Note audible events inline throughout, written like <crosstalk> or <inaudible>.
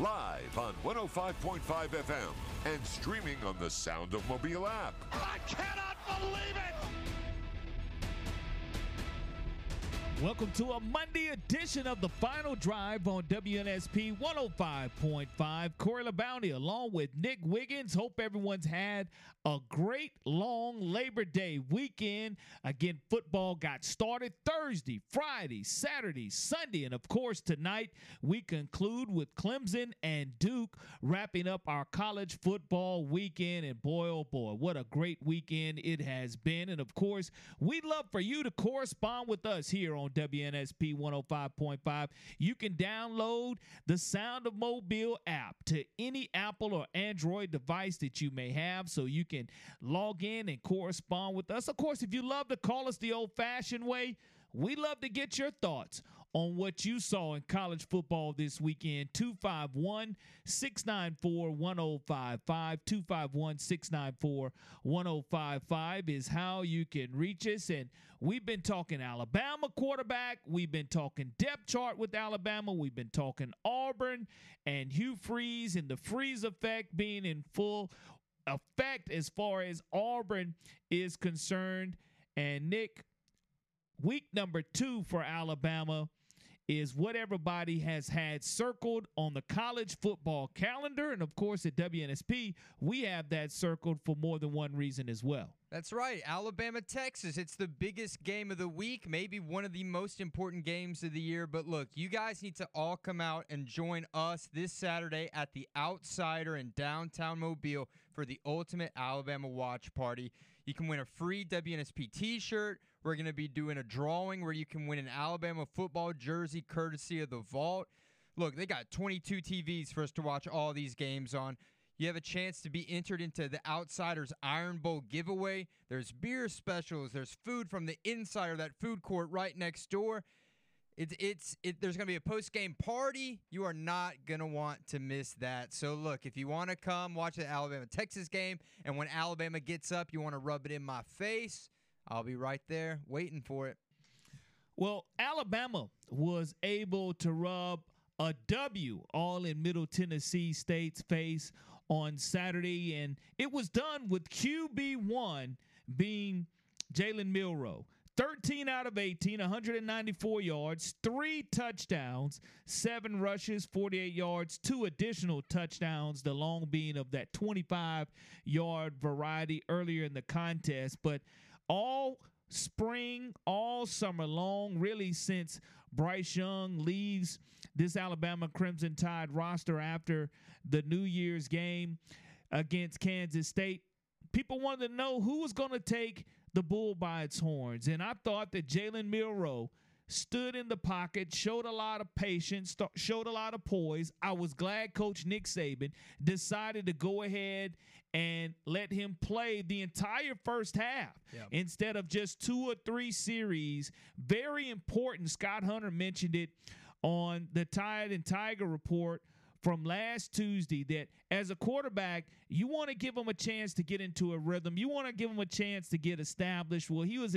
Live on 105.5 FM and streaming on the Sound of Mobile app. I cannot believe it. Welcome to a Monday edition of the Final Drive on WNSP 105.5. Corey LeBounty along with Nick Wiggins. Hope everyone's had a great long Labor Day weekend. Again, football got started Thursday, Friday, Saturday, Sunday, and of course, tonight we conclude with Clemson and Duke wrapping up our college football weekend. And boy, oh boy, what a great weekend it has been. And of course, we'd love for you to correspond with us here on WNSP 105.5. You can download the Sound of Mobile app to any Apple or Android device that you may have so you can log in and correspond with us. Of course, if you love to call us the old fashioned way, we love to get your thoughts on what you saw in college football this weekend. 251 694 1055. 251 694 1055 is how you can reach us. And we've been talking Alabama quarterback. We've been talking depth chart with Alabama. We've been talking Auburn and Hugh Freeze and the freeze effect being in full effect as far as Auburn is concerned. And Nick, week number two for Alabama is what everybody has had circled on the college football calendar. And of course, at WNSP, we have that circled for more than one reason as well. That's right. Alabama, Texas. It's the biggest game of the week, maybe one of the most important games of the year. But look, you guys need to all come out and join us this Saturday at the Outsider in downtown Mobile for the ultimate Alabama watch party. You can win a free WNSP t shirt. We're going to be doing a drawing where you can win an Alabama football jersey courtesy of the Vault. Look, they got 22 TVs for us to watch all these games on. You have a chance to be entered into the Outsiders Iron Bowl giveaway. There's beer specials. There's food from the Insider, that food court right next door. It's it's it, there's gonna be a post game party. You are not gonna want to miss that. So look, if you want to come watch the Alabama Texas game, and when Alabama gets up, you want to rub it in my face. I'll be right there waiting for it. Well, Alabama was able to rub a W all in Middle Tennessee State's face on Saturday, and it was done with QB1 being Jalen Milroe. 13 out of 18, 194 yards, three touchdowns, seven rushes, 48 yards, two additional touchdowns, the long being of that 25 yard variety earlier in the contest. But all spring, all summer long, really since Bryce Young leaves this Alabama Crimson Tide roster after the New Year's game against Kansas State. People wanted to know who was going to take the bull by its horns. And I thought that Jalen Milroe stood in the pocket, showed a lot of patience, showed a lot of poise. I was glad Coach Nick Saban decided to go ahead and let him play the entire first half yep. instead of just two or three series. Very important. Scott Hunter mentioned it on the Tide and Tiger report from last Tuesday that as a quarterback, you want to give him a chance to get into a rhythm. You want to give him a chance to get established. Well, he was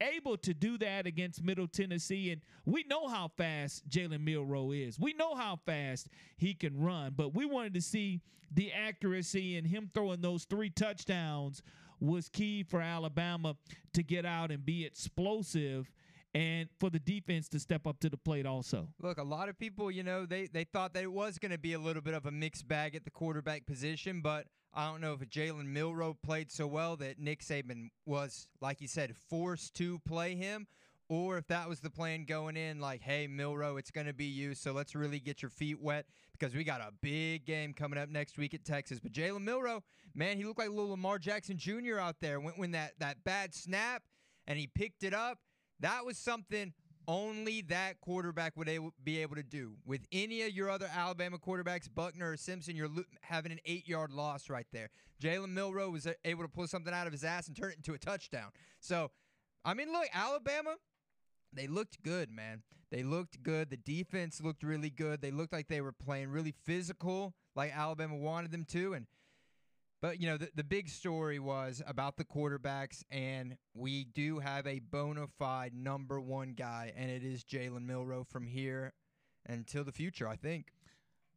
able to do that against Middle Tennessee, and we know how fast Jalen Milroe is. We know how fast he can run, but we wanted to see the accuracy and him throwing those three touchdowns was key for Alabama to get out and be explosive and for the defense to step up to the plate also. Look, a lot of people, you know, they, they thought that it was going to be a little bit of a mixed bag at the quarterback position, but I don't know if Jalen Milroe played so well that Nick Saban was, like you said, forced to play him, or if that was the plan going in, like, hey, Milroe, it's going to be you, so let's really get your feet wet because we got a big game coming up next week at Texas. But Jalen Milroe, man, he looked like little Lamar Jackson Jr. out there when, when that, that bad snap and he picked it up that was something only that quarterback would be able to do. With any of your other Alabama quarterbacks, Buchner or Simpson, you're having an eight yard loss right there. Jalen Milroe was able to pull something out of his ass and turn it into a touchdown. So, I mean, look, Alabama, they looked good, man. They looked good. The defense looked really good. They looked like they were playing really physical, like Alabama wanted them to. And but you know, the, the big story was about the quarterbacks, and we do have a bona fide number one guy, and it is Jalen Milroe from here until the future, I think.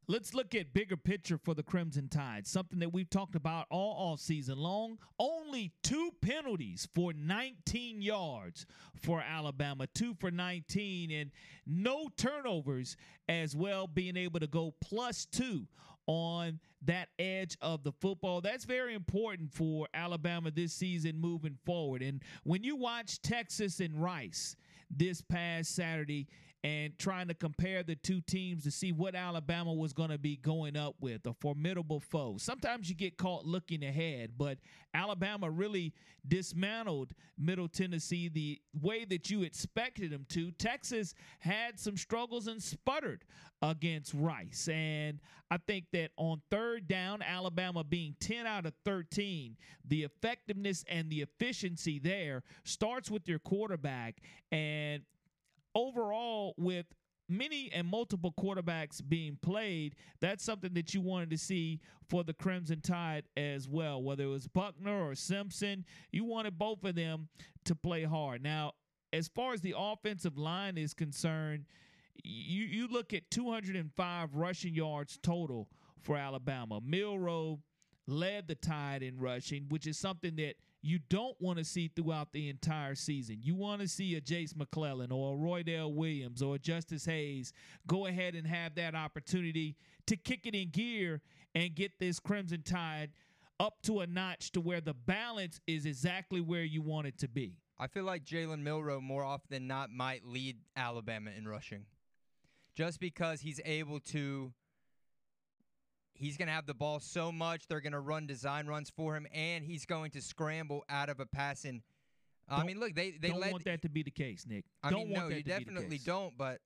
Let's look at bigger picture for the Crimson Tide. Something that we've talked about all off season long. Only two penalties for 19 yards for Alabama, two for 19, and no turnovers as well, being able to go plus two on that edge of the football. That's very important for Alabama this season moving forward. And when you watch Texas and Rice this past Saturday, and trying to compare the two teams to see what Alabama was going to be going up with a formidable foe. Sometimes you get caught looking ahead, but Alabama really dismantled Middle Tennessee the way that you expected them to. Texas had some struggles and sputtered against Rice. And I think that on third down, Alabama being 10 out of 13, the effectiveness and the efficiency there starts with your quarterback. And overall, with many and multiple quarterbacks being played, that's something that you wanted to see for the Crimson Tide as well. Whether it was Buchner or Simpson, you wanted both of them to play hard. Now, as far as the offensive line is concerned, you you look at 205 rushing yards total for Alabama. Milroe led the Tide in rushing, which is something that you don't want to see throughout the entire season. You want to see a Jase McClellan or a Roydell Williams or a Justice Hayes go ahead and have that opportunity to kick it in gear and get this Crimson Tide up to a notch to where the balance is exactly where you want it to be. I feel like Jalen Milroe more often than not might lead Alabama in rushing. Just because he's able to he's going to have the ball so much they're going to run design runs for him and he's going to scramble out of a passing I mean, look, they they don't led, want that to be the case, Nick. I don't mean, want no, that you to be the definitely don't. But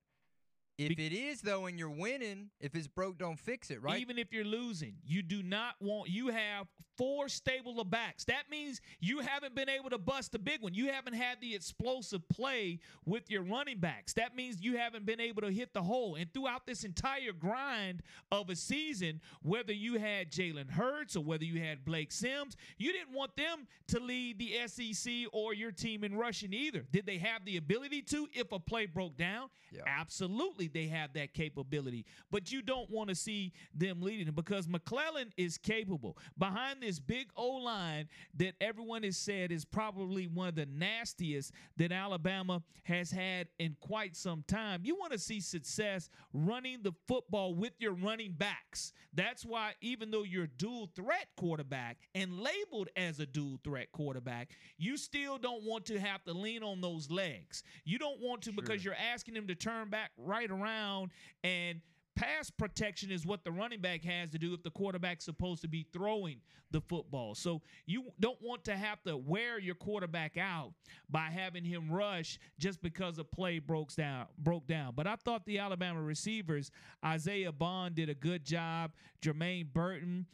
if Be- it is though, and you're winning, if it's broke, don't fix it, right? Even if you're losing, you do not want. You have four stable of backs. That means you haven't been able to bust the big one. You haven't had the explosive play with your running backs. That means you haven't been able to hit the hole. And throughout this entire grind of a season, whether you had Jalen Hurts or whether you had Blake Sims, you didn't want them to lead the SEC or your team in rushing either. Did they have the ability to if a play broke down? Yeah. Absolutely, they have that capability. But you don't want to see them leading because McClellan is capable. Behind this big O line that everyone has said is probably one of the nastiest that Alabama has had in quite some time, you want to see success running the football with your running backs. That's why, even though you're a dual threat quarterback and labeled as a dual threat quarterback, you still don't want to have to lean on those legs. You don't want to because you're asking them to turn back right around and pass protection is what the running back has to do if the quarterback's supposed to be throwing the football. So you don't want to have to wear your quarterback out by having him rush just because a play broke down broke down. But I thought the Alabama receivers, Isaiah Bond did a good job, Jermaine Burton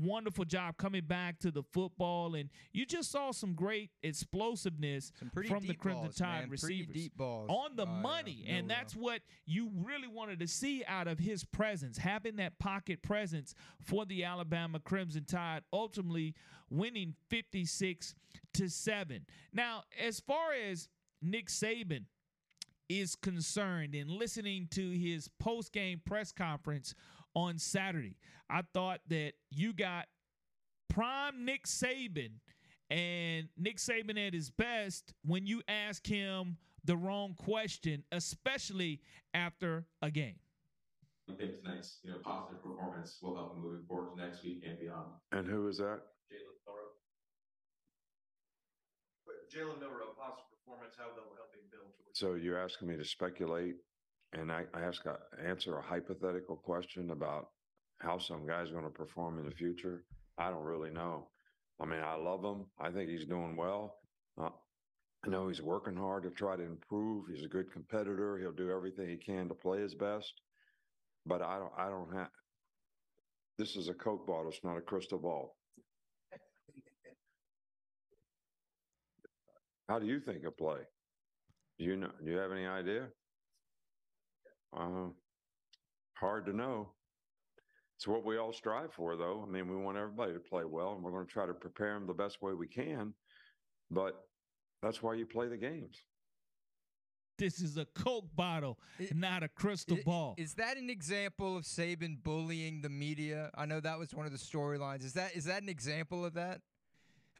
wonderful job coming back to the football and you just saw some great explosiveness Some from the Crimson balls, Tide man. receivers on the uh, money and Milroe. that's what you really wanted to see out of his presence having that pocket presence for the Alabama Crimson Tide ultimately winning 56 to 7 now as far as Nick Saban is concerned in listening to his post-game press conference on Saturday. I thought that you got prime Nick Saban and Nick Saban at his best when you ask him the wrong question, especially after a game. I think tonight's you know positive performance will help him moving forward to next week and beyond. And who is that? Jalen Milroe. Jalen Milroe, positive performance, how that will help him build. So you're asking me to speculate, and I, I ask a, answer a hypothetical question about how some guy's going to perform in the future. I don't really know. I mean, I love him. I think he's doing well. Uh, I know he's working hard to try to improve. He's a good competitor. He'll do everything he can to play his best. But I don't I don't have this is a Coke bottle, it's not a crystal ball. How do you think of play? Do you know do you have any idea? Uh hard to know. It's what we all strive for though. I mean, we want everybody to play well and we're going to try to prepare them the best way we can. But that's why you play the games. This is a Coke bottle, It- not a crystal I- ball. Is that an example of Saban bullying the media? I know that was one of the storylines. Is that is that an example of that?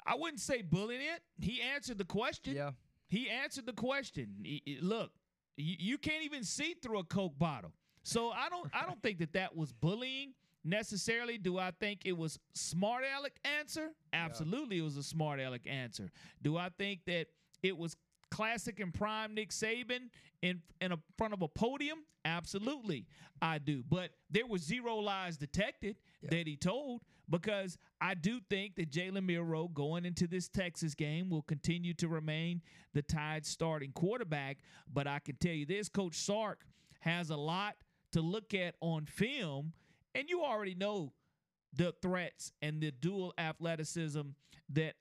I wouldn't say bullying it. He answered the question. Yeah. He answered the question. He- he- look, you, you can't even see through a Coke bottle. So I don't I don't think that that was bullying necessarily. Do I think it was smart aleck answer? Absolutely, it was a smart aleck answer. Do I think that it was classic and prime Nick Saban in in a front of a podium? Absolutely, I do. But there were zero lies detected that he told because I do think that Jalen Milroe going into this Texas game will continue to remain the Tide starting quarterback. But I can tell you this, Coach Sark has a lot to look at on film, and you already know the threats and the dual athleticism that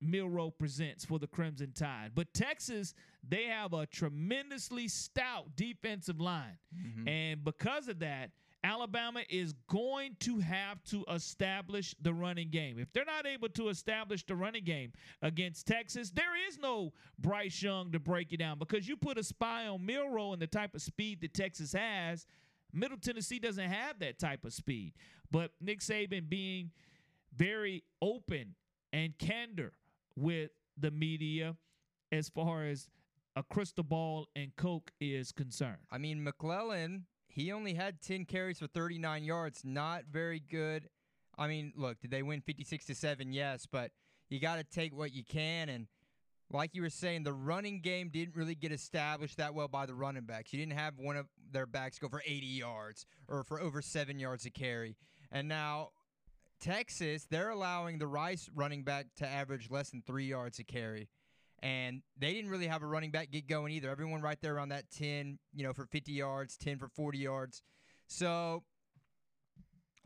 Milroe presents for the Crimson Tide. But Texas, they have a tremendously stout defensive line. Mm-hmm. And because of that, Alabama is going to have to establish the running game. If they're not able to establish the running game against Texas, there is no Bryce Young to break it down because you put a spy on Milroe and the type of speed that Texas has. Middle Tennessee doesn't have that type of speed. But Nick Saban being very open and candor with the media as far as a crystal ball and Coke is concerned. I mean, McClellan, he only had 10 carries for 39 yards. Not very good. I mean, look, did they win 56 to 7? Yes, but you got to take what you can. And like you were saying, the running game didn't really get established that well by the running backs. You didn't have one of their backs go for 80 yards or for over seven yards a carry. And now Texas, they're allowing the Rice running back to average less than three yards a carry. And they didn't really have a running back get going either. Everyone right there around that 10, you know, for 50 yards, 10 for 40 yards. So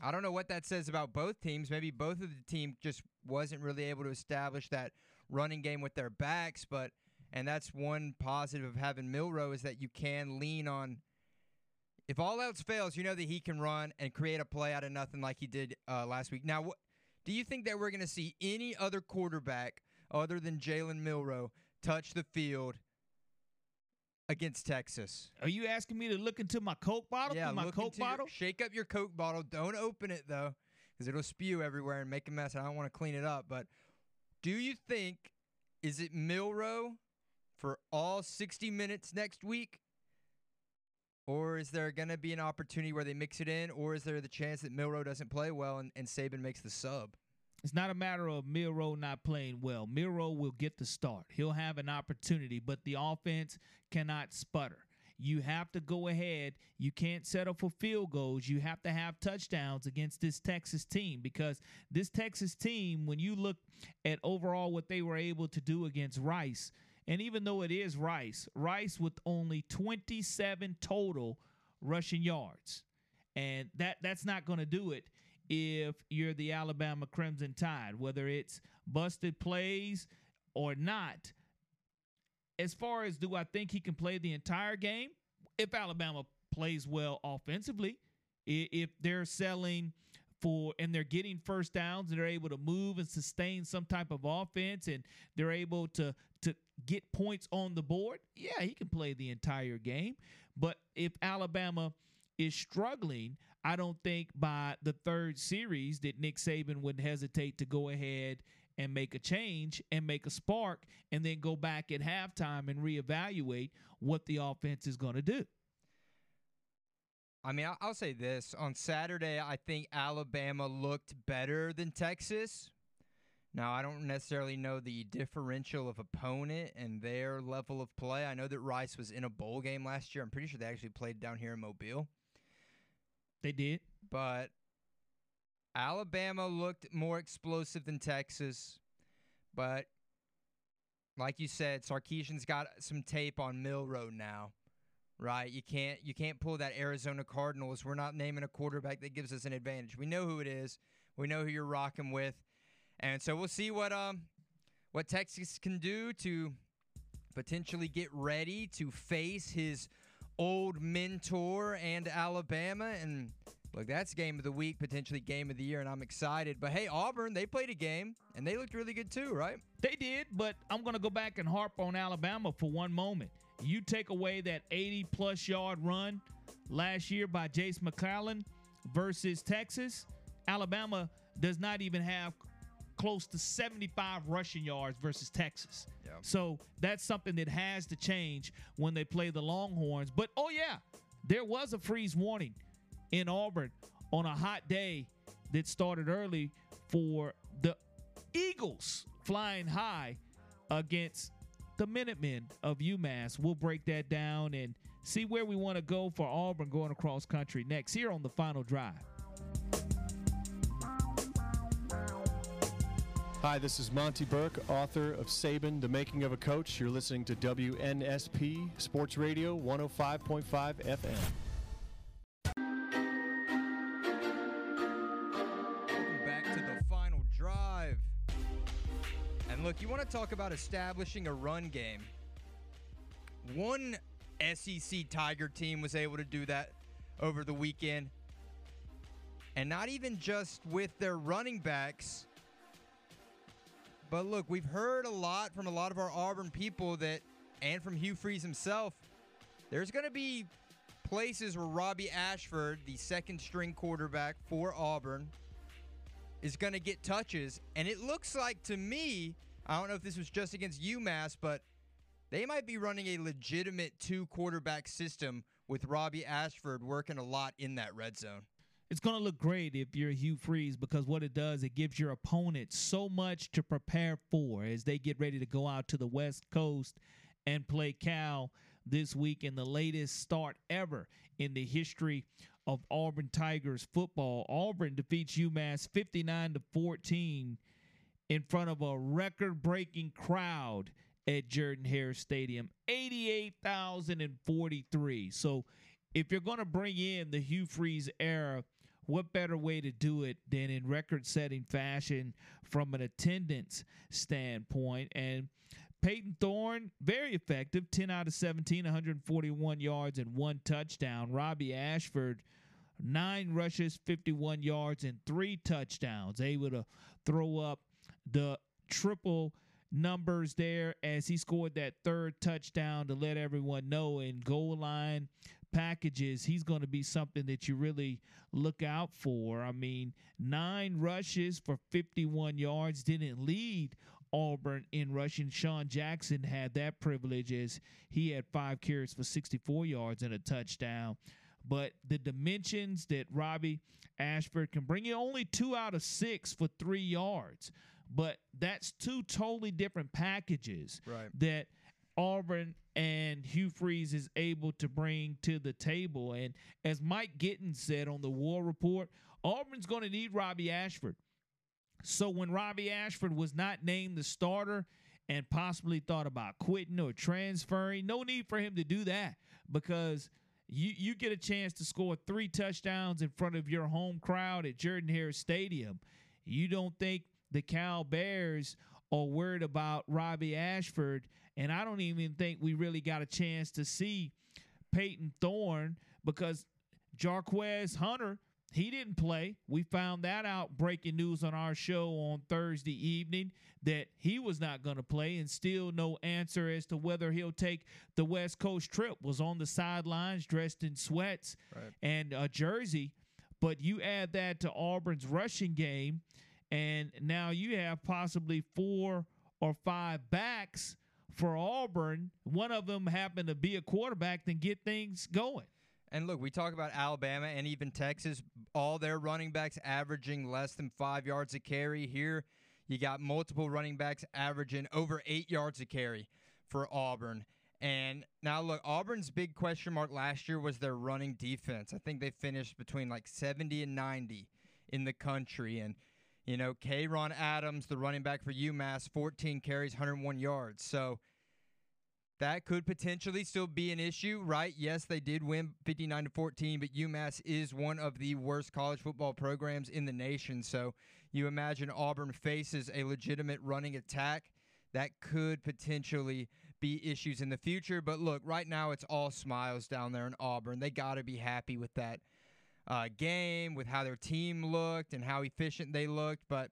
I don't know what that says about both teams. Maybe both of the team just wasn't really able to establish that running game with their backs, but and that's one positive of having Milroe is that you can lean on if all else fails, you know that he can run and create a play out of nothing like he did uh, last week. Now, do you think that we're going to see any other quarterback other than Jalen Milroe touch the field against Texas? Are you asking me to look into my Coke bottle? yeah, my look Coke into your- bottle? shake up your Coke bottle. Don't open it though, because it'll spew everywhere and make a mess. And I don't want to clean it up. But do you think is it Milroe for all 60 minutes next week? Or is there going to be an opportunity where they mix it in? Or is there the chance that Milroe doesn't play well and, and Saban makes the sub? It's not a matter of Miro not playing well. Miro will get the start. He'll have an opportunity, but the offense cannot sputter. You have to go ahead. You can't settle for field goals. You have to have touchdowns against this Texas team because this Texas team, when you look at overall what they were able to do against Rice, and even though it is Rice, Rice with only 27 total rushing yards. And that that's not going to do it if you're the Alabama Crimson Tide, whether it's busted plays or not. As far as do I think he can play the entire game? If Alabama plays well offensively, if they're selling for and they're getting first downs and they're able to move and sustain some type of offense and they're able to to get points on the board, yeah, he can play the entire game. But if Alabama is struggling, I don't think by the third series that Nick Saban would hesitate to go ahead and make a change and make a spark and then go back at halftime and reevaluate what the offense is going to do. I mean, I'll say this. On Saturday, I think Alabama looked better than Texas. Now, I don't necessarily know the differential of opponent and their level of play. I know that Rice was in a bowl game last year. I'm pretty sure they actually played down here in Mobile. They did. But Alabama looked more explosive than Texas. But like you said, Sarkisian's got some tape on Milroe now, right? You can't you can't pull that Arizona Cardinals. We're not naming a quarterback that gives us an advantage. We know who it is. We know who you're rocking with, and so we'll see what um what Texas can do to potentially get ready to face his old mentor and Alabama and Look, that's game of the week, potentially game of the year, and I'm excited. But hey, Auburn, they played a game and they looked really good too, right? They did, but I'm going to go back and harp on Alabama for one moment. You take away that 80 plus yard run last year by Jase McClellan versus Texas, Alabama does not even have close to 75 rushing yards versus Texas. Yeah. So that's something that has to change when they play the Longhorns. But oh, yeah, there was a freeze warning in Auburn on a hot day that started early for the Eagles flying high against the Minutemen of UMass. We'll break that down and see where we want to go for Auburn going across country next here on the final drive. Hi, this is Monte Burke, author of Saban, The Making of a Coach. You're listening to WNSP Sports Radio 105.5 FM. Welcome back to the final drive. And look, you want to talk about establishing a run game. One SEC Tiger team was able to do that over the weekend. And not even just with their running backs. But look, we've heard a lot from a lot of our Auburn people that, and from Hugh Freeze himself, there's going to be places where Robbie Ashford, the second string quarterback for Auburn, is going to get touches. And it looks like to me I don't know if this was just against UMass, but they might be running a legitimate two quarterback system with Robbie Ashford working a lot in that red zone. It's going to look great if you're Hugh Freeze because what it does, it gives your opponent so much to prepare for as they get ready to go out to the West Coast and play Cal this week in the latest start ever in the history of Auburn Tigers football. Auburn defeats UMass 59 to 14 in front of a record breaking crowd at Jordan Hare Stadium 88,043. So if you're going to bring in the Hugh Freeze era, what better way to do it than in record setting fashion from an attendance standpoint? And Payton Thorne, very effective 10 out of 17, 141 yards and one touchdown. Robbie Ashford, nine rushes, 51 yards, and three touchdowns, able to throw up the triple numbers there as he scored that third touchdown to let everyone know in goal line packages he's going to be something that you really look out for. I mean nine rushes for 51 yards didn't lead auburn in rushing. Sean jackson had that privilege as he had five carries for 64 yards and a touchdown. But the dimensions that robbie ashford can bring you only two out of six for three yards. But that's two totally different packages right. that Auburn and Hugh Freeze is able to bring to the table. And as Mike Gittens said on the War Report, Auburn's going to need Robbie Ashford. So when Robbie Ashford was not named the starter and possibly thought about quitting or transferring, no need for him to do that because you you get a chance to score three touchdowns in front of your home crowd at Jordan Hare Stadium. You don't think the Cal Bears are worried about Robbie Ashford, and I don't even think we really got a chance to see Payton Thorne because Jarquez Hunter he didn't play. We found that out breaking news on our show on Thursday evening that he was not going to play, and still no answer as to whether he'll take the West Coast trip. Was on the sidelines dressed in sweats right. and a jersey. But you add that to Auburn's rushing game, and now you have possibly four or five backs for Auburn. One of them happened to be a quarterback, then get things going. And look, we talk about Alabama and even Texas, all their running backs averaging less than five yards a carry. Here, you got multiple running backs averaging over eight yards a carry for Auburn. And now, look, Auburn's big question mark last year was their running defense. I think they finished between like 70 and 90 in the country. And You know, Kayron Adams, the running back for UMass, 14 carries, 101 yards. So that could potentially still be an issue, right? Yes, they did win 59 to 14, but UMass is one of the worst college football programs in the nation. So you imagine Auburn faces a legitimate running attack that could potentially be issues in the future. But look, right now it's all smiles down there in Auburn. They got to be happy with that uh, game, with how their team looked and how efficient they looked. But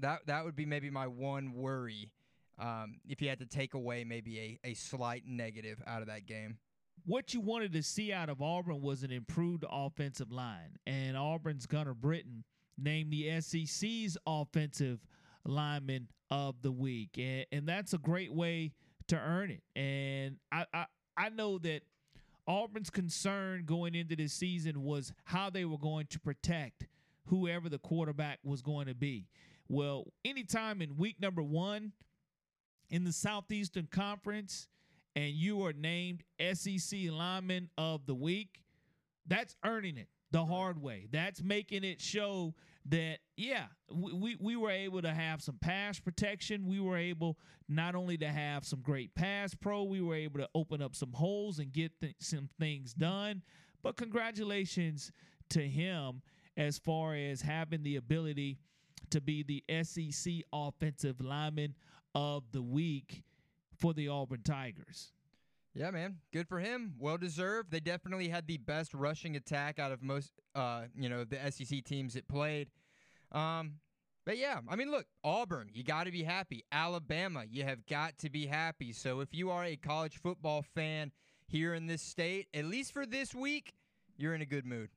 that that would be maybe my one worry um, if you had to take away maybe a, a slight negative out of that game. What you wanted to see out of Auburn was an improved offensive line, and Auburn's Gunnar Britton named the SEC's offensive lineman of the week, and, and that's a great way to earn it. And I, I I know that Auburn's concern going into this season was how they were going to protect whoever the quarterback was going to be. Well, anytime in week number one in the Southeastern Conference and you are named SEC lineman of the week, that's earning it the hard way. That's making it show that yeah, we we were able to have some pass protection. We were able not only to have some great pass pro, we were able to open up some holes and get th- some things done. But congratulations to him as far as having the ability to be the SEC offensive lineman of the week for the Auburn Tigers. Yeah, man, good for him. Well deserved. They definitely had the best rushing attack out of most, uh, you know, the SEC teams that played. Um, but yeah, I mean, look, Auburn, you got to be happy. Alabama, you have got to be happy. So if you are a college football fan here in this state, at least for this week, you're in a good mood.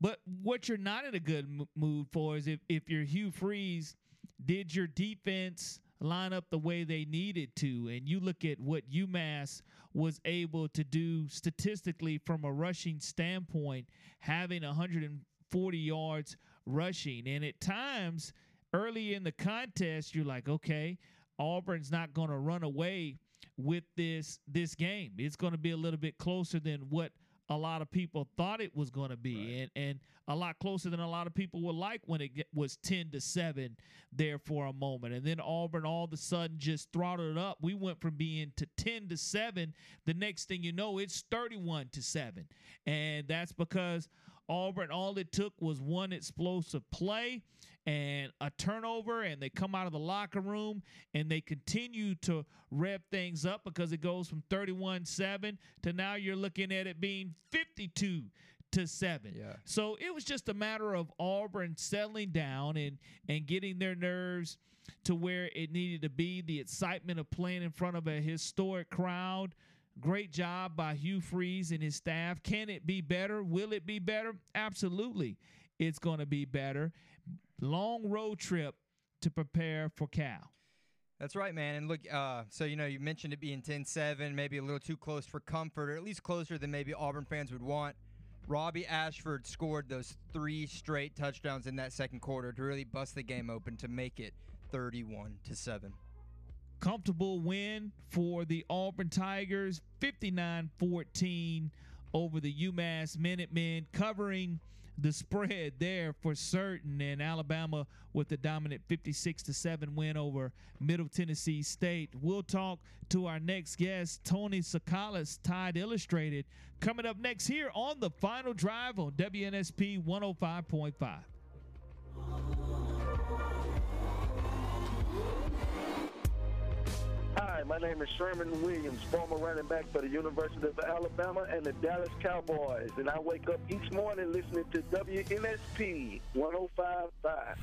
But what you're not in a good mood for is if, if you're Hugh Freeze, did your defense line up the way they needed to? And you look at what UMass was able to do statistically from a rushing standpoint, having 140 yards rushing. And at times, early in the contest, you're like, okay, Auburn's not going to run away with this this game. It's going to be a little bit closer than what a lot of people thought it was going to be right. and and a lot closer than a lot of people would like when it get, was 10 to 7 there for a moment. And then Auburn all of a sudden just throttled it up. We went from being to 10 to 7 the next thing you know it's 31 to 7 and that's because Auburn, all it took was one explosive play and a turnover, and they come out of the locker room and they continue to rev things up because it goes from 31 7 to now you're looking at it being 52 to 7. Yeah. So it was just a matter of Auburn settling down and and getting their nerves to where it needed to be, the excitement of playing in front of a historic crowd Great job by Hugh Freeze and his staff. Can it be better? Will it be better? Absolutely. It's going to be better. Long road trip to prepare for Cal. That's right, man. And look, uh, so you know, you mentioned it being 10-7, maybe a little too close for comfort, or at least closer than maybe Auburn fans would want. Robbie Ashford scored those three straight touchdowns in that second quarter to really bust the game open to make it 31 to 7 comfortable win for the Auburn Tigers, 59 14 over the UMass Minutemen, covering the spread there for certain. And Alabama with the dominant 56 7 win over Middle Tennessee State. We'll talk to our next guest, Tony Tsoukalas, Tide Illustrated, coming up next here on the final drive on WNSP 105.5. my name is Sherman Williams, former running back for the University of Alabama and the Dallas Cowboys, and I wake up each morning listening to WNSP 105.5.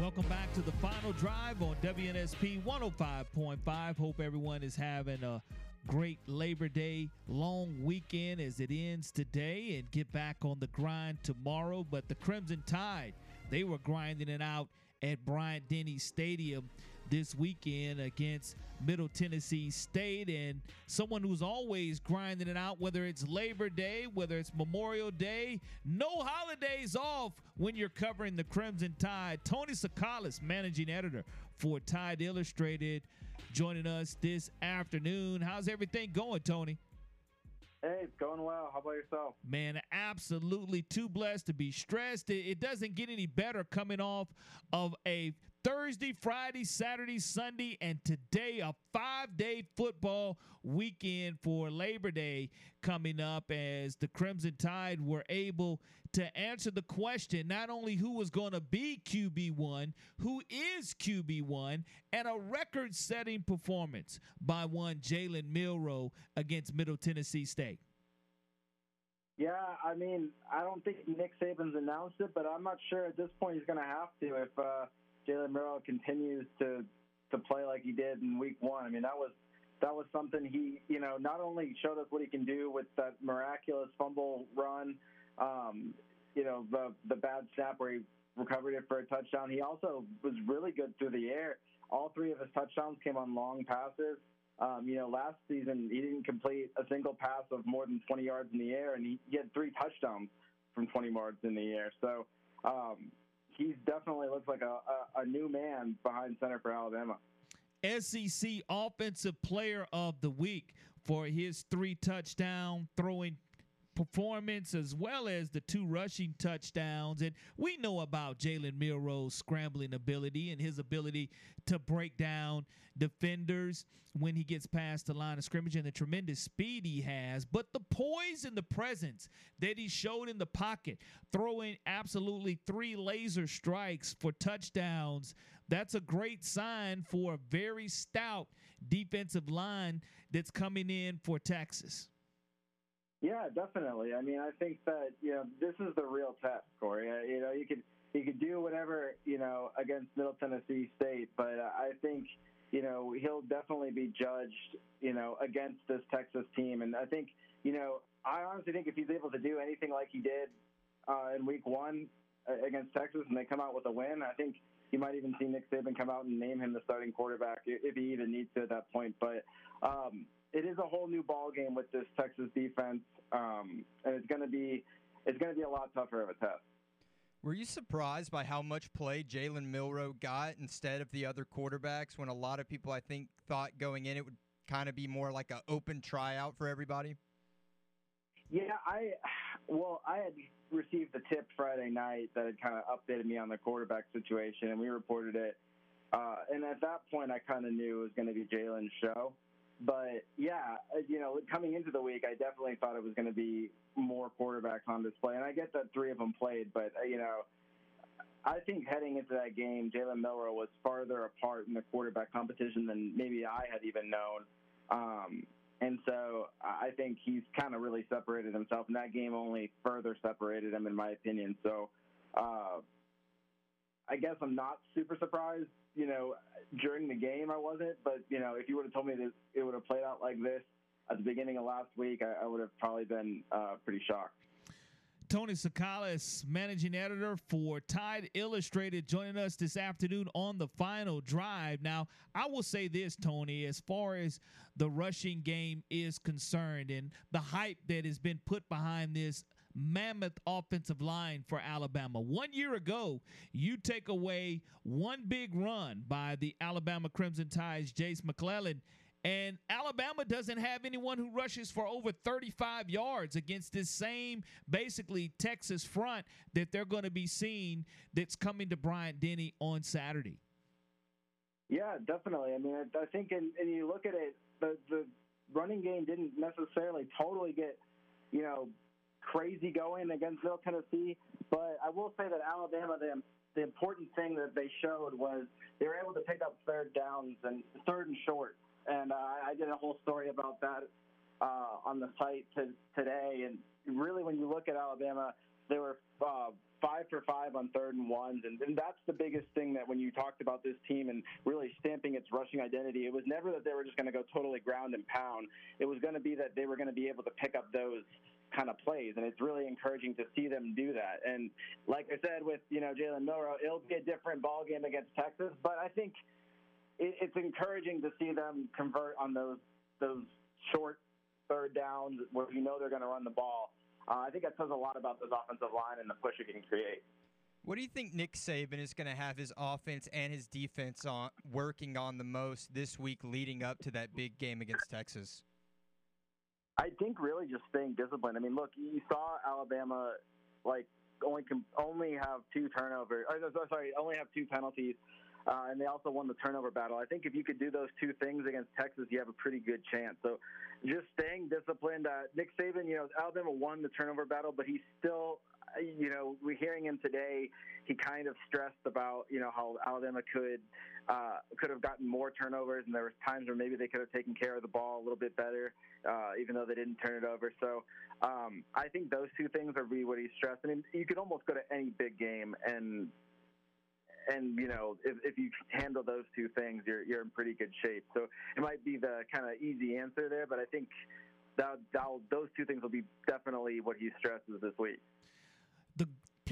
Welcome back to the final drive on WNSP 105.5. Hope everyone is having a great Labor Day long weekend as it ends today and get back on the grind tomorrow. But the Crimson Tide they were grinding it out at Bryant Denny Stadium this weekend against Middle Tennessee State. And someone who's always grinding it out, whether it's Labor Day, whether it's Memorial Day, no holidays off when you're covering the Crimson Tide. Tony Tsoukalas, managing editor for Tide Illustrated, joining us this afternoon. How's everything going, Tony? Hey, it's going well. How about yourself? Man, absolutely too blessed to be stressed. It, doesn't get any better coming off of a Thursday, Friday, Saturday, Sunday, and today a five day football weekend for Labor Day coming up as the Crimson Tide were able to answer the question not only who was going to be QB1, who is QB1, and a record setting performance by one Jalen Milroe against Middle Tennessee State. Yeah, I mean, I don't think Nick Saban's announced it, but I'm not sure at this point he's going to have to if uh, Jalen Milroe continues to to play like he did in Week One. I mean, that was that was something he, you know, not only showed us what he can do with that miraculous fumble run, um, you know, the the bad snap where he recovered it for a touchdown. He also was really good through the air. All three of his touchdowns came on long passes. Um, you know, last season he didn't complete a single pass of more than 20 yards in the air, and he, he had three touchdowns from 20 yards in the air. So um, he definitely looks like a, a, a new man behind center for Alabama. SEC Offensive Player of the Week for his three touchdown throwing performance as well as the two rushing touchdowns. And we know about Jalen Milroe's scrambling ability and his ability to break down defenders when he gets past the line of scrimmage and the tremendous speed he has. But the poise and the presence that he showed in the pocket, throwing absolutely three laser strikes for touchdowns. That's a great sign for a very stout defensive line that's coming in for Texas. Yeah, definitely. I mean, I think that you know this is the real test, Corey. Uh, you know, you could you could do whatever you know against Middle Tennessee State, but I think you know he'll definitely be judged you know against this Texas team, and I think you know I honestly think if he's able to do anything like he did uh, in Week One uh, against Texas, and they come out with a win, I think you might even see Nick Saban come out and name him the starting quarterback if he even needs to at that point. But um, it is a whole new ball game with this Texas defense, um, and it's going to be it's going to be a lot tougher of a test. Were you surprised by how much play Jalen Milroe got instead of the other quarterbacks? When a lot of people, I think, thought going in it would kind of be more like an open tryout for everybody. Yeah, I well, I had received the tip Friday night that had kind of updated me on the quarterback situation, and we reported it. Uh, and at that point, I kind of knew it was going to be Jalen's show. But yeah, uh, you know, coming into the week, I definitely thought it was going to be more quarterbacks on display, and I get that three of them played, but uh, you know, I think heading into that game, Jalen Milroe was farther apart in the quarterback competition than maybe I had even known. Um, and so I think he's kind of really separated himself, and that game only further separated him, in my opinion. So uh, I guess I'm not super surprised. You know, during the game I wasn't, but you know, if you would have told me that it would have played out like this at the beginning of last week, I, I would have probably been uh, pretty shocked. Tony Tsoukalas, managing editor for Tide Illustrated, joining us this afternoon on the final drive. Now, I will say this, Tony, as far as the rushing game is concerned and the hype that has been put behind this mammoth offensive line for Alabama. One year ago, you take away one big run by the Alabama Crimson Tide's Jase McClellan and Alabama doesn't have anyone who rushes for over 35 yards against this same, basically, Texas front that they're going to be seeing that's coming to Bryant Denny on Saturday. Yeah, definitely. I mean, I, I think, and you look at it, the, the running game didn't necessarily totally get, you know, crazy going against Middle Tennessee. But I will say that Alabama, the, the important thing that they showed was they were able to pick up third downs and third and short and uh, I did a whole story about that uh, on the site to, today. And really, when you look at Alabama, they were uh, five for five on third and ones, and, and that's the biggest thing that when you talked about this team and really stamping its rushing identity, it was never that they were just going to go totally ground and pound. It was going to be that they were going to be able to pick up those kind of plays, and it's really encouraging to see them do that. And like I said, with you know Jalen Milroe, it'll be a different ball game against Texas, but I think it, it's encouraging to see them convert on those those short third downs where you know they're going to run the ball. Uh, I think that says a lot about this offensive line and the push it can create. What do you think Nick Saban is going to have his offense and his defense on working on the most this week leading up to that big game against Texas? I think really just staying disciplined. I mean, look, you saw Alabama like only com- only have two turnovers. Or, sorry, only have two penalties. Uh, and they also won the turnover battle. I think if you could do those two things against Texas, you have a pretty good chance. So just staying disciplined. Uh, Nick Saban, you know, Alabama won the turnover battle, but he's still, you know, we're hearing him today. He kind of stressed about, you know, how Alabama could uh, could have gotten more turnovers, and there was times where maybe they could have taken care of the ball a little bit better, uh, even though they didn't turn it over. So um, I think those two things are really what he's stressed. I mean, you could almost go to any big game and and you know if, if you handle those two things, you're you're in pretty good shape. So it might be the kind of easy answer there, but I think that, that those two things will be definitely what he stresses this week.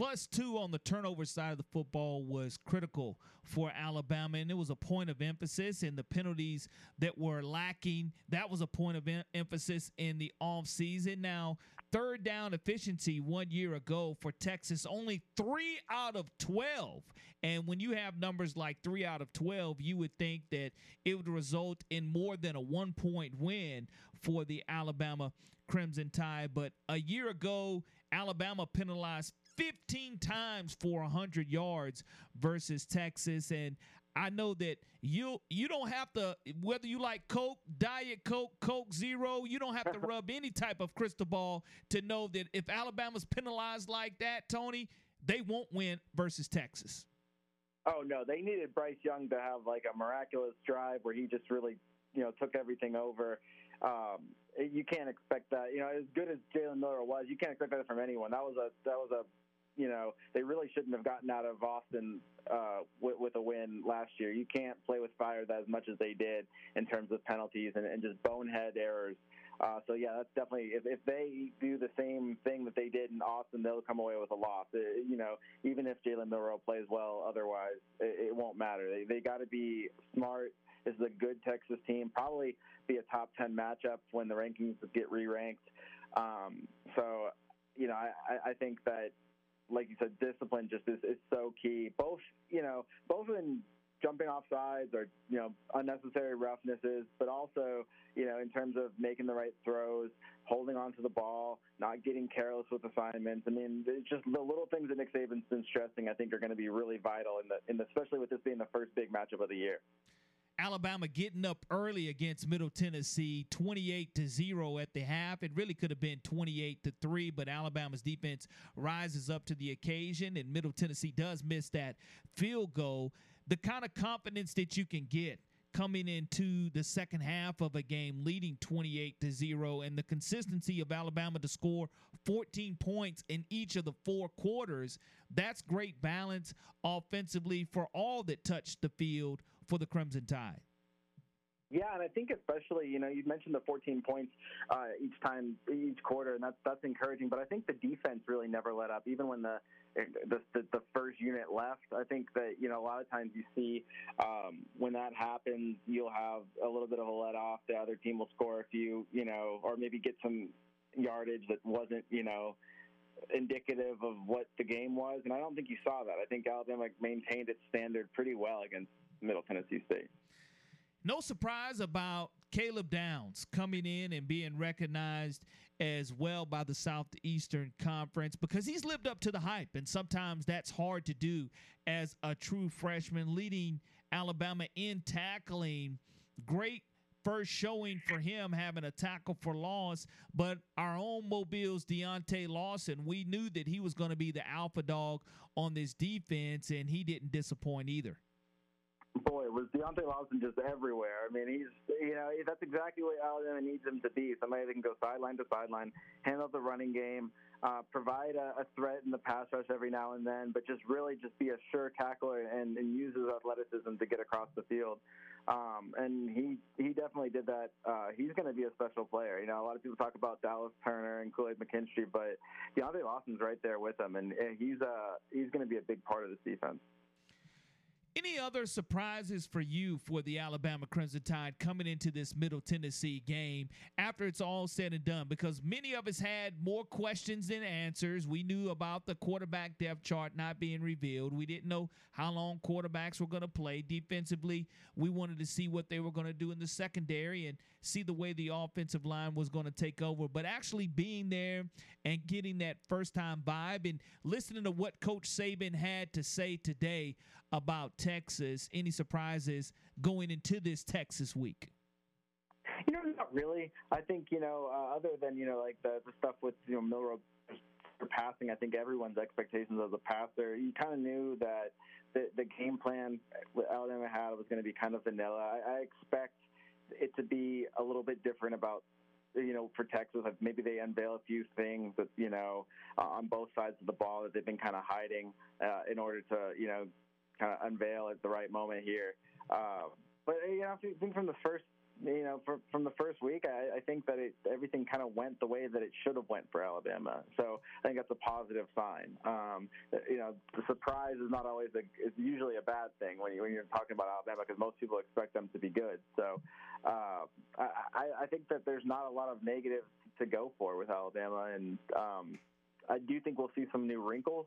Plus two on the turnover side of the football was critical for Alabama, and it was a point of emphasis in the penalties that were lacking. That was a point of em- emphasis in the offseason. Now, third down efficiency one year ago for Texas, only three out of 12. And when you have numbers like three out of 12, you would think that it would result in more than a one point win for the Alabama Crimson Tide. But a year ago, Alabama penalized 15 times for 100 yards versus Texas. And I know that you you don't have to whether you like Coke, Diet Coke, Coke Zero, you don't have to <laughs> rub any type of crystal ball to know that if Alabama's penalized like that, Tony, they won't win versus Texas. Oh no, they needed Bryce Young to have like a miraculous drive where he just really, you know, took everything over. Um, you can't expect that. You know, as good as Jalen Milroe was, you can't expect that from anyone. That was a that was a you know, they really shouldn't have gotten out of Austin uh, with, with a win last year. You can't play with fire as much as they did in terms of penalties and, and just bonehead errors. Uh, so yeah, that's definitely if, if they do the same thing that they did in Austin, they'll come away with a loss. It, uh, you know, even if Jalen Milroe plays well, otherwise it, it won't matter. They they got to be smart. This is a good Texas team. Probably be a top ten matchup when the rankings get re-ranked. Um, so you know, I, I think that like you said, discipline just is, is so key. Both, you know, both in jumping off sides or you know unnecessary roughnesses, but also you know in terms of making the right throws, holding on to the ball, not getting careless with assignments. I mean, it's just the little things that Nick Saban's been stressing. I think are going to be really vital in the in the, especially with this being the first big matchup of the year. Alabama getting up early against Middle Tennessee, 28 to 0 at the half. It really could have been 28 to 3, but Alabama's defense rises up to the occasion, and Middle Tennessee does miss that field goal. The kind of confidence that you can get coming into the second half of a game leading 28 to 0 and the consistency of Alabama to score 14 points in each of the four quarters that's great balance offensively for all that touched the field for the Crimson Tide. Yeah, and I think especially, you know, you mentioned the 14 points uh, each time, each quarter, and that's that's encouraging. But I think the defense really never let up, even when the the, the, the first unit left. I think that you know a lot of times you see um, when that happens, you'll have a little bit of a let off. The other team will score a few, you know, or maybe get some yardage that wasn't, you know, indicative of what the game was. And I don't think you saw that. I think Alabama maintained its standard pretty well against Middle Tennessee State. No surprise about Caleb Downs coming in and being recognized as well by the Southeastern Conference because he's lived up to the hype, and sometimes that's hard to do as a true freshman, leading Alabama in tackling. Great first showing for him having a tackle for loss. But our own Mobile's Deontae Lawson, we knew that he was going to be the alpha dog on this defense, and he didn't disappoint either boy, was Deontae Lawson just everywhere. I mean, he's you know that's exactly what Alabama needs him to be. Somebody that can go sideline to sideline, handle the running game, uh, provide a, a, threat in the pass rush every now and then, but just really just be a sure tackler and, and use his athleticism to get across the field. Um, and he he definitely did that. Uh, he's going to be a special player. You know, a lot of people talk about Dallas Turner and Kool Aid McKinstry, but Deontae Lawson's right there with him, and he's uh he's going to be a big part of this defense Any other surprises for you for the Alabama Crimson Tide coming into this Middle Tennessee game after it's all said and done? Because many of us had more questions than answers. We knew about the quarterback depth chart not being revealed. We didn't know how long quarterbacks were going to play. Defensively, we wanted to see what they were going to do in the secondary and see the way the offensive line was going to take over. But actually being there and getting that first time vibe and listening to what Coach Saban had to say today about Texas. Any surprises going into this Texas week? You know, not really. I think you know, uh, other than you know, like the the stuff with you know Milroe passing. I think everyone's expectations as a passer. You kind of knew that the the game plan Alabama had was going to be kind of vanilla. I, I expect it to be a little bit different about you know, for Texas, maybe they unveil a few things that you know uh, on both sides of the ball that they've been kind of hiding uh, in order to you know kind of unveil at the right moment here. Uh, but you know, I think from the first, you know, from from the first week, I, I think that it everything kind of went the way that it should have went for Alabama. So I think that's a positive sign. Um, you know, the surprise is not always a, it's usually a bad thing when you when you're talking about Alabama because most people expect them to be good. So uh, I, I think that there's not a lot of negatives to go for with Alabama, and um, I do think we'll see some new wrinkles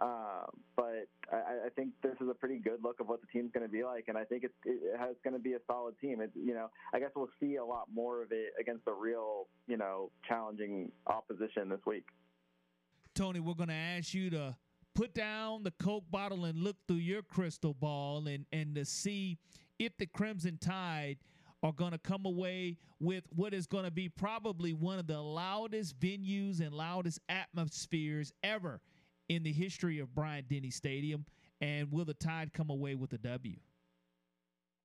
uh, but I, I, think this is a pretty good look of what the team's going to be like, and I think it's, it has going to be a solid team. It, you know, I guess we'll see a lot more of it against a real, you know, challenging opposition this week. Tony, we're going to ask you to put down the Coke bottle and look through your crystal ball and and to see if the Crimson Tide are going to come away with what is going to be probably one of the loudest venues and loudest atmospheres ever in the history of Bryant Denny Stadium? And will the Tide come away with a W?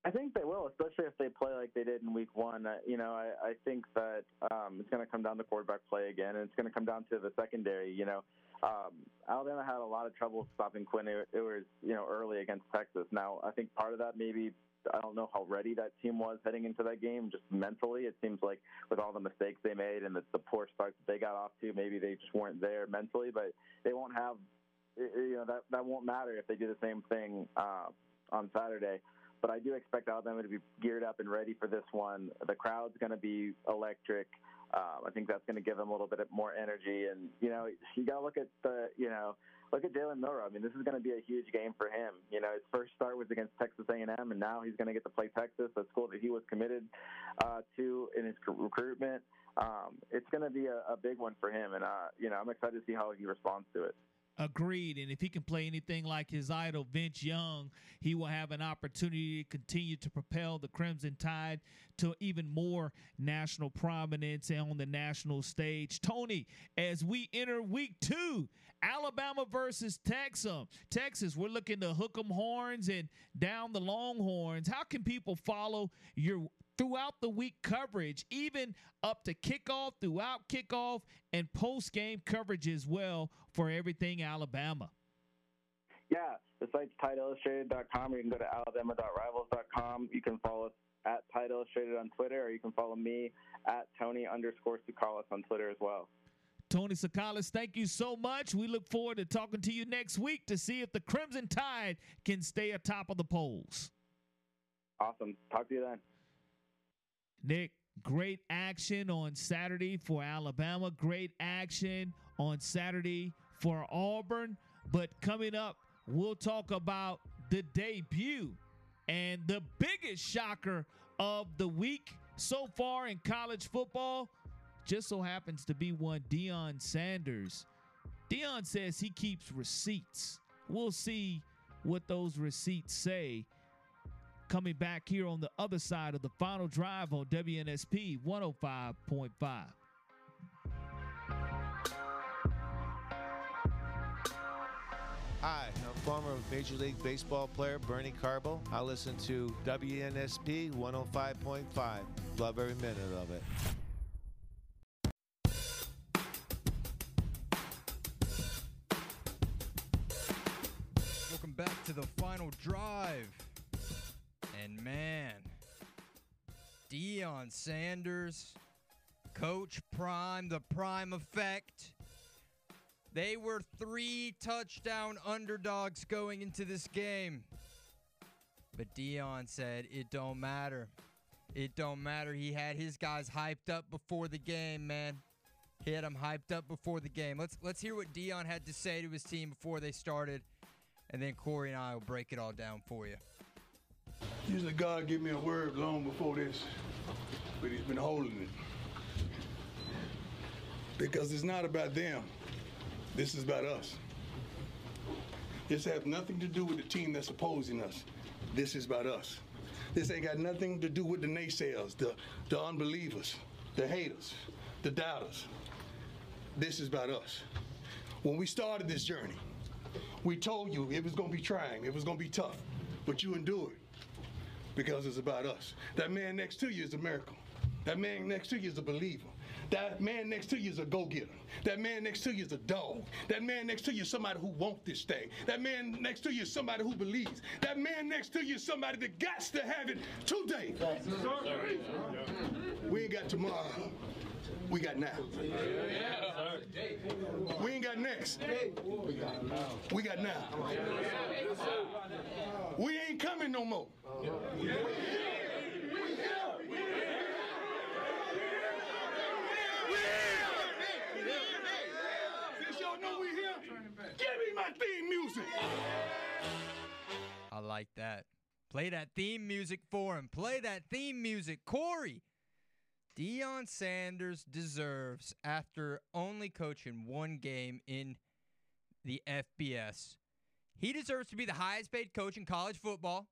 I think they will, especially if they play like they did in Week One. Uh, you know, I, I think that um, it's going to come down to quarterback play again, and it's going to come down to the secondary. You know, um, Alabama had a lot of trouble stopping Quinn Ewers, you know, early against Texas. Now, I think part of that maybe I don't know how ready that team was heading into that game, just mentally. It seems like with all the mistakes they made and the, the poor start that they got off to, maybe they just weren't there mentally. But they won't have, you know, that that won't matter if they do the same thing uh, on Saturday. But I do expect Alabama to be geared up and ready for this one. The crowd's going to be electric. Um, I think that's going to give them a little bit more energy. And you know, you got to look at the, you know, look at Jalen Milroe. I mean, this is going to be a huge game for him. You know, his first start was against Texas A&M, and now he's going to get to play Texas, a school that he was committed uh, to in his recruitment. Um, it's going to be a, a, big one for him, and uh, you know, I'm excited to see how he responds to it. Agreed. And if he can play anything like his idol, Vince Young, he will have an opportunity to continue to propel the Crimson Tide to even more national prominence and on the national stage. Tony, as we enter week two, Alabama versus Texas. Texas, we're looking to hook 'em horns and down the Longhorns. How can people follow your throughout the week coverage, even up to kickoff, throughout kickoff, and post game coverage as well for everything Alabama. Yeah, the site's tideillustrated.com, or you can go to alabama.rivals.com. You can follow us at Tide Illustrated on Twitter, or you can follow me at Tony underscore Tsoukalas on Twitter as well. Tony Tsoukalas, thank you so much. We look forward to talking to you next week to see if the Crimson Tide can stay atop of the polls. Awesome. Talk to you then. Nick, great action on Saturday for Alabama. Great action on Saturday for Auburn. But coming up, we'll talk about the debut and the biggest shocker of the week so far in college football just so happens to be one Deion Sanders. Deion says he keeps receipts. We'll see what those receipts say coming back here on the other side of the final drive on WNSP 105.5. Hi, I'm former Major League Baseball player Bernie Carbo. I listen to WNSP 105.5. Love every minute of it. The final drive. And man, Deion Sanders, Coach Prime, the Prime Effect. They were three touchdown underdogs going into this game. But Deion said it don't matter. It don't matter. He had his guys hyped up before the game, man. He had them hyped up before the game. Let's let's hear what Deion had to say to his team before they started, and then Corey and I will break it all down for you. Usually God give me a word long before this, but he's been holding it. Because it's not about them. This is about us. This has nothing to do with the team that's opposing us. This is about us. This ain't got nothing to do with the naysayers, the, the unbelievers, the haters, the doubters. This is about us. When we started this journey, we told you it was going to be trying, it was going to be tough, but you endured because it's about us. That man next to you is a miracle. That man next to you is a believer. That man next to you is a go-getter. That man next to you is a dog. That man next to you is somebody who wants this thing. That man next to you is somebody who believes. That man next to you is somebody that got to have it today. We ain't got tomorrow. We got now. We ain't got next. We got now. We ain't coming no more. We give me my theme music. I like that. Play that theme music for him. Play that theme music. Corey, Deion Sanders deserves, after only coaching one game in the FBS, he deserves to be the highest paid coach in college football.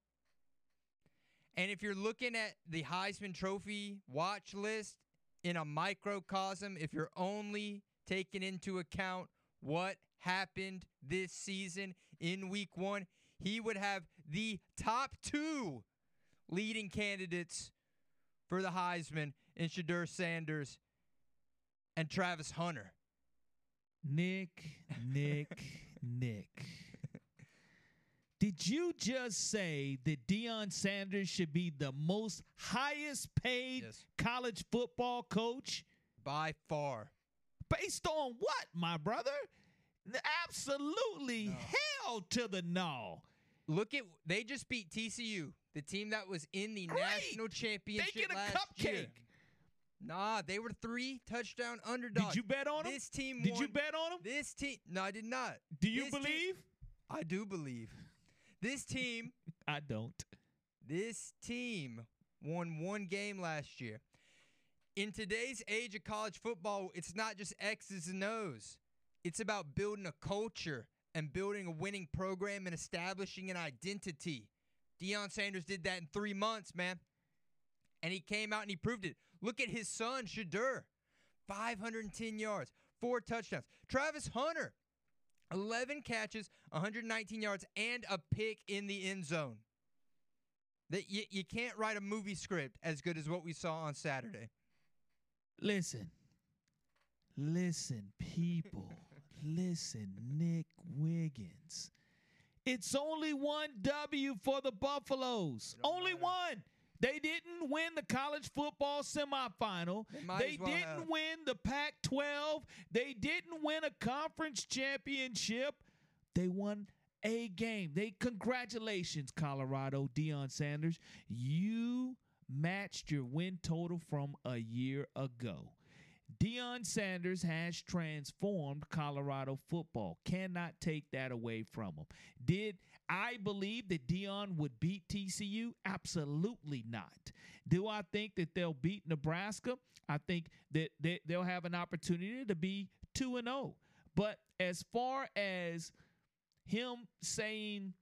And if you're looking at the Heisman Trophy watch list in a microcosm, if you're only taking into account what happened this season in week one, he would have the top two leading candidates for the Heisman in Shedeur Sanders and Travis Hunter. Nick, Nick, <laughs> Nick. Did you just say that Deion Sanders should be the most highest paid college football coach? By far. Based on what, my brother? Absolutely hell to the no. Look at they just beat TCU, the team that was in the Great. national championship They get a last cupcake. year. Nah, they were three touchdown underdogs. Did you bet on them? This team Did you bet on them? This team No, I did not. Do you This team- believe? I do believe. This team <laughs> I don't. This team won one game last year. In today's age of college football, it's not just X's and O's. It's about building a culture and building a winning program and establishing an identity. Deion Sanders did that in three months, man. And he came out and he proved it. Look at his son, Shedeur. 510 yards, four touchdowns. Travis Hunter, 11 catches, 119 yards, and a pick in the end zone. That you, you can't write a movie script as good as what we saw on Saturday. Listen, listen, people, <laughs> listen, Nick Wiggins. It's only one W for the Buffaloes. Only one. They didn't win the college football semifinal. They They well didn't have. win the Pac 12. They didn't win a conference championship. They won a game. They congratulations, Colorado, Deion Sanders. You matched your win total from a year ago. Deion Sanders has transformed Colorado football. Cannot take that away from him. Did I believe that Deion would beat TCU? Absolutely not. Do I think that they'll beat Nebraska? I think that they, they'll have an opportunity to be 2 and 0. But as far as him saying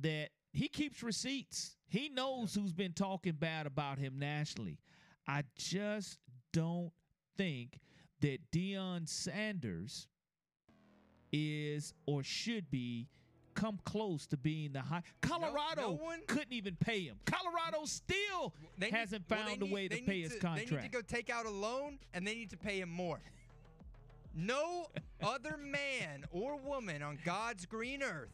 that he keeps receipts, he knows who's been talking bad about him nationally. I just don't think that Deion Sanders is or should be come close to being the high. Colorado no one- couldn't even pay him. Colorado still They need- hasn't well, found a need- way to pay need his to- contract. They need to go take out a loan and they need to pay him more. No <laughs> other man or woman on God's green earth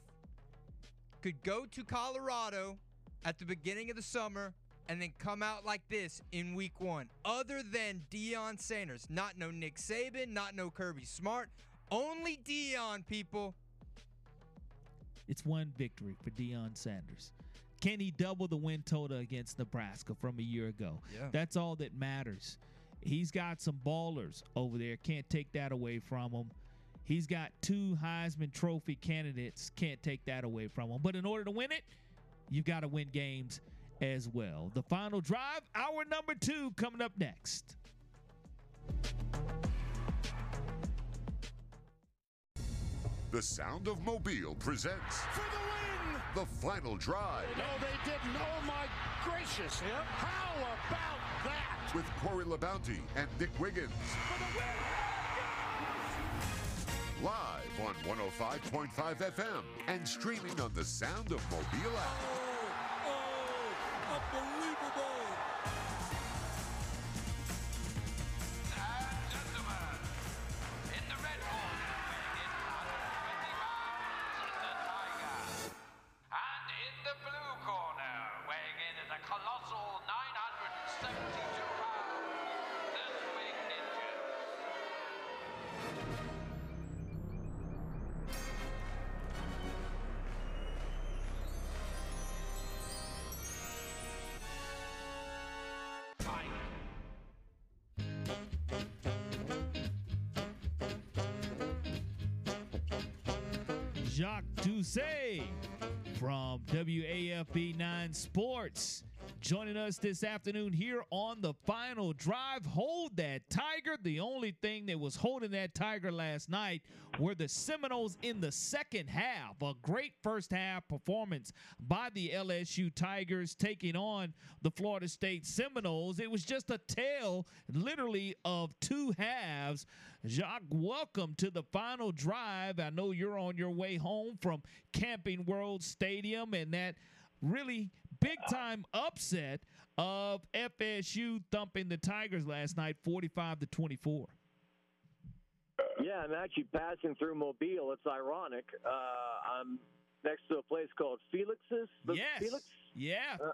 could go to Colorado at the beginning of the summer and then come out like this in week one, other than Deion Sanders. Not no Nick Saban, not no Kirby Smart, only Deion, people. It's one victory for Deion Sanders. Can he double the win total against Nebraska from a year ago? Yeah. That's all that matters. He's got some ballers over there. Can't take that away from him. He's got two Heisman Trophy candidates. Can't take that away from him. But in order to win it, you've got to win games as well. The final drive, hour number two, coming up next. The Sound of Mobile presents For the win! the final drive No, they didn't. Oh, my gracious. How about that? with Corey LaBounty and Nick Wiggins. For the win! Live on 105.5 FM and streaming on the Sound of Mobile app. Unbelievable! Jacques from WAFB 9 Sports joining us this afternoon here on the final drive. Hold that Tiger. The only thing that was holding that Tiger last night were the Seminoles in the second half. A great first half performance by the LSU Tigers taking on the Florida State Seminoles. It was just a tale, literally, of two halves. Jacques, welcome to the final drive. I know you're on your way home from Camping World Stadium and that really big time upset of FSU thumping the Tigers last night 45 to 24. Yeah, I'm actually passing through Mobile. It's ironic. Uh, I'm next to a place called Felix's. The Yes. Felix? Yeah. Uh,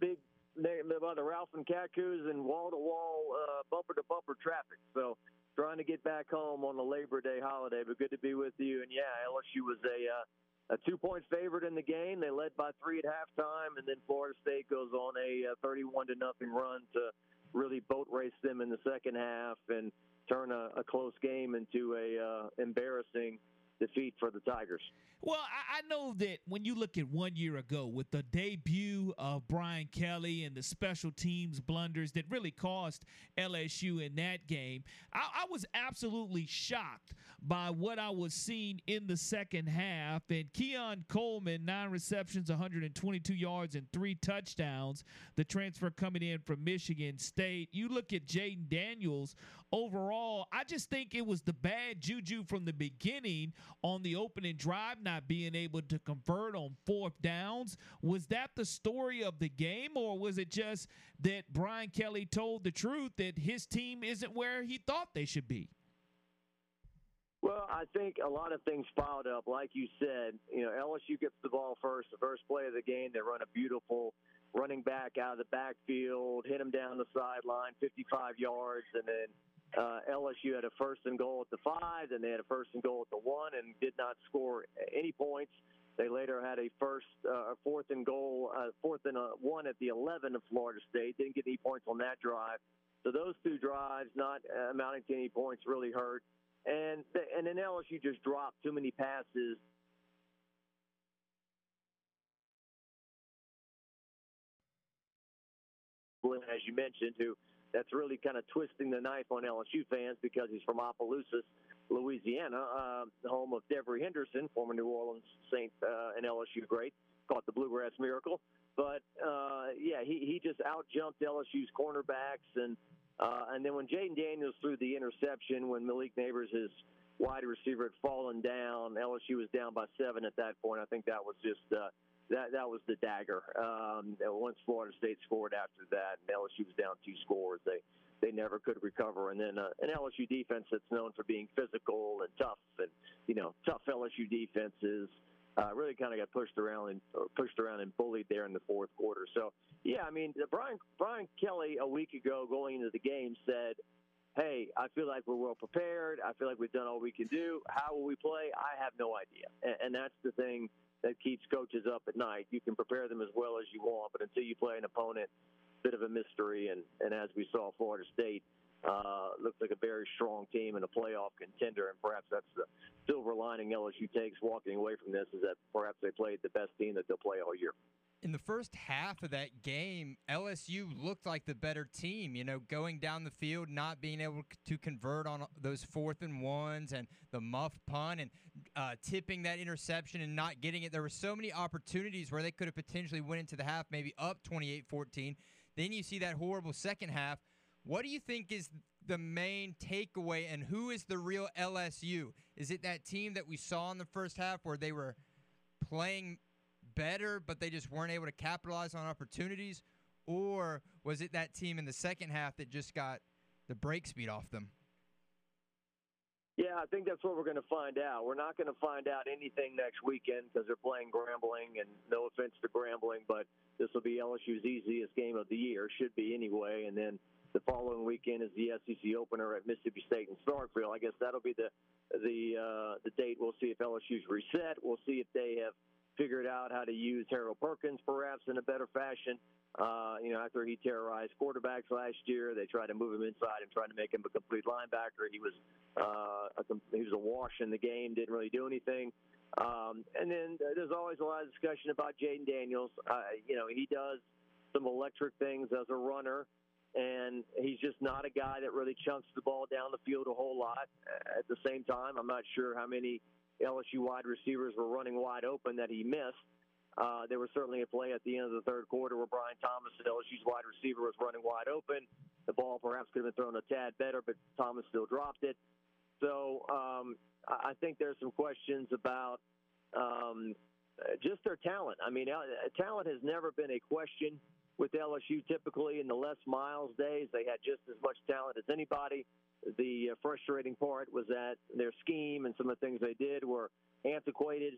big name by the Ralph and Kacoo's and wall to wall, bumper to bumper traffic. So trying to get back home on the Labor Day holiday, but good to be with you. And yeah, LSU was a uh, a two point favorite in the game. They led by three at halftime, and then Florida State goes on a uh, 31 to nothing run to really boat race them in the second half and turn a, a close game into a uh, embarrassing defeat for the Tigers. Well, I, I know that when you look at one year ago with the debut of Brian Kelly and the special teams blunders that really cost LSU in that game, I, I was absolutely shocked by what I was seeing in the second half. And Keon Coleman, nine receptions, 122 yards, and three touchdowns. The transfer coming in from Michigan State. You look at Jayden Daniels overall, I just think it was the bad juju from the beginning on the opening drive, not being able to convert on fourth downs. Was that the story of the game, or was it just that Brian Kelly told the truth that his team isn't where he thought they should be? Well, I think a lot of things piled up. Like you said, you know, LSU gets the ball first. The first play of the game, they run a beautiful running back out of the backfield, hit him down the sideline, 55 yards, and then uh, LSU had a first and goal at the five, then they had a first and goal at the one, and did not score any points. They later had a first, uh, fourth and goal, uh, fourth and uh, one at the 11 of Florida State. Didn't get any points on that drive. So those two drives, not uh, amounting to any points, really hurt. And th- and then LSU just dropped too many passes. As you mentioned, who that's really kind of twisting the knife on LSU fans because he's from Opelousas, Louisiana, uh, the home of Devery Henderson, former New Orleans Saint uh, and LSU great, caught the Bluegrass Miracle. But uh, yeah, he he just out jumped LSU's cornerbacks, and uh, and then when Jayden Daniels threw the interception, when Malik Nabers, his wide receiver, had fallen down, LSU was down by seven at that point. I think that was just. Uh, that that was the dagger. Um, once Florida State scored after that, and LSU was down two scores, they they never could recover. And then uh, an LSU defense that's known for being physical and tough, and you know tough LSU defenses uh, really kind of got pushed around and or pushed around and bullied there in the fourth quarter. So yeah, I mean Brian Brian Kelly a week ago going into the game said. Hey, I feel like we're well prepared. I feel like we've done all we can do. How will we play? I have no idea. And that's the thing that keeps coaches up at night. You can prepare them as well as you want, but until you play an opponent, bit of a mystery. And and as we saw, Florida State uh, looks like a very strong team and a playoff contender, and perhaps that's the silver lining LSU takes walking away from this is that perhaps they played the best team that they'll play all year in the first half of that game, LSU looked like the better team. You know, going down the field, not being able to convert on those fourth and ones and the muff punt and uh, tipping that interception and not getting it. There were so many opportunities where they could have potentially went into the half, maybe up 28 14. Then you see that horrible second half. What do you think is the main takeaway and who is the real LSU? Is it that team that we saw in the first half where they were playing better, but they just weren't able to capitalize on opportunities? Or was it that team in the second half that just got the break speed off them? Yeah, I think that's what we're going to find out. We're not going to find out anything next weekend because they're playing Grambling, and no offense to Grambling, but this will be LSU's easiest game of the year, should be anyway. And then the following weekend is the SEC opener at Mississippi State and Starkville. I guess that'll be the the uh, the date. We'll see if LSU's reset. We'll see if they have figured out how to use Harold Perkins perhaps in a better fashion. Uh, you know, after he terrorized quarterbacks last year, they tried to move him inside and tried to make him a complete linebacker. He was uh, a, he was a wash in the game, didn't really do anything. Um, and then there's always a lot of discussion about Jayden Daniels. Uh, you know, he does some electric things as a runner, and he's just not a guy that really chunks the ball down the field a whole lot. At the same time, I'm not sure how many LSU wide receivers were running wide open that he missed. Uh, there was certainly a play at the end of the third quarter where Brian Thomas, LSU's wide receiver, was running wide open. The ball perhaps could have been thrown a tad better, but Thomas still dropped it. So um, I think there's some questions about um, just their talent. I mean, talent has never been a question with LSU. Typically, in the Les Miles days, they had just as much talent as anybody. The uh, frustrating part was that their scheme and some of the things they did were antiquated.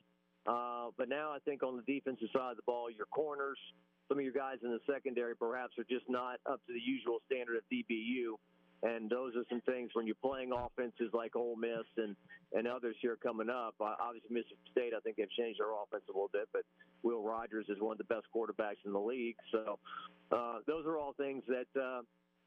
Uh, but now I think on the defensive side of the ball, your corners, some of your guys in the secondary perhaps are just not up to the usual standard of DBU. And those are some things when you're playing offenses like Ole Miss and, and others here coming up. Uh, obviously, Mississippi State, I think they've changed their offense a little bit, but Will Rogers is one of the best quarterbacks in the league. So uh, those are all things that uh,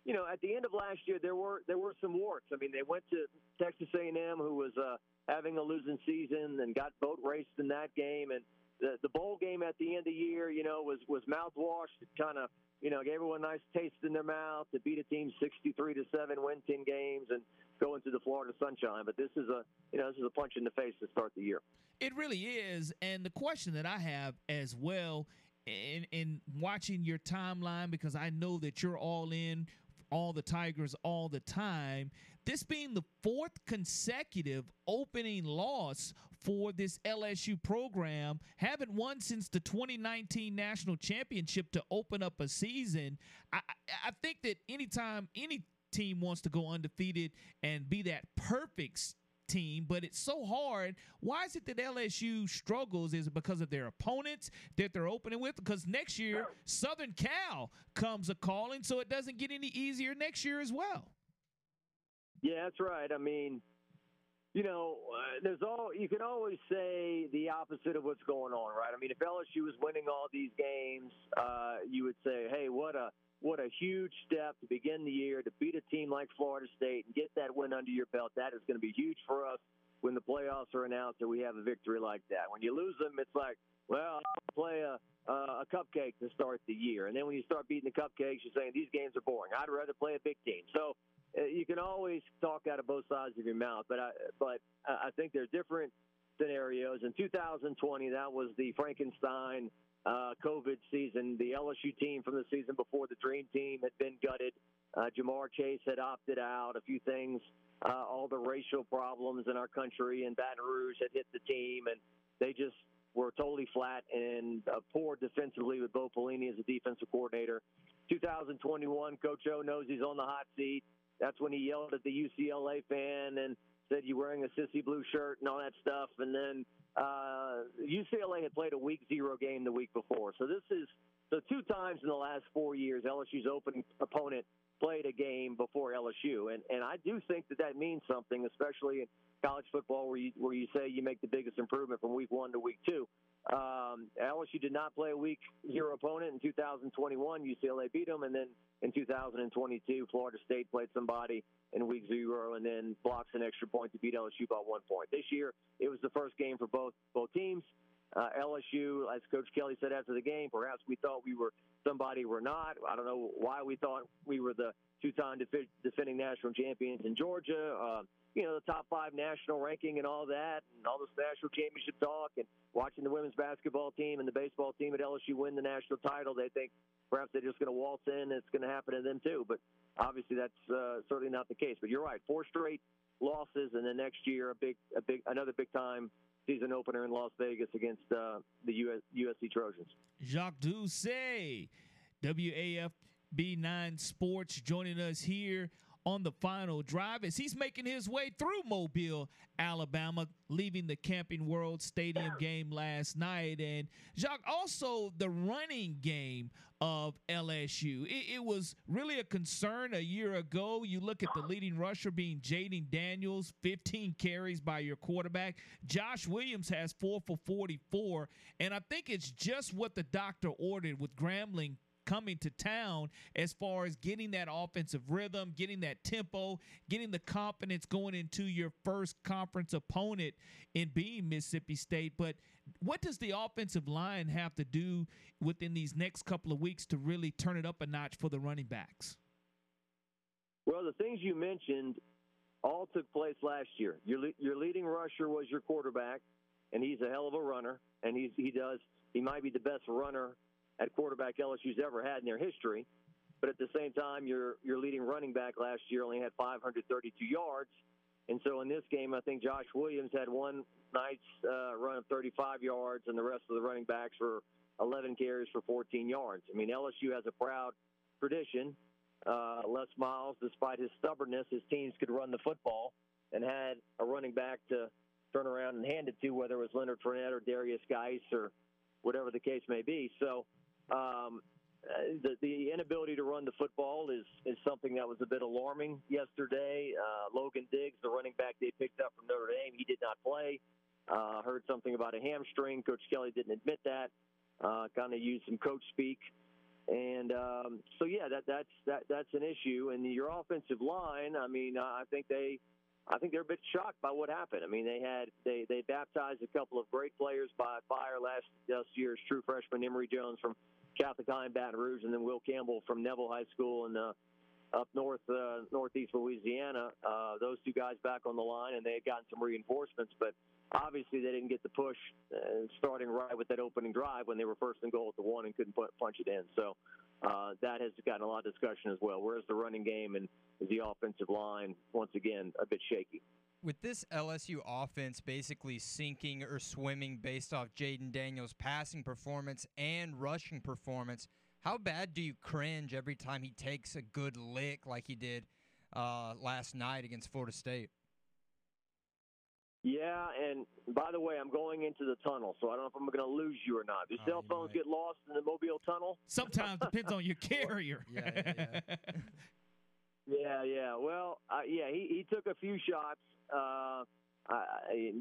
you know, at the end of last year, there were there were some warts. I mean, they went to Texas A&M, who was uh, having a losing season, and got boat raced in that game. And the the bowl game at the end of the year, you know, was was mouthwash. Kind of, you know, gave everyone a nice taste in their mouth to beat a team 63 to seven, win 10 games, and go into the Florida sunshine. But this is a you know this is a punch in the face to start the year. It really is. And the question that I have as well in in watching your timeline because I know that you're all in all the Tigers all the time. This being the fourth consecutive opening loss for this LSU program, haven't won since the 2019 national championship to open up a season. I, I think that anytime any team wants to go undefeated and be that perfect team, but it's so hard. Why is it that LSU struggles? Is it because of their opponents that they're opening with? Because next year, Southern Cal comes a calling, so it doesn't get any easier next year as well. Yeah, that's right. I mean, you know, uh, there's all you can always say the opposite of what's going on, right? I mean, if LSU was winning all these games, uh, you would say, "Hey, what a what a huge step to begin the year to beat a team like Florida State and get that win under your belt. That is going to be huge for us when the playoffs are announced and we have a victory like that. When you lose them, it's like, well, I'll play a, a cupcake to start the year. And then when you start beating the cupcakes, you're saying these games are boring. I'd rather play a big team. So uh, you can always talk out of both sides of your mouth, but I, but I think there are different scenarios. In 2020, that was the Frankenstein uh, COVID season. The LSU team from the season before, the Dream Team, had been gutted. Uh, Ja'Marr Chase had opted out. A few things, uh, all the racial problems in our country and Baton Rouge had hit the team, and they just were totally flat and uh, poor defensively with Bo Pelini as a defensive coordinator. 2021, Coach O knows he's on the hot seat. That's when he yelled at the UCLA fan and said you're wearing a sissy blue shirt and all that stuff. And then uh, UCLA had played a week zero game the week before, so this is So two times in the last four years, LSU's opening opponent played a game before LSU, and and I do think that that means something, especially in college football, where you where you say you make the biggest improvement from week one to week two. Um, LSU did not play a week zero opponent in 2021. UCLA beat them, and then in 2022, Florida State played somebody in week zero, and then blocks an extra point to beat LSU by one point. This year, it was the first game for both both teams. Uh, LSU, as Coach Kelly said after the game, perhaps we thought we were somebody we're not. I don't know why we thought we were the two-time defending national champions in Georgia. Uh, you know, the top five national ranking and all that, and all this national championship talk, and watching the women's basketball team and the baseball team at LSU win the national title, they think perhaps they're just going to waltz in and it's going to happen to them too. But obviously, that's uh, certainly not the case. But you're right, four straight losses, and then next year a big, a big, another big time season opener in Las Vegas against uh, the US, USC Trojans. Jacques Doucet, WAFB 9 Sports, joining us here on the final drive as he's making his way through Mobile, Alabama, leaving the Camping World Stadium game last night. And Jacques, also the running game of LSU. It, it, was really a concern a year ago. You look at the leading rusher being Jayden Daniels, 15 carries by your quarterback. Josh Williams has four for 44. And I think it's just what the doctor ordered with Grambling coming to town as far as getting that offensive rhythm, getting that tempo, getting the confidence going into your first conference opponent in being Mississippi State. But what does the offensive line have to do within these next couple of weeks to really turn it up a notch for the running backs? Well, the things you mentioned all took place last year. Your your leading rusher was your quarterback, and he's a hell of a runner, and he's he does he might be the best runner at quarterback LSU's ever had in their history. But at the same time, your your leading running back last year only had 532 yards, and so in this game, I think Josh Williams had one nice uh, run of 35 yards, and the rest of the running backs were 11 carries for 14 yards. I mean, LSU has a proud tradition. Uh, Les Miles, despite his stubbornness, his teams could run the football and had a running back to turn around and hand it to, whether it was Leonard Fournette or Derrius Guice or whatever the case may be. So um, uh, the, the inability to run the football is, is something that was a bit alarming yesterday. Uh, Logan Diggs, the running back they picked up from Notre Dame, he did not play. Uh, heard something about a hamstring. Coach Kelly didn't admit that. Uh, kind of used some coach speak. And um, so, yeah, that that's that that's an issue. And your offensive line, I mean, I think they, I think they're a bit shocked by what happened. I mean, they had they they baptized a couple of great players by fire last last year's true freshman Emery Jones from Catholic High in Baton Rouge, and then Will Campbell from Neville High School in uh, up north, uh, northeast Louisiana. Uh, those two guys back on the line, and they had gotten some reinforcements, but obviously they didn't get the push uh, starting right with that opening drive when they were first and goal at the one and couldn't put, punch it in. So uh, that has gotten a lot of discussion as well. Where's the running game and is the offensive line once again a bit shaky? With this LSU offense basically sinking or swimming based off Jayden Daniels' passing performance and rushing performance, how bad do you cringe every time he takes a good lick like he did uh, last night against Florida State? Yeah, and by the way, I'm going into the tunnel, so I don't know if I'm going to lose you or not. Do oh, cell phones get lost in the Mobile tunnel? Sometimes depends on your <laughs> carrier. yeah, yeah. yeah, <laughs> yeah. Well, uh, yeah, he, he took a few shots uh,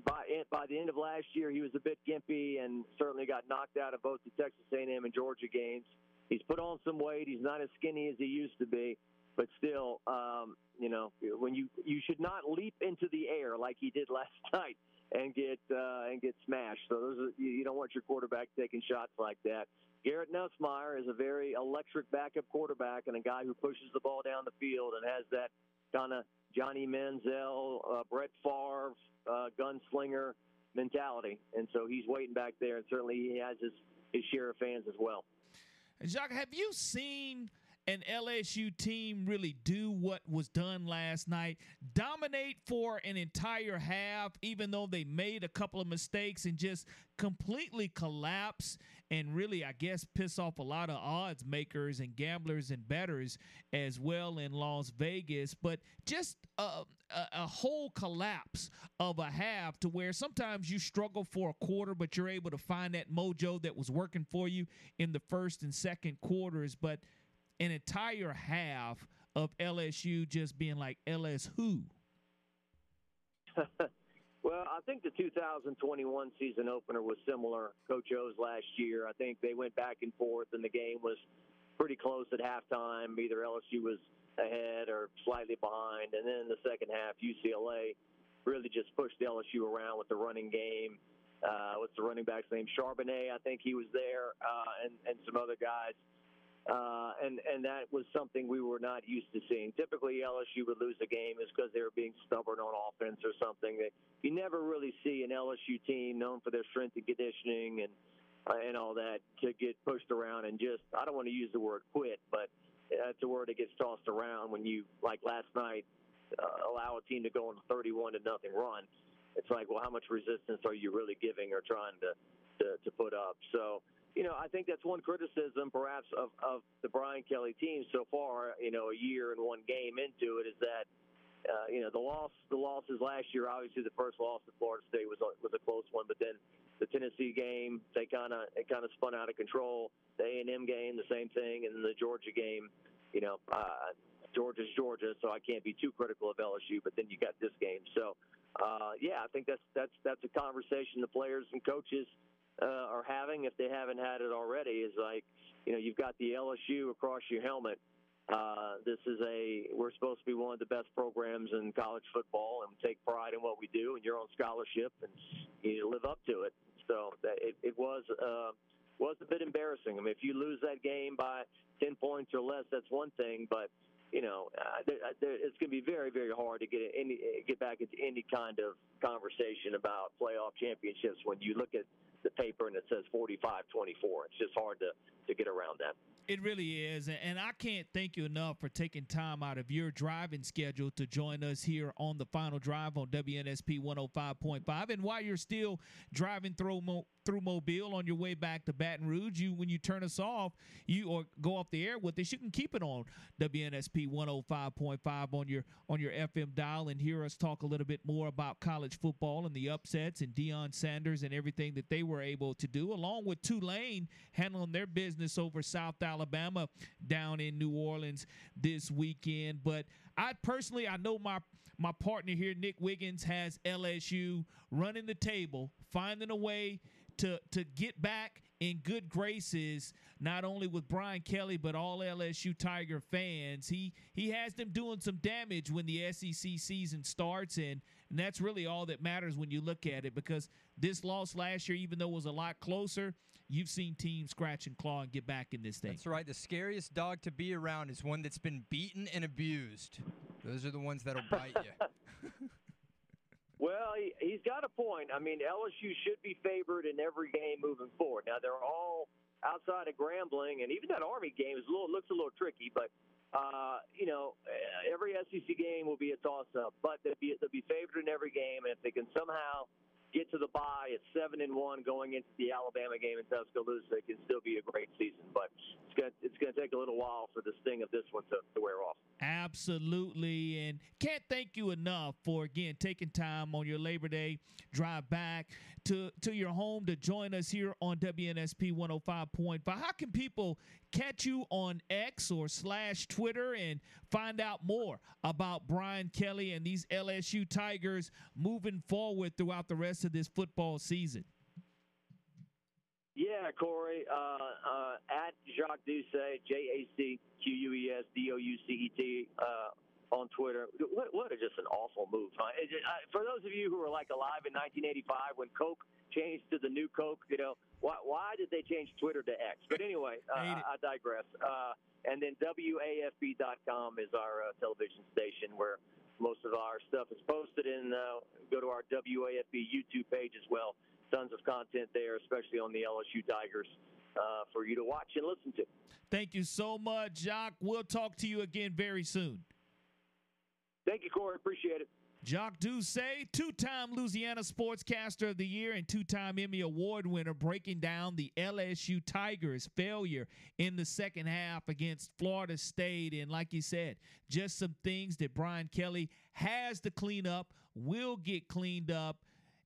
by by the end of last year, he was a bit gimpy and certainly got knocked out of both the Texas A&M and Georgia games. He's put on some weight. He's not as skinny as he used to be, but still, um, you know, when you you should not leap into the air like he did <laughs> last night and get uh, and get smashed. So those are, you don't want your quarterback taking shots like that. Garrett Nussmeier is a very electric backup quarterback and a guy who pushes the ball down the field and has that kind of Johnny Manziel, uh, Brett Favre, uh, gunslinger mentality, and so he's waiting back there, and certainly he has his his share of fans as well. Jacques, have you seen an LSU team really do what was done last night, dominate for an entire half, even though they made a couple of mistakes and just completely collapse and really, I guess, piss off a lot of odds makers and gamblers and betters as well in Las Vegas. But just a, a, a whole collapse of a half to where sometimes you struggle for a quarter, but you're able to find that mojo that was working for you in the first and second quarters. But an entire half of LSU just being like LS who. <laughs> well, I think the 2021 season opener was similar. Coach O's last year, I think they went back and forth, and the game was pretty close at halftime. Either LSU was ahead or slightly behind, and then in the second half, UCLA really just pushed LSU around with the running game. Uh, what's the running back's name? Charbonnet, I think he was there, uh, and and some other guys. Uh, and and that was something we were not used to seeing. Typically, LSU would lose a game is because they were being stubborn on offense or something. That you never really see an LSU team known for their strength and conditioning and uh, and all that to get pushed around and just I don't want to use the word quit, but that's a word that gets tossed around when you like last night uh, allow a team to go on a 31 to nothing run. It's like, well, how much resistance are you really giving or trying to to, to put up? So you know, I think that's one criticism, perhaps, of, of the Brian Kelly team so far. You know, a year and one game into it is that, uh, you know, the loss, the losses last year. Obviously, the first loss to Florida State was a, was a close one, but then the Tennessee game, they kind of it kind of spun out of control. The A and M game, the same thing, and then the Georgia game. You know, uh, Georgia's Georgia, so I can't be too critical of LSU. But then you got this game, so uh, yeah, I think that's that's that's a conversation the players and coaches uh, are having, if they haven't had it already, is like, you know, you've got the LSU across your helmet. Uh, this is a we're supposed to be one of the best programs in college football and take pride in what we do, and you're on scholarship and you live up to it. So it, it was uh, was a bit embarrassing. I mean, if you lose that game by ten points or less, that's one thing, but you know, uh, uh, it's going to be very, very hard to get any get back into any kind of conversation about playoff championships when you look at the paper and it says 45 24. It's just hard to, to get around that. It really is. And I can't thank you enough for taking time out of your driving schedule to join us here on the final drive on WNSP 105.5. And while you're still driving through, through Mobile on your way back to Baton Rouge, you when you turn us off, you or go off the air with us, you can keep it on WNSP 105.5 on your on your FM dial and hear us talk a little bit more about college football and the upsets and Deion Sanders and everything that they were able to do, along with Tulane handling their business over South Alabama down in New Orleans this weekend. But I personally, I know my my partner here, Nick Wiggins, has LSU running the table, finding a way to to get back in good graces, not only with Brian Kelly but all LSU Tiger fans. He he has them doing some damage when the SEC season starts, and, and that's really all that matters when you look at it. Because this loss last year, even though it was a lot closer, you've seen teams scratch and claw and get back in this thing. That's right. The scariest dog to be around is one that's been beaten and abused. Those are the ones that'll bite you. <laughs> well, he, he's got a point. I mean, LSU should be favored in every game moving forward. Now they're all outside of Grambling, and even that Army game is a little looks a little tricky, but. Uh, you know, every SEC game will be a toss-up, but they'll be, they'll be favored in every game, and if they can somehow get to the bye at seven and one going into the Alabama game in Tuscaloosa. It can still be a great season, but going it's going to take a little while for the sting of this one to, to wear off. Absolutely, and can't thank you enough for again taking time on your Labor Day drive back to to your home to join us here on WNSP 105.5. How can people catch you on X or slash Twitter and find out more about Brian Kelly and these LSU Tigers moving forward throughout the rest of this football season? Yeah, Corey, uh, uh, at Jacques Doucet, J A C Q U E S D O U C E T, uh, on Twitter. What, what a, just an awful move. Huh? It, uh, for those of you who were like alive in 1985 when Coke changed to the new Coke, you know, why, why did they change Twitter to X? But anyway, uh, I, I digress. Uh, and then WAFB.com is our uh, television station where most of our stuff is posted. And uh, go to our WAFB YouTube page as well. Tons of content there, especially on the LSU Tigers. Uh, for you to watch and listen to. Thank you so much, Jacques. We'll talk to you again very soon. Thank you, Corey. Appreciate it. Jacques Doucet, two time Louisiana Sportscaster of the Year and two time Emmy Award winner, breaking down the LSU Tigers' failure in the second half against Florida State. And like you said, just some things that Brian Kelly has to clean up, will get cleaned up.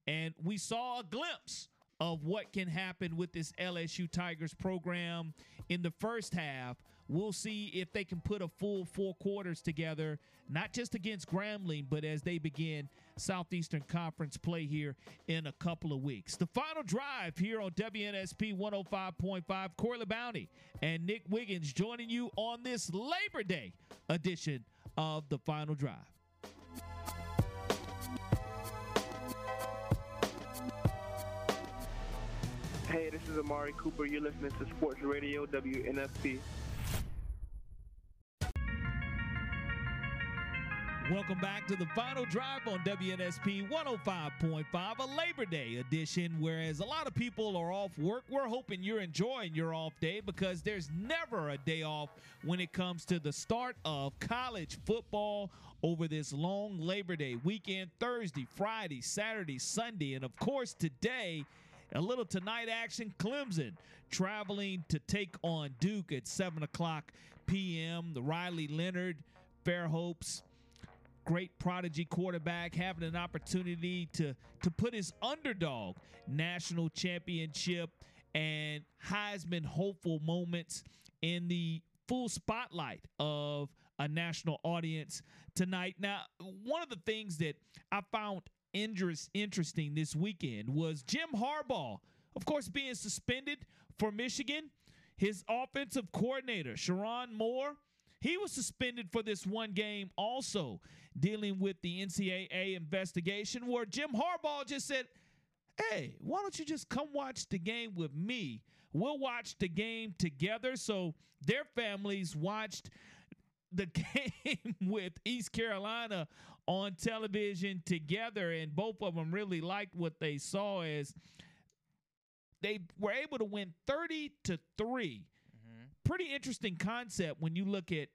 And we saw a glimpse of what can happen with this LSU Tigers program in the first half. We'll see if they can put a full four quarters together, not just against Grambling, but as they begin Southeastern Conference play here in a couple of weeks. The final drive here on WNSP 105.5, Corey LaBounty and Nick Wiggins joining you on this Labor Day edition of The Final Drive. Hey, this is Amari Cooper. You're listening to Sports Radio WNSP. Welcome back to the final drive on WNSP 105.5, a Labor Day edition. Whereas a lot of people are off work, we're hoping you're enjoying your off day because there's never a day off when it comes to the start of college football over this long Labor Day weekend Thursday, Friday, Saturday, Sunday, and of course today. A little tonight action. Clemson traveling to take on Duke at 7 o'clock p.m. The Riley Leonard, Fairhope's, great prodigy quarterback having an opportunity to to put his underdog national championship and Heisman hopeful moments in the full spotlight of a national audience tonight. Now, one of the things that I found interest, interesting this weekend was Jim Harbaugh, of course, being suspended for Michigan. His offensive coordinator, Sherrone Moore, he was suspended for this one game also dealing with the NCAA investigation where Jim Harbaugh just said, Hey, why don't you just come watch the game with me? We'll watch the game together. So their families watched the <laughs> game with East Carolina on television together, and both of them really liked what they saw as they were able to win 30 to 3. Mm-hmm. Pretty interesting concept when you look at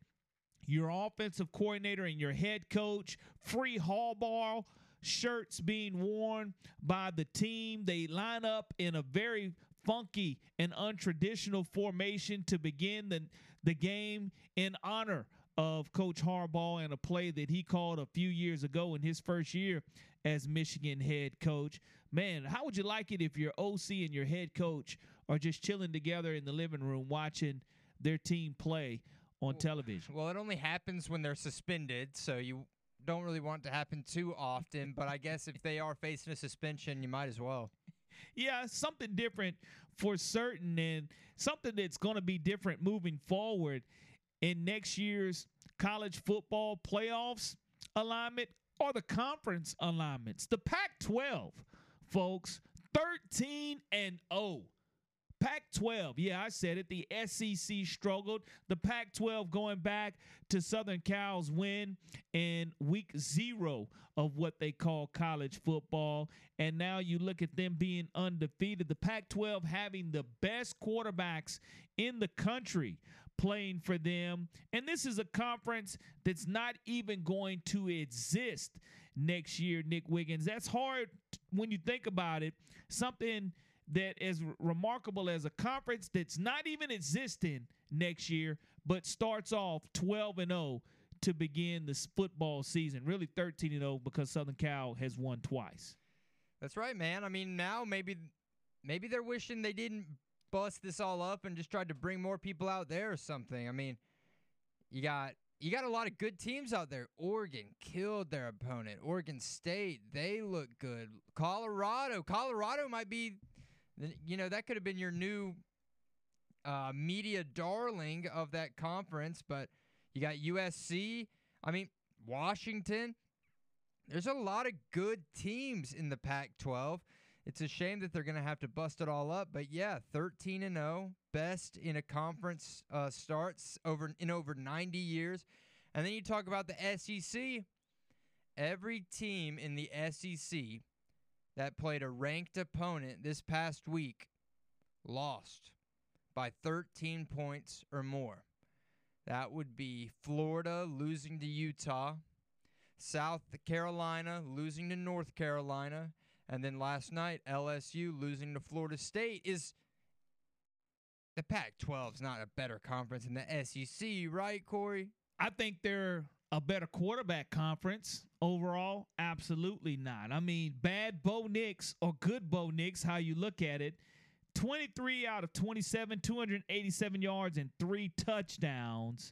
your offensive coordinator and your head coach, free Harbaugh shirts being worn by the team. They line up in a very funky and untraditional formation to begin the, the game in honor of Coach Harbaugh and a play that he called a few years ago in his first year as Michigan head coach. Man, how would you like it if your OC and your head coach are just chilling together in the living room watching their team play on television? Well, it only happens when they're suspended, so you don't really want it to happen too often. But I guess if they are facing a suspension, you might as well. Yeah, something different for certain, and something that's going to be different moving forward in next year's college football playoffs alignment or the conference alignments. The Pac 12, folks, 13 and 0. Pac 12, yeah, I said it. The SEC struggled. The Pac 12 going back to Southern Cal's win in week zero of what they call college football. And now you look at them being undefeated. The Pac 12 having the best quarterbacks in the country playing for them. And this is a conference that's not even going to exist next year, Nick Wiggins. That's hard when you think about it. Something that is remarkable as a conference that's not even existing next year, but starts off 12 and 0 to begin this football season. Really 13 and 0 because Southern Cal has won twice. That's right, man. I mean, now maybe maybe they're wishing they didn't bust this all up and just tried to bring more people out there or something. I mean, you got you got a lot of good teams out there. Oregon killed their opponent. Oregon State, they look good. Colorado, Colorado might be you know, that could have been your new uh, media darling of that conference, but you got USC. I mean, Washington. There's a lot of good teams in the Pac 12. It's a shame that they're going to have to bust it all up, but yeah, 13 and 0, best in a conference uh, starts over in over 90 years. And then you talk about the SEC. Every team in the SEC that played a ranked opponent this past week lost by 13 points or more. That would be Florida losing to Utah, South Carolina losing to North Carolina, and then last night LSU losing to Florida State is the Pac-12 is not a better conference than the SEC, right, Corey? I think they're a better quarterback conference overall. Absolutely not. I mean, bad Bo Nix or good Bo Nix, how you look at it. 23 out of 27, 287 yards and three touchdowns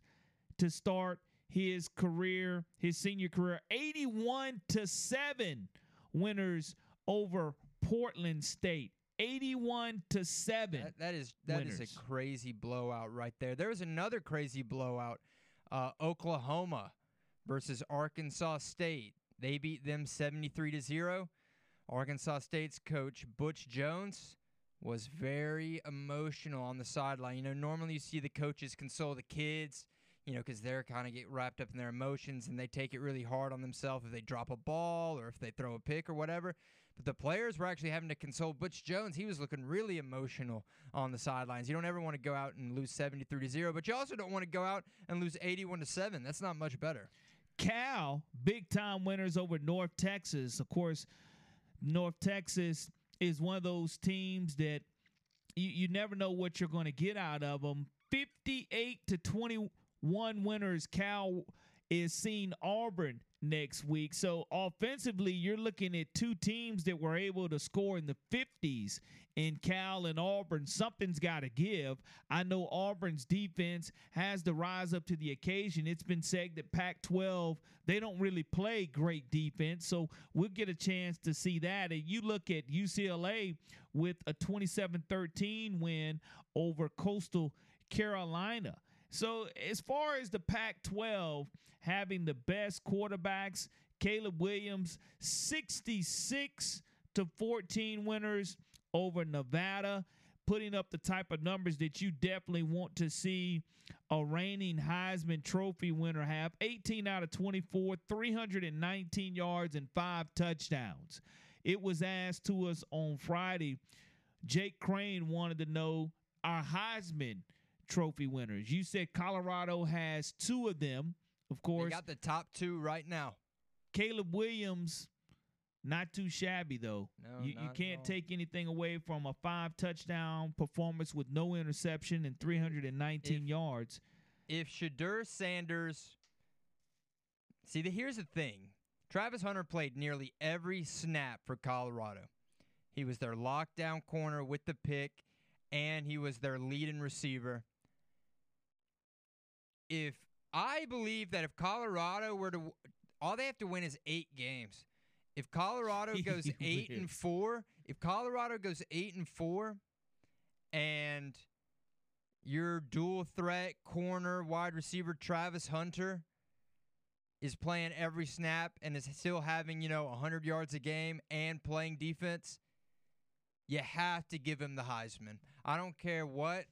to start his career, his senior career. 81 to 7 winners over Portland State. 81 to 7. That, that is that is winners. a crazy blowout right there. There was another crazy blowout. Uh, Oklahoma versus Arkansas State. They beat them 73 to 0. Arkansas State's coach Butch Jones was very emotional on the sideline. You know, normally you see the coaches console the kids, you know, because they're kind of get wrapped up in their emotions and they take it really hard on themselves if they drop a ball or if they throw a pick or whatever. But the players were actually having to console Butch Jones. He was looking really emotional on the sidelines. You don't ever want to go out and lose 73 to 0, but you also don't want to go out and lose 81 to 7. That's not much better. Cal, big time winners over North Texas. Of course, North Texas is one of those teams that you, you never know what you're going to get out of them. 58 to 21 winners. Cal is seeing Auburn next week. So offensively, you're looking at two teams that were able to score in the 50s in Cal and Auburn. Something's got to give. I know Auburn's defense has to rise up to the occasion. It's been said that Pac 12, they don't really play great defense. So we'll get a chance to see that. And you look at UCLA with a 27 13 win over Coastal Carolina. So, as far as the Pac 12 having the best quarterbacks, Caleb Williams, 66 to 14 winners over Nevada, putting up the type of numbers that you definitely want to see a reigning Heisman Trophy winner have 18 out of 24, 319 yards, and five touchdowns. It was asked to us on Friday. Jake Crane wanted to know our Heisman Trophy winners. You said Colorado has two of them, of course, They got the top two right now. Caleb Williams, not too shabby though. No, you, you can't take anything away from a five touchdown performance with no interception and 319 yards. If Shedeur Sanders, see, the, here's the thing: Travis Hunter played nearly every snap for Colorado. He was their lockdown corner with the pick, and he was their leading receiver. If I believe that if Colorado were to, all they have to win is eight games. If Colorado <laughs> goes eight and four, if Colorado goes eight and four, and your dual threat corner wide receiver Travis Hunter is playing every snap and is still having, you know, 100 yards a game and playing defense, you have to give him the Heisman. I don't care what,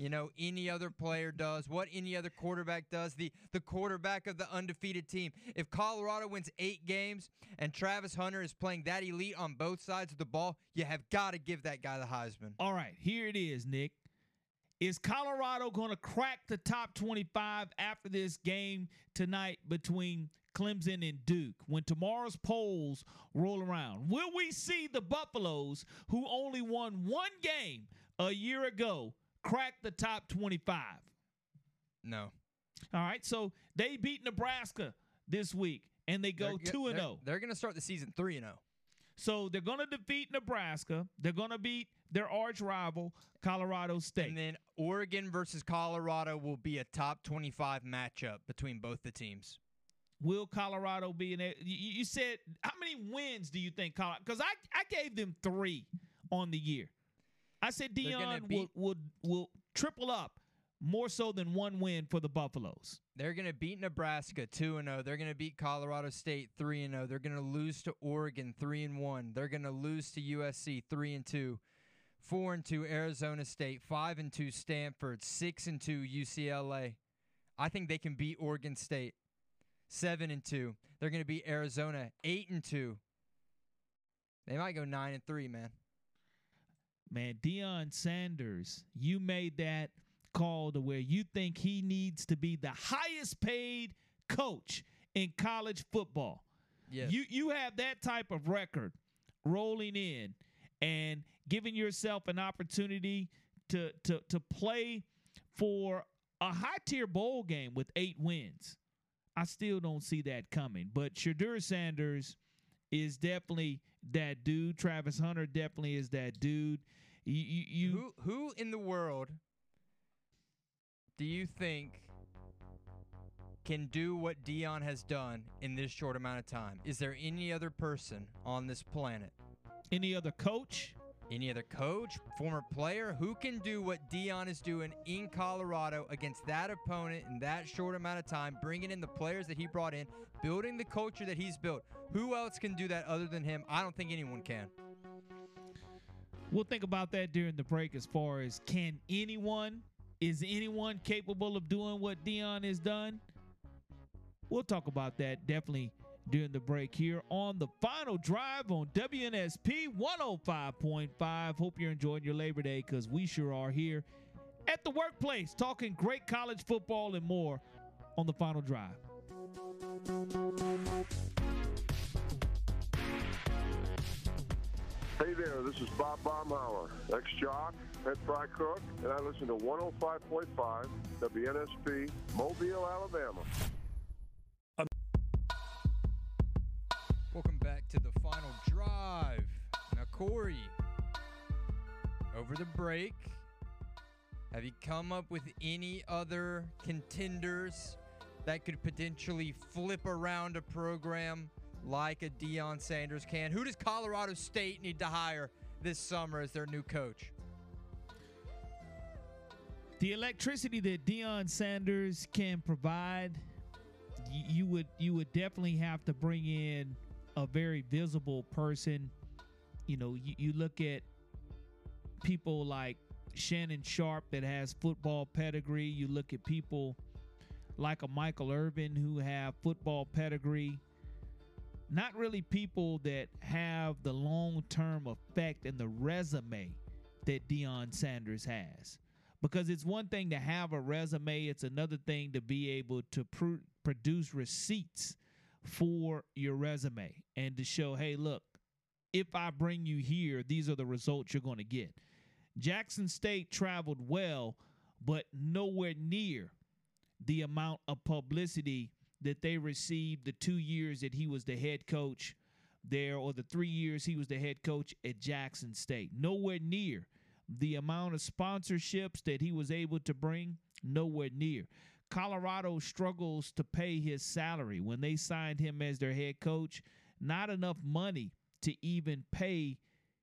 you know, any other player does, what any other quarterback does, the the quarterback of the undefeated team. If Colorado wins 8 games and Travis Hunter is playing that elite on both sides of the ball, you have got to give that guy the Heisman. All right, here it is, Nick. Is Colorado going to crack the top 25 after this game tonight between Clemson and Duke? When tomorrow's polls roll around, will we see the Buffaloes, who only won one game a year ago, crack the top 25? No. All right, so they beat Nebraska this week and they go They're 2 and oh. they're- 0. They're going to start the season 3 and oh. 0. So they're going to defeat Nebraska. They're going to beat their arch rival, Colorado State. And then Oregon versus Colorado will be a top 25 matchup between both the teams. Will Colorado be in? You, you said how many wins do you think Colorado? Because I I gave them three on the year. I said Deion will, will will triple up more so than one win for the Buffaloes. They're going to beat Nebraska 2 and 0. They're going to beat Colorado State 3 and 0. They're going to lose to Oregon 3 and 1. They're going to lose to USC 3 and 2. 4 and 2 Arizona State, 5 and 2 Stanford, 6 and 2 UCLA. I think they can beat Oregon State. 7 and 2. They're going to beat Arizona 8 and 2. They might go 9 and 3, man. Man, Deion Sanders, you made that call to where you think he needs to be the highest paid coach in college football. Yes. You you have that type of record rolling in and giving yourself an opportunity to to to play for a high tier bowl game with eight wins. I still don't see that coming. But Shedeur Sanders is definitely that dude. Travis Hunter definitely is that dude. You, you, you who who in the world do you think can do what Deion has done in this short amount of time? Is there any other person on this planet? Any other coach? Any other coach, former player who can do what Deion is doing in Colorado against that opponent in that short amount of time, bringing in the players that he brought in, building the culture that he's built? Who else can do that other than him? I don't think anyone can. We'll think about that during the break as far as can anyone, is anyone capable of doing what Deion has done? We'll talk about that definitely during the break here on the final drive on WNSP 105.5. Hope you're enjoying your Labor Day because we sure are here at the workplace talking great college football and more on the final drive. Hey there, this is Bob Baumhauer, ex-jock, head fry cook, and I listen to 105.5 WNSP, Mobile, Alabama. Welcome back to the final drive. Now, Corey, over the break, have you come up with any other contenders that could potentially flip around a program like a Deion Sanders can? Who does Colorado State need to hire this summer as their new coach? The electricity that Deion Sanders can provide, you would you would definitely have to bring in a very visible person. You know, you, you look at people like Shannon Sharpe that has football pedigree. You look at people like a Michael Irvin who have football pedigree. Not really people that have the long term effect and the resume that Deion Sanders has. Because it's one thing to have a resume, it's another thing to be able to pr- produce receipts for your resume and to show, hey, look, if I bring you here, these are the results you're going to get. Jackson State traveled well, but nowhere near the amount of publicity that they received the two years that he was the head coach there or the three years he was the head coach at Jackson State. Nowhere near the amount of sponsorships that he was able to bring, nowhere near. Colorado struggles to pay his salary. When they signed him as their head coach, not enough money to even pay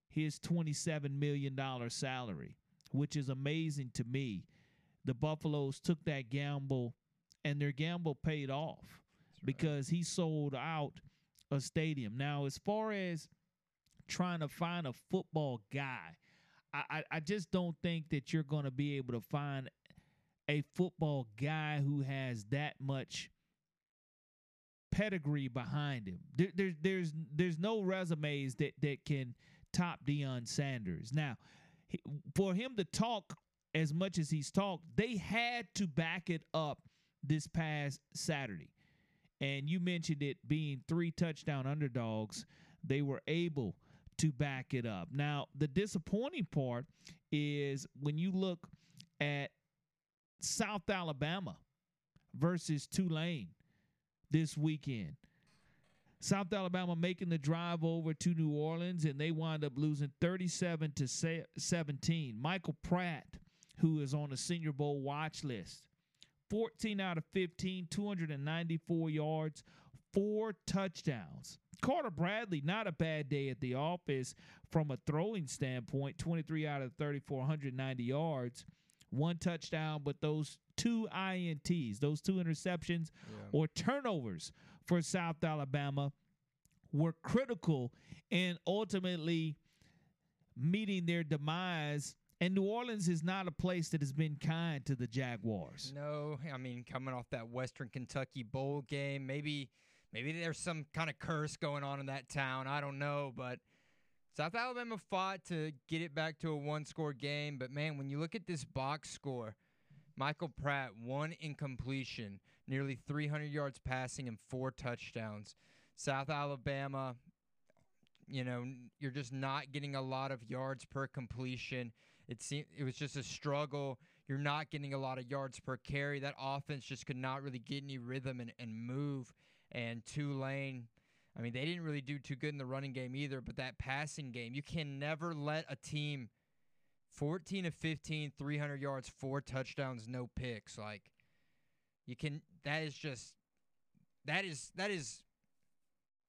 his $27 million salary, which is amazing to me. The Buffaloes took that gamble and their gamble paid off because he sold out a stadium. Now, as far as trying to find a football guy, I, I, I just don't think that you're going to be able to find a football guy who has that much pedigree behind him. There, there's there's there's no resumes that that can top Deion Sanders. Now, he, for him to talk as much as he's talked, they had to back it up this past Saturday. And you mentioned it being three touchdown underdogs. They were able to back it up. Now, the disappointing part is when you look at South Alabama versus Tulane this weekend. South Alabama making the drive over to New Orleans and they wind up losing 37 to 17. Michael Pratt, who is on the Senior Bowl watch list, 14 out of 15, 294 yards, four touchdowns. Carter Bradley, not a bad day at the office from a throwing standpoint, 23 out of 34, 190 yards, one touchdown, but those two INTs, those two interceptions yeah. or turnovers for South Alabama were critical in ultimately meeting their demise. And New Orleans is not a place that has been kind to the Jaguars. No, I mean coming off that Western Kentucky bowl game, maybe maybe there's some kind of curse going on in that town. I don't know, but South Alabama fought to get it back to a one-score game, but man, when you look at this box score, Michael Pratt one incompletion, nearly 300 yards passing and four touchdowns. South Alabama, you know, you're just not getting a lot of yards per completion. It seemed it was just a struggle. You're not getting a lot of yards per carry. That offense just could not really get any rhythm and, and move. And Tulane, I mean, they didn't really do too good in the running game either, but that passing game, you can never let a team 14 of 15, 300 yards, four touchdowns, no picks. Like, you can, that is just, that is, that is,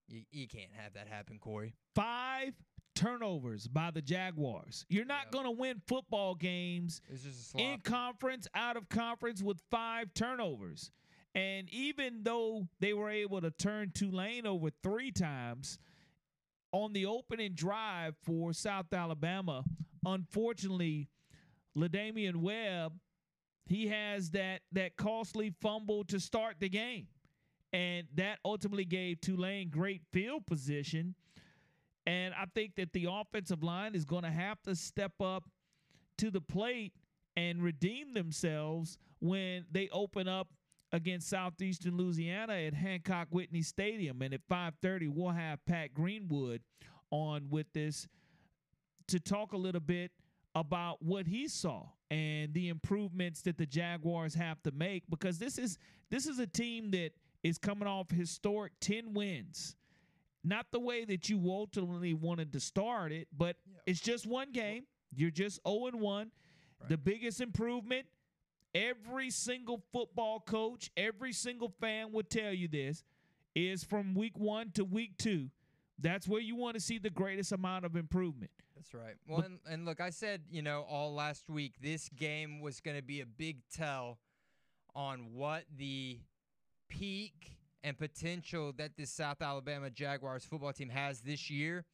you, you can't have that happen, Corey. Five turnovers by the Jaguars. You're not going to win football games It's just a in conference, out of conference with five turnovers. And even though they were able to turn Tulane over three times on the opening drive for South Alabama, unfortunately, La'Damian Webb, he has that that costly fumble to start the game. And that ultimately gave Tulane great field position. And I think that the offensive line is going to have to step up to the plate and redeem themselves when they open up against Southeastern Louisiana at Hancock Whitney Stadium. And at 5:30, we'll have Pat Greenwood on with this to talk a little bit about what he saw and the improvements that the Jaguars have to make because this is this is a team that is coming off historic 10 wins. Not the way that you ultimately wanted to start it, but it's just one game. You're just 0 and 1. The biggest improvement, every single football coach, every single fan would tell you this, is from week 1 to week 2. That's where you want to see the greatest amount of improvement. That's right. Well, and, and look, I said, you know, all last week, this game was going to be a big tell on what the peak and potential that this South Alabama Jaguars football team has this year.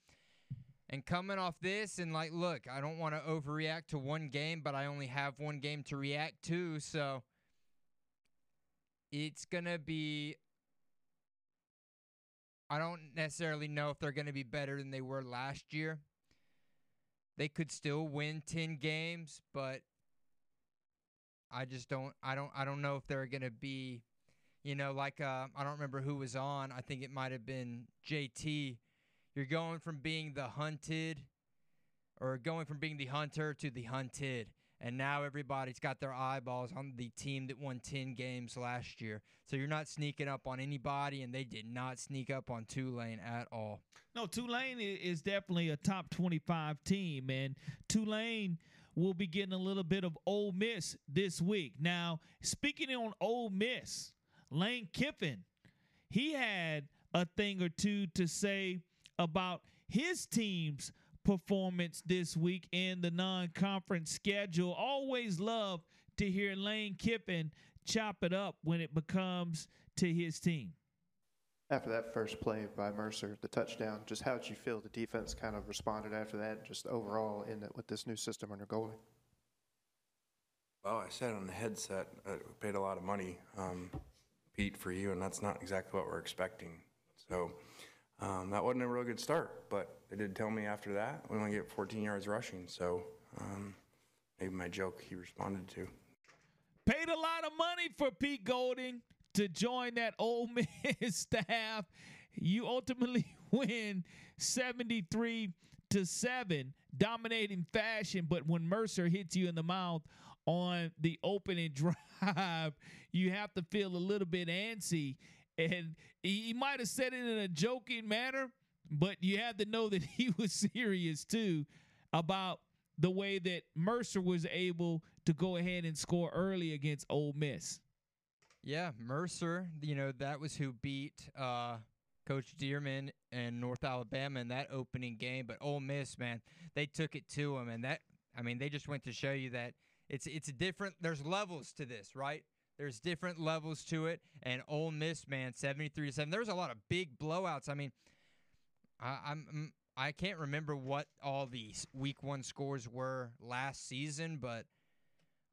And coming off this, and like, look, I don't want to overreact to one game, but I only have one game to react to. So it's going to be. I don't necessarily know if they're going to be better than they were last year. They could still win 10 games, but I just don't I don't I don't know if they're going to be you know like uh I don't remember who was on. I think it might have been JT. You're going from being the hunted or going from being the hunter to the hunted. And now everybody's got their eyeballs on the team that won 10 games last year. So you're not sneaking up on anybody, and they did not sneak up on Tulane at all. No, Tulane is definitely a top 25 team, and Tulane will be getting a little bit of Ole Miss this week. Now, speaking on Ole Miss, Lane Kiffin, he had a thing or two to say about his team's performance this week in the non-conference schedule. Always love to hear Lane Kiffin chop it up when it becomes to his team. After that first play by Mercer, the touchdown, just how did you feel the defense kind of responded after that, just overall in it with this new system under Golding? Well, I said on the headset, uh, we paid a lot of money, um, Pete, for you, and that's not exactly what we're expecting. So um, that wasn't a real good start, but they did tell me after that we only get 14 yards rushing. So um, maybe my joke he responded to. Paid a lot of money for Pete Golding to join that <laughs> Ole Miss staff. You ultimately <laughs> win 73 to 7, dominating fashion. But when Mercer hits you in the mouth on the opening <laughs> drive, you have to feel a little bit antsy. And he might have said it in a joking manner, but you have to know that <laughs> he was serious too about the way that Mercer was able to go ahead and score early against Ole Miss. Yeah, Mercer, you know, that was who beat uh, Coach Dearmon and North Alabama in that opening game. But Ole Miss, man, they took it to him, and that I mean, they just went to show you that it's it's different. There's levels to this, right? There's different levels to it, and Ole Miss, man, seventy three to seven. There's a lot of big blowouts. I mean, I, I'm. mm, I can't remember what all these week one scores were last season, but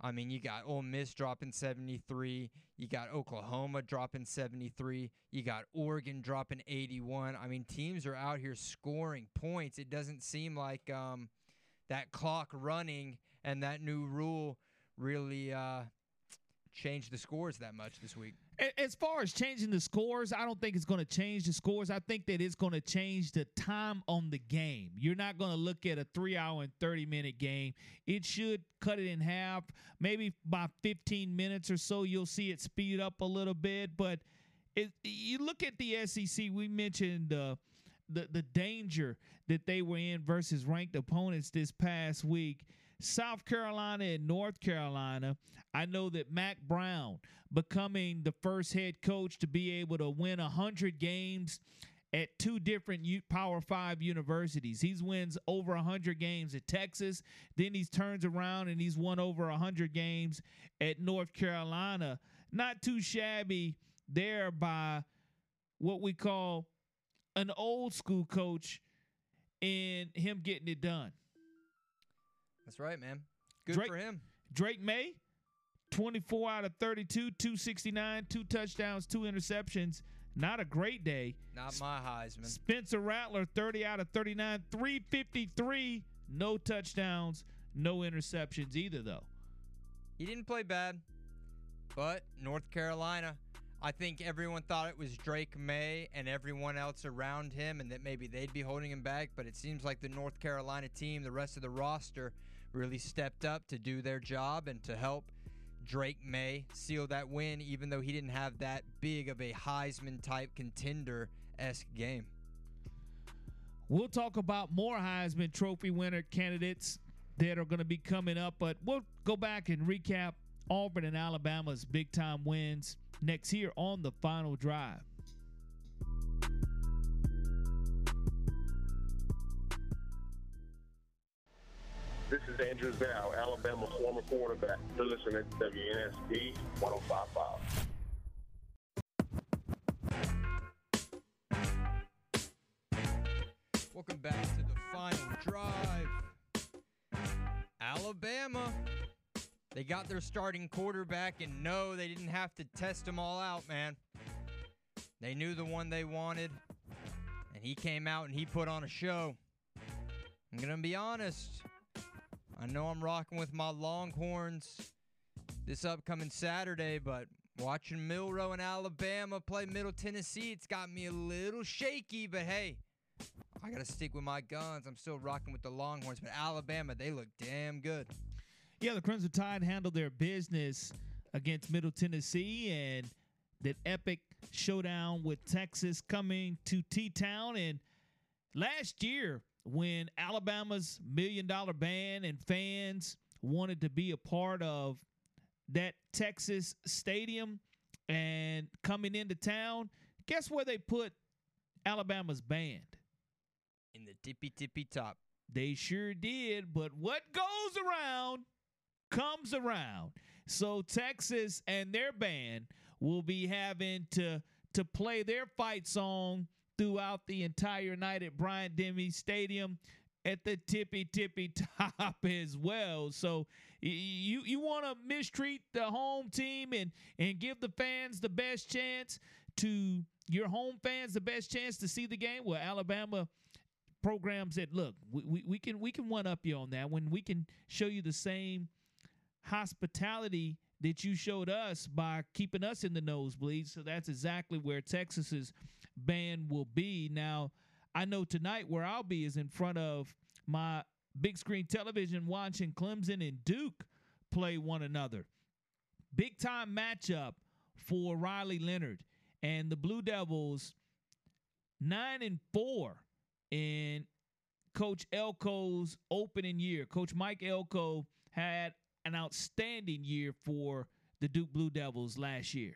I mean, you got Ole Miss dropping 73. You got Oklahoma dropping 73. You got Oregon dropping 81. I mean, teams are out here scoring points. It doesn't seem like um, that clock running and that new rule really uh, change the scores that much this week. As far as changing the scores, I don't think it's going to change the scores. I think that it's going to change the time on the game. You're not going to look at a three hour and 30 minute game. It should cut it in half. Maybe by 15 minutes or so, you'll see it speed up a little bit. But it, you look at the SEC, we mentioned uh, the, the danger that they were in versus ranked opponents this past week. South Carolina and North Carolina. I know that Mack Brown becoming the first head coach to be able to win 100 games at two different Power 5 universities. He's wins over 100 games at Texas, then he turns around and he's won over 100 games at North Carolina. Not too shabby there by what we call an old school coach and him getting it done. That's right, man. Good Drake, for him. Drake Maye, 24 out of 32, 269, two touchdowns, two interceptions. Not a great day. Not my Heisman. Spencer Rattler, 30 out of 39, 353, no touchdowns, no interceptions either, though. He didn't play bad, but North Carolina, I think everyone thought it was Drake Maye and everyone else around him and that maybe they'd be holding him back, but it seems like the North Carolina team, the rest of the roster, really stepped up to do their job and to help Drake Maye seal that win, even though he didn't have that big of a Heisman type contender esque game. We'll talk about more Heisman Trophy winner candidates that are going to be coming up, but we'll go back and recap Auburn and Alabama's big time wins next here on the final drive. This is Andrew Zow, Alabama former quarterback. You're listening to WNSP 1055. Welcome back to the final drive. Alabama. They got their starting quarterback, and no, they didn't have to test them all out, man. They knew the one they wanted, and he came out and he put on a show. I'm going to be honest. I know I'm rocking with my Longhorns this upcoming Saturday, but watching Milroe and Alabama play Middle Tennessee, it's got me a little shaky, but hey, I got to stick with my guns. I'm still rocking with the Longhorns, but Alabama, they look damn good. Yeah, the Crimson Tide handled their business against Middle Tennessee and that epic showdown with Texas coming to T Town. And last year, when Alabama's million dollar band and fans wanted to be a part of that Texas stadium and coming into town, guess where they put Alabama's band? In the tippy tippy top. They sure did, but what goes around comes around. So Texas and their band will be having to to play their fight song throughout the entire night at Bryant Denny Stadium at the tippy tippy <laughs> top as well. So you you want to mistreat the home team and and give the fans the best chance to your home fans the best chance to see the game. Well, Alabama programs that look we, we, we can we can one up you on that when we can show you the same hospitality that you showed us by keeping us in the nosebleeds. So that's exactly where Texas's band will be. Now, I know tonight where I'll be is in front of my big screen television watching Clemson and Duke play one another. Big time matchup for Riley Leonard and the Blue Devils 9 and 4 in Coach Elko's opening year. Coach Mike Elko had an outstanding year for the Duke Blue Devils last year.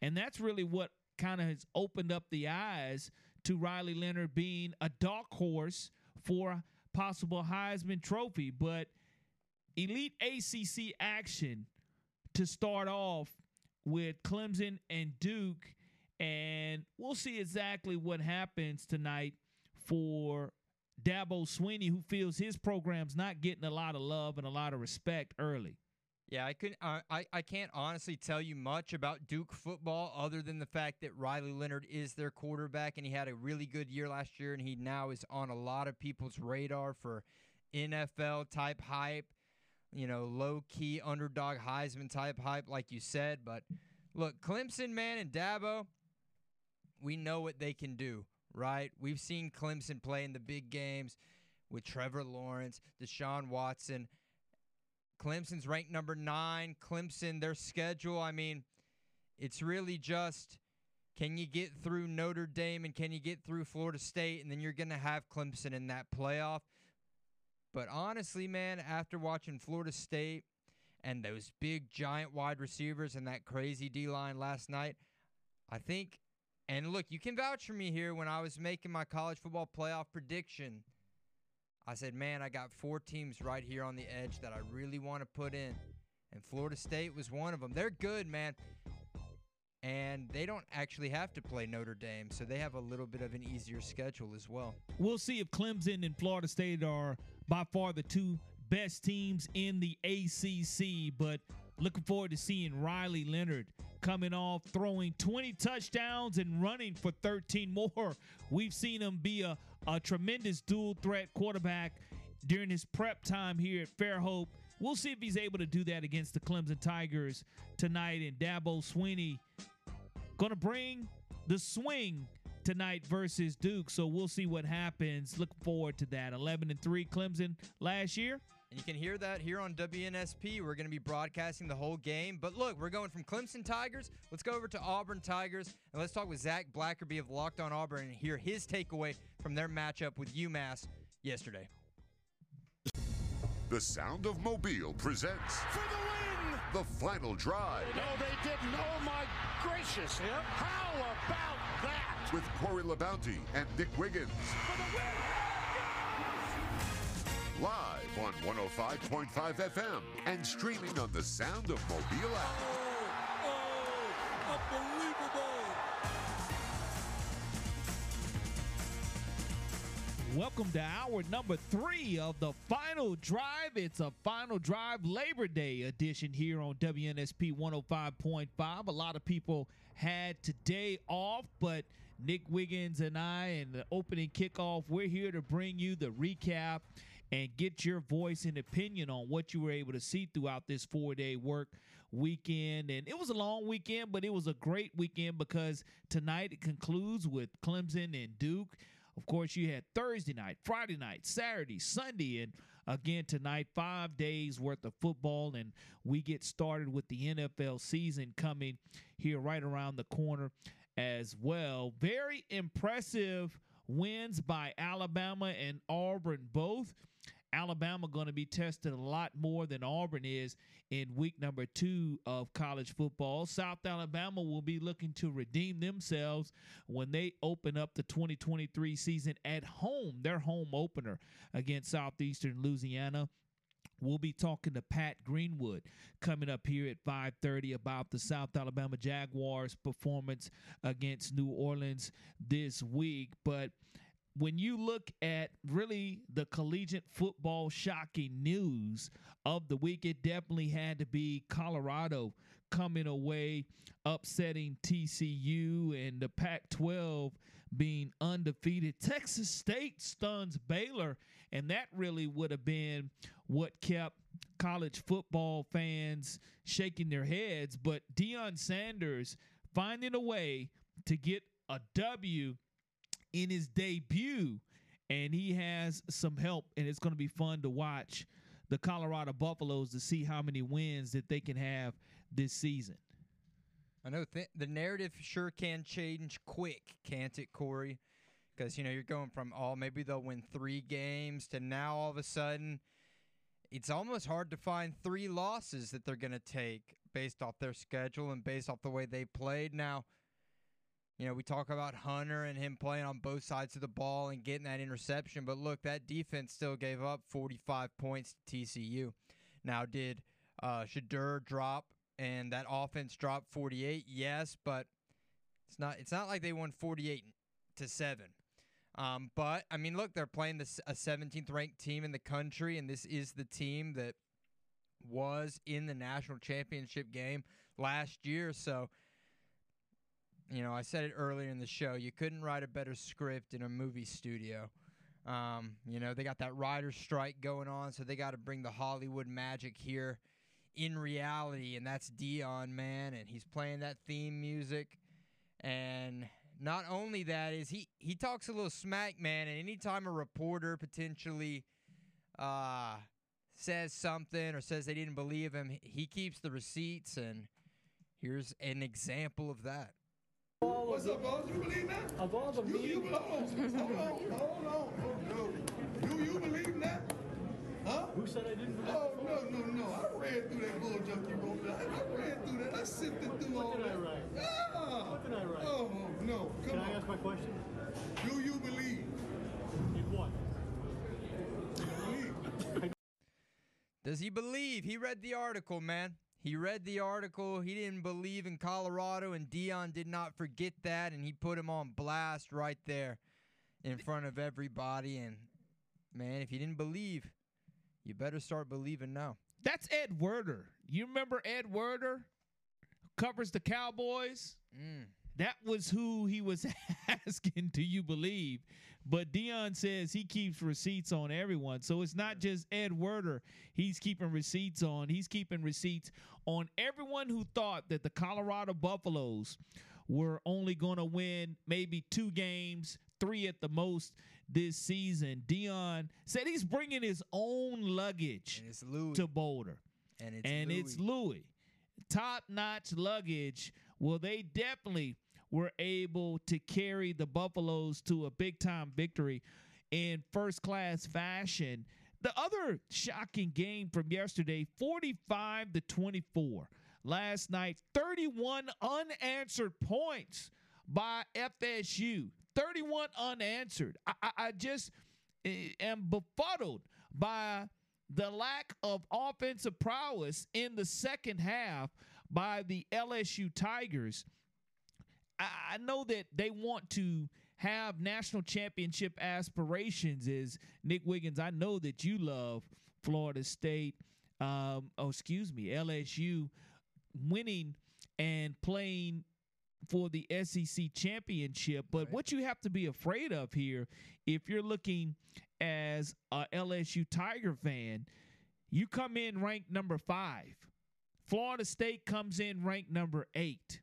And that's really what kind of has opened up the eyes to Riley Leonard being a dark horse for possible Heisman Trophy. But elite ACC action to start off with Clemson and Duke. And we'll see exactly what happens tonight for Dabo Swinney, who feels his program's not getting a lot of love and a lot of respect early. Yeah, I could uh, I I can't honestly tell you much about Duke football other than the fact that Riley Leonard is their quarterback and he had a really good year last year and he now is on a lot of people's radar for NFL type hype. you know, low key underdog Heisman type hype, like you said. But look, Clemson, man, and Dabo, we know what they can do, right? We've seen Clemson play in the big games with Trevor Lawrence, Deshaun Watson. Clemson's ranked number nine. Clemson, their schedule, I mean, it's really just can you get through Notre Dame and can you get through Florida State? And then you're going to have Clemson in that playoff. But honestly, man, after watching Florida State and those big, giant wide receivers and that crazy D line last night, I think, and look, you can vouch for me here when I was making my college football playoff prediction. I said, man, I got four teams right here on the edge that I really want to put in. And Florida State was one of them. They're good, man and they don't actually have to play Notre Dame, so they have a little bit of an easier schedule as well. We'll see if Clemson and Florida State are by far the two best teams in the ACC, but looking forward to seeing Riley Leonard coming off throwing 20 touchdowns and running for 13 more. We've seen him be a, a tremendous dual threat quarterback during his prep time here at Fairhope. We'll see if he's able to do that against the Clemson Tigers tonight. And Dabo Swinney going to bring the swing tonight versus Duke. So we'll see what happens. Look forward to that. 11 and 3 Clemson last year. And you can hear that here on WNSP. We're going to be broadcasting the whole game. But look, we're going from Clemson Tigers. Let's go over to Auburn Tigers and let's talk with Zach Blackerby of Locked On Auburn and hear his takeaway from their matchup with UMass yesterday. The Sound of Mobile presents For the win! the final drive No, they didn't. Oh, my gracious. Yep. How about that? with Corey LaBounty and Nick Wiggins. Live on 105.5 FM and streaming on the Sound of Mobile app. Oh, oh, Welcome to hour number three of the final drive. It's a final drive Labor Day edition here on WNSP 105.5. A lot of people had today off, but Nick Wiggins and I, and the opening kickoff, we're here to bring you the recap and get your voice and opinion on what you were able to see throughout this four day work weekend. And it was a long weekend, but it was a great weekend because tonight it concludes with Clemson and Duke. Of course, you had Thursday night, Friday night, Saturday, Sunday, and again tonight, five days worth of football. And we get started with the NFL season coming here right around the corner as well. Very impressive wins by Alabama and Auburn both. Alabama going to be tested a lot more than Auburn is in week number two of college football. South Alabama will be looking to redeem themselves when they open up the 2023 season at home, their home opener against Southeastern Louisiana. We'll be talking to Pat Greenwood coming up here at 5:30 about the South Alabama Jaguars performance against New Orleans this week, but when you look at really the collegiate football shocking news of the week, it definitely had to be Colorado coming away, upsetting TCU and the Pac 12 being undefeated. Texas State stuns Baylor, and that really would have been what kept college football fans shaking their heads. But Deion Sanders finding a way to get a W in his debut, and he has some help, and it's going to be fun to watch the Colorado Buffaloes to see how many wins that they can have this season. I know th- the narrative sure can change quick, can't it, Corey? Because you know you're going from oh maybe they'll win three games to now all of a sudden it's almost hard to find three losses that they're going to take based off their schedule and based off the way they played. Now, you know, we talk about Hunter and him playing on both sides of the ball and getting that interception, but look, that defense still gave up 45 points to TCU. Now, did uh, Shedeur drop and that offense drop 48? Yes, but it's not. It's not like they won 48 to seven. Um, but I mean, look, they're playing this a 17th ranked team in the country, and this is the team that was in the national championship game last year. So, you know, I said it earlier in the show. You couldn't write a better script in a movie studio. Um, you know, they got that writer's strike going on, so they got to bring the Hollywood magic here in reality, and that's Deion, man, and he's playing that theme music. And not only that is he he talks a little smack, man, and anytime a reporter potentially uh says something or says they didn't believe him, he keeps the receipts and here's an example of that. What's up, boss? You believe that? Of all the you, you, hold on, hold on, hold on, hold. Do you believe that? Huh? Who said I didn't believe Oh, no, no, no. I read through that bull junk you wrote. I, I read through that. I sifted through what all did that. I write? Yeah. What did I write? Oh, no. Come Can on. I ask my question? Do you believe? In what? Does he believe? He read the article, man. He read the article. He didn't believe in Colorado, and Deion did not forget that, and he put him on blast right there in front of everybody. And man, if you didn't believe, you better start believing now. That's Ed Werder. You remember Ed Werder? Covers the Cowboys. Mm. That was who he was <laughs> asking, do you believe? But Deion says he keeps receipts on everyone. So it's not just Ed Werder he's keeping receipts on. He's keeping receipts on everyone who thought that the Colorado Buffaloes were only going to win maybe two games, three at the most this season. Deion said he's bringing his own luggage to Boulder. And it's and Louis. it's Louis. Top notch luggage. Well, they definitely were able to carry the Buffaloes to a big time victory in first class fashion. The other shocking game from yesterday 45 to 24. Last night, 31 unanswered points by FSU. 31 unanswered. I, I, I just eh, am befuddled by the lack of offensive prowess in the second half by the LSU Tigers. I, I know that they want to have national championship aspirations. Is Nick Wiggins? I know that you love Florida State. Um, oh, excuse me, LSU winning and playing for the SEC championship. But what you have to be afraid of here, if you're looking as a LSU Tiger fan, you come in ranked number five. Florida State comes in ranked number eight.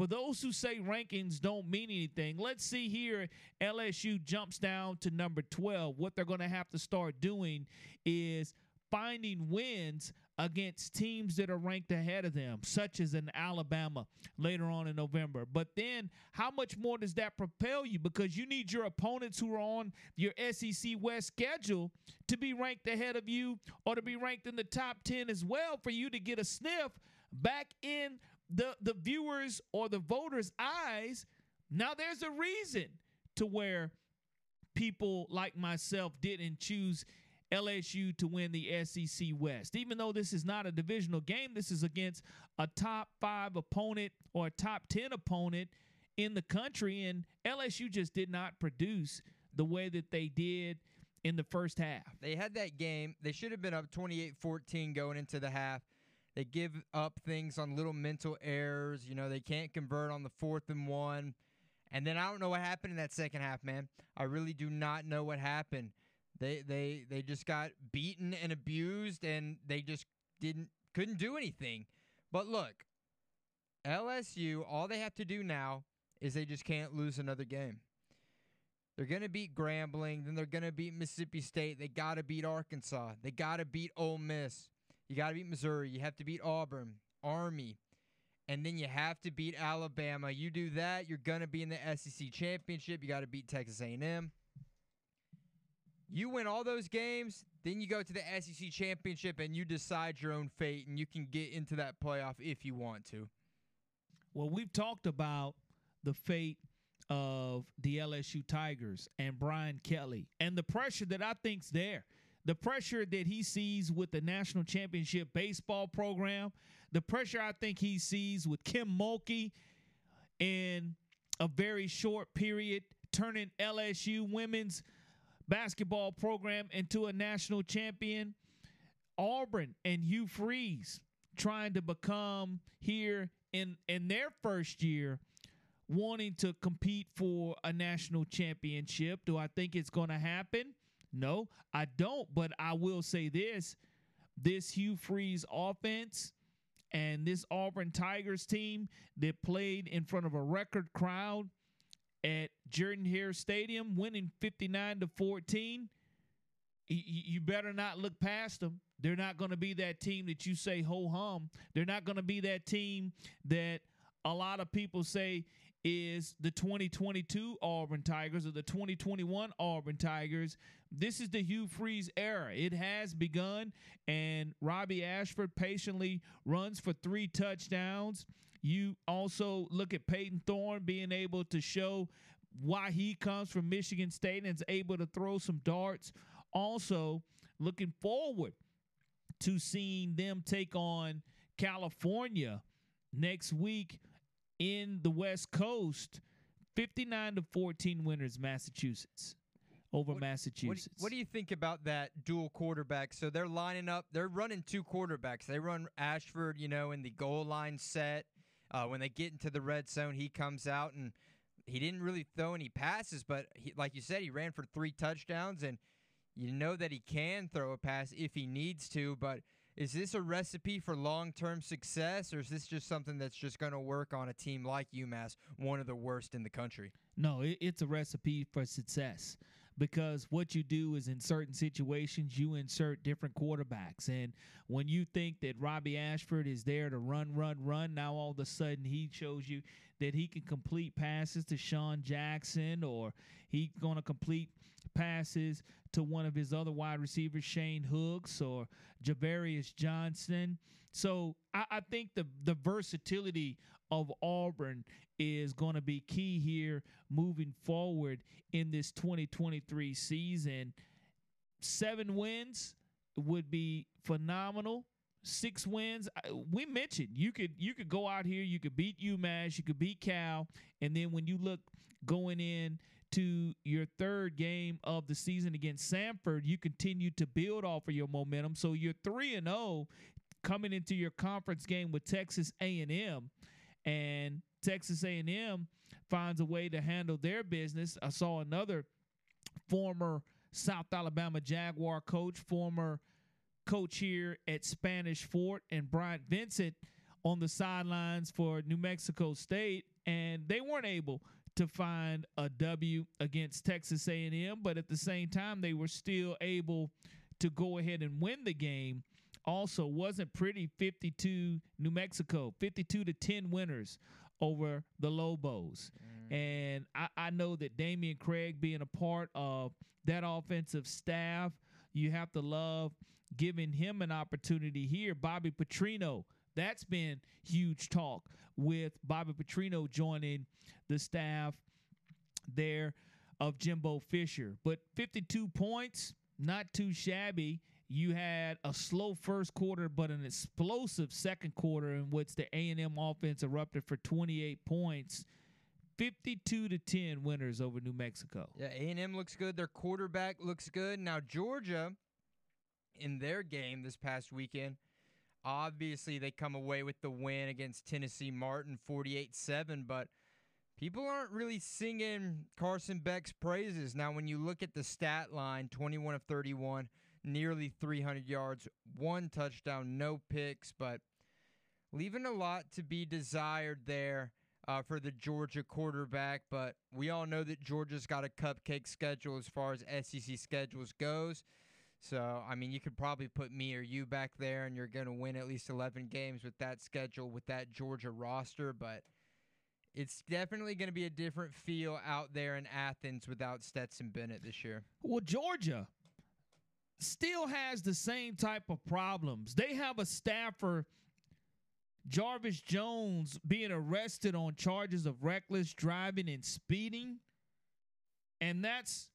For those who say rankings don't mean anything, let's see here. LSU jumps down to number 12. What they're going to have to start doing is finding wins against teams that are ranked ahead of them, such as an Alabama later on in November. But then, how much more does that propel you? Because you need your opponents who are on your SEC West schedule to be ranked ahead of you or to be ranked in the top 10 as well for you to get a sniff back in the, the viewers or the voters' eyes. Now, there's a reason to where people like myself didn't choose LSU to win the SEC West. Even though this is not a divisional game, this is against a top five opponent or a top 10 opponent in the country. And LSU just did not produce the way that they did in the first half. They had that game. They should have been up 28 14 going into the half. They give up things on little mental errors. You know, they can't convert on the fourth and one. And then I don't know what happened in that second half, man. I really do not know what happened. They they they just got beaten and abused and they just didn't couldn't do anything. But look, LSU, all they have to do now is they just can't lose another game. They're going to beat Grambling, then they're going to beat Mississippi State. They got to beat Arkansas. They got to beat Ole Miss. You got to beat Missouri. You have to beat Auburn, Army, and then you have to beat Alabama. You do that, you're going to be in the SEC championship. You got to beat Texas A&M. You win all those games, then you go to the SEC championship and you decide your own fate, and you can get into that playoff if you want to. Well, we've talked about the fate of the LSU Tigers and Brian Kelly and the pressure that I think's there. The pressure that he sees with the national championship baseball program, the pressure I think he sees with Kim Mulkey in a very short period, turning LSU women's basketball program into a national champion. Auburn and Hugh Freeze trying to become here in in their first year wanting to compete for a national championship. Do I think it's going to happen? No, I don't. But I will say this this Hugh Freeze offense and this Auburn Tigers team that played in front of a record crowd at Jordan Hare Stadium, winning 59 to 14. You better not look past them. They're not going to be that team that you say ho hum. They're not going to be that team that a lot of people say is the 2022 Auburn Tigers or the 2021 Auburn Tigers. This is the Hugh Freeze era. It has begun, and Robbie Ashford patiently runs for three touchdowns. You also look at Payton Thorne being able to show why he comes from Michigan State and is able to throw some darts. Also, looking forward to seeing them take on California next week in the West Coast. 59 to 14 winners, Massachusetts over what, Massachusetts. What, what, do you think about that dual quarterback? So they're lining up, they're running two quarterbacks. They run Ashford, you know, in the goal line set. Uh, when they get into the red zone, he comes out and he didn't really throw any passes, but he, like you said, he ran for three touchdowns, and you know that he can throw a pass if he needs to. But is this a recipe for long term success, or is this just something that's just going to work on a team like UMass, one of the worst in the country? No, it, it's a recipe for success because what you do is in certain situations you insert different quarterbacks and when you think that Robbie Ashford is there to run run run now all of a sudden he shows you that he can complete passes to Sean Jackson or he's going to complete passes to one of his other wide receivers Shane Hooks or Ja'Varrius Johnson so I, I think the the versatility of Auburn is going to be key here moving forward in this 2023 season. Seven wins would be phenomenal. Six wins. We mentioned you could you could go out here, you could beat UMass, you could beat Cal, and then when you look going in to your third game of the season against Samford, you continue to build off of your momentum. So you're three and zero oh coming into your conference game with Texas A&M, and Texas A&M finds a way to handle their business. I saw another former South Alabama Jaguar coach, former coach here at Spanish Fort, and Bryant Vincent on the sidelines for New Mexico State, and they weren't able to find a W against Texas A&M, but at the same time, they were still able to go ahead and win the game. Also, wasn't pretty 52 New Mexico, 52 to 10 winners over the Lobos. Mm. And I, I know that Damian Craig being a part of that offensive staff, you have to love giving him an opportunity here. Bobby Petrino, that's been huge talk with Bobby Petrino joining the staff there of Jimbo Fisher. But 52 points, not too shabby you had a slow first quarter but an explosive second quarter in which the A&M offense erupted for 28 points 52 to 10 winners over New Mexico. Yeah, A&M looks good. Their quarterback looks good. Now Georgia in their game this past weekend, obviously they come away with the win against Tennessee Martin 48-7, but people aren't really singing Carson Beck's praises. Now when you look at the stat line, 21 of 31, nearly 300 yards, one touchdown, no picks, but leaving a lot to be desired there uh, for the Georgia quarterback. But we all know that Georgia's got a cupcake schedule as far as SEC schedules goes. So, I mean, you could probably put me or you back there, and you're going to win at least 11 games with that schedule, with that Georgia roster. But it's definitely going to be a different feel out there in Athens without Stetson Bennett this year. Well, Georgia, still has the same type of problems. They have a staffer, Jarvis Jones, being arrested on charges of reckless driving and speeding. And that's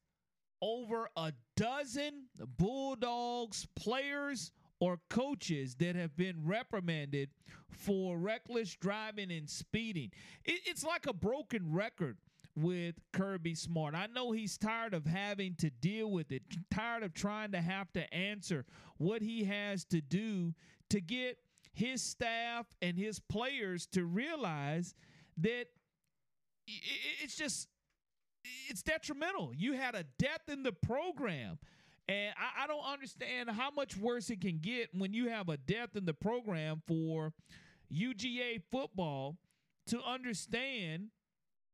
over a dozen Bulldogs players or coaches that have been reprimanded for reckless driving and speeding. It, it's like a broken record with Kirby Smart. I know he's tired of having to deal with it, tired of trying to have to answer what he has to do to get his staff and his players to realize that it's just it's detrimental. You had a death in the program. And I, I don't understand how much worse it can get when you have a depth in the program for UGA football to understand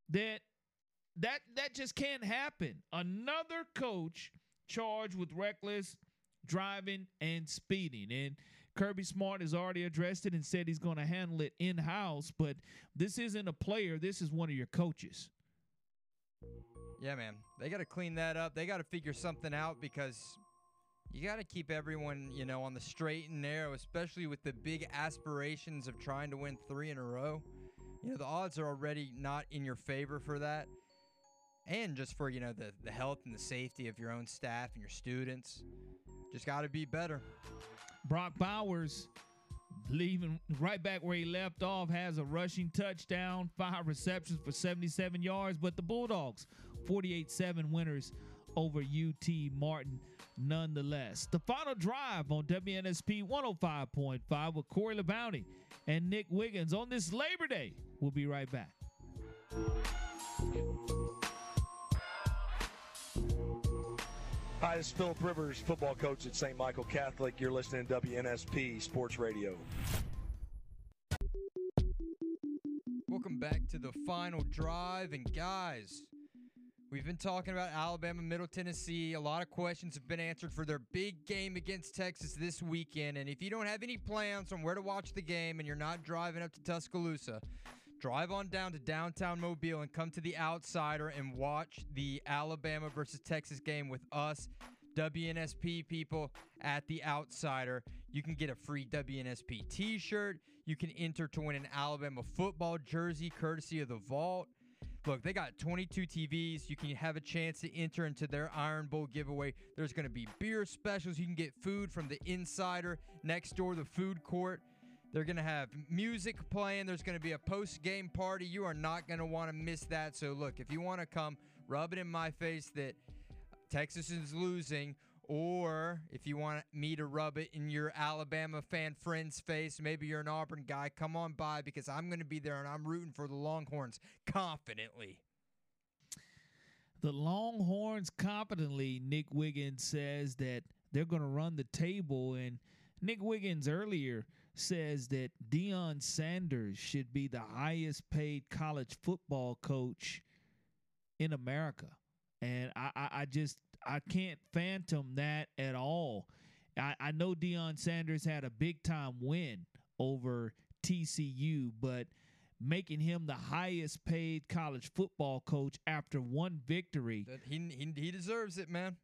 that that that just can't happen. Another coach charged with reckless driving and speeding. And Kirby Smart has already addressed it and said he's going to handle it in house. But this isn't a player, this is one of your coaches. Yeah, man. They got to clean that up. They got to figure something out because you got to keep everyone, you know, on the straight and narrow, especially with the big aspirations of trying to win three in a row. You know, the odds are already not in your favor for that. And just for, you know, the, the health and the safety of your own staff and your students. Just got to be better. Brock Bowers leaving right back where he left off has a rushing touchdown, five receptions for 77 yards, but the Bulldogs 48-7 winners over UT Martin nonetheless. The final drive on WNSP 105.5 with Corey LaBounty and Nick Wiggins on this Labor Day. We'll be right back. Hi, this is Philip Rivers, football coach at St. Michael Catholic. You're listening to WNSP Sports Radio. Welcome back to the final drive. And guys, we've been talking about Alabama, Middle Tennessee. A lot of questions have been answered for their big game against Texas this weekend. And if you don't have any plans on where to watch the game and you're not driving up to Tuscaloosa, drive on down to downtown Mobile and come to the Outsider and watch the Alabama versus Texas game with us, WNSP people at the Outsider. You can get a free WNSP t shirt. You can enter to win an Alabama football jersey courtesy of the Vault. Look, they got 22 TVs. You can have a chance to enter into their Iron Bowl giveaway. There's going to be beer specials. You can get food from the Insider next door, the food court. They're going to have music playing. There's going to be a post game party. You are not going to want to miss that. So, look, if you want to come, rub it in my face that Texas is losing, or if you want me to rub it in your Alabama fan friend's face, maybe you're an Auburn guy, come on by because I'm going to be there and I'm rooting for the Longhorns confidently. The Longhorns confidently, Nick Wiggins says that they're going to run the table. And Nick Wiggins earlier says that Deion Sanders should be the highest paid college football coach in America. And I, I, I just I can't phantom that at all. I, I know Deion Sanders had a big time win over TCU, but making him the highest paid college football coach after one victory. He, he, he deserves it, man.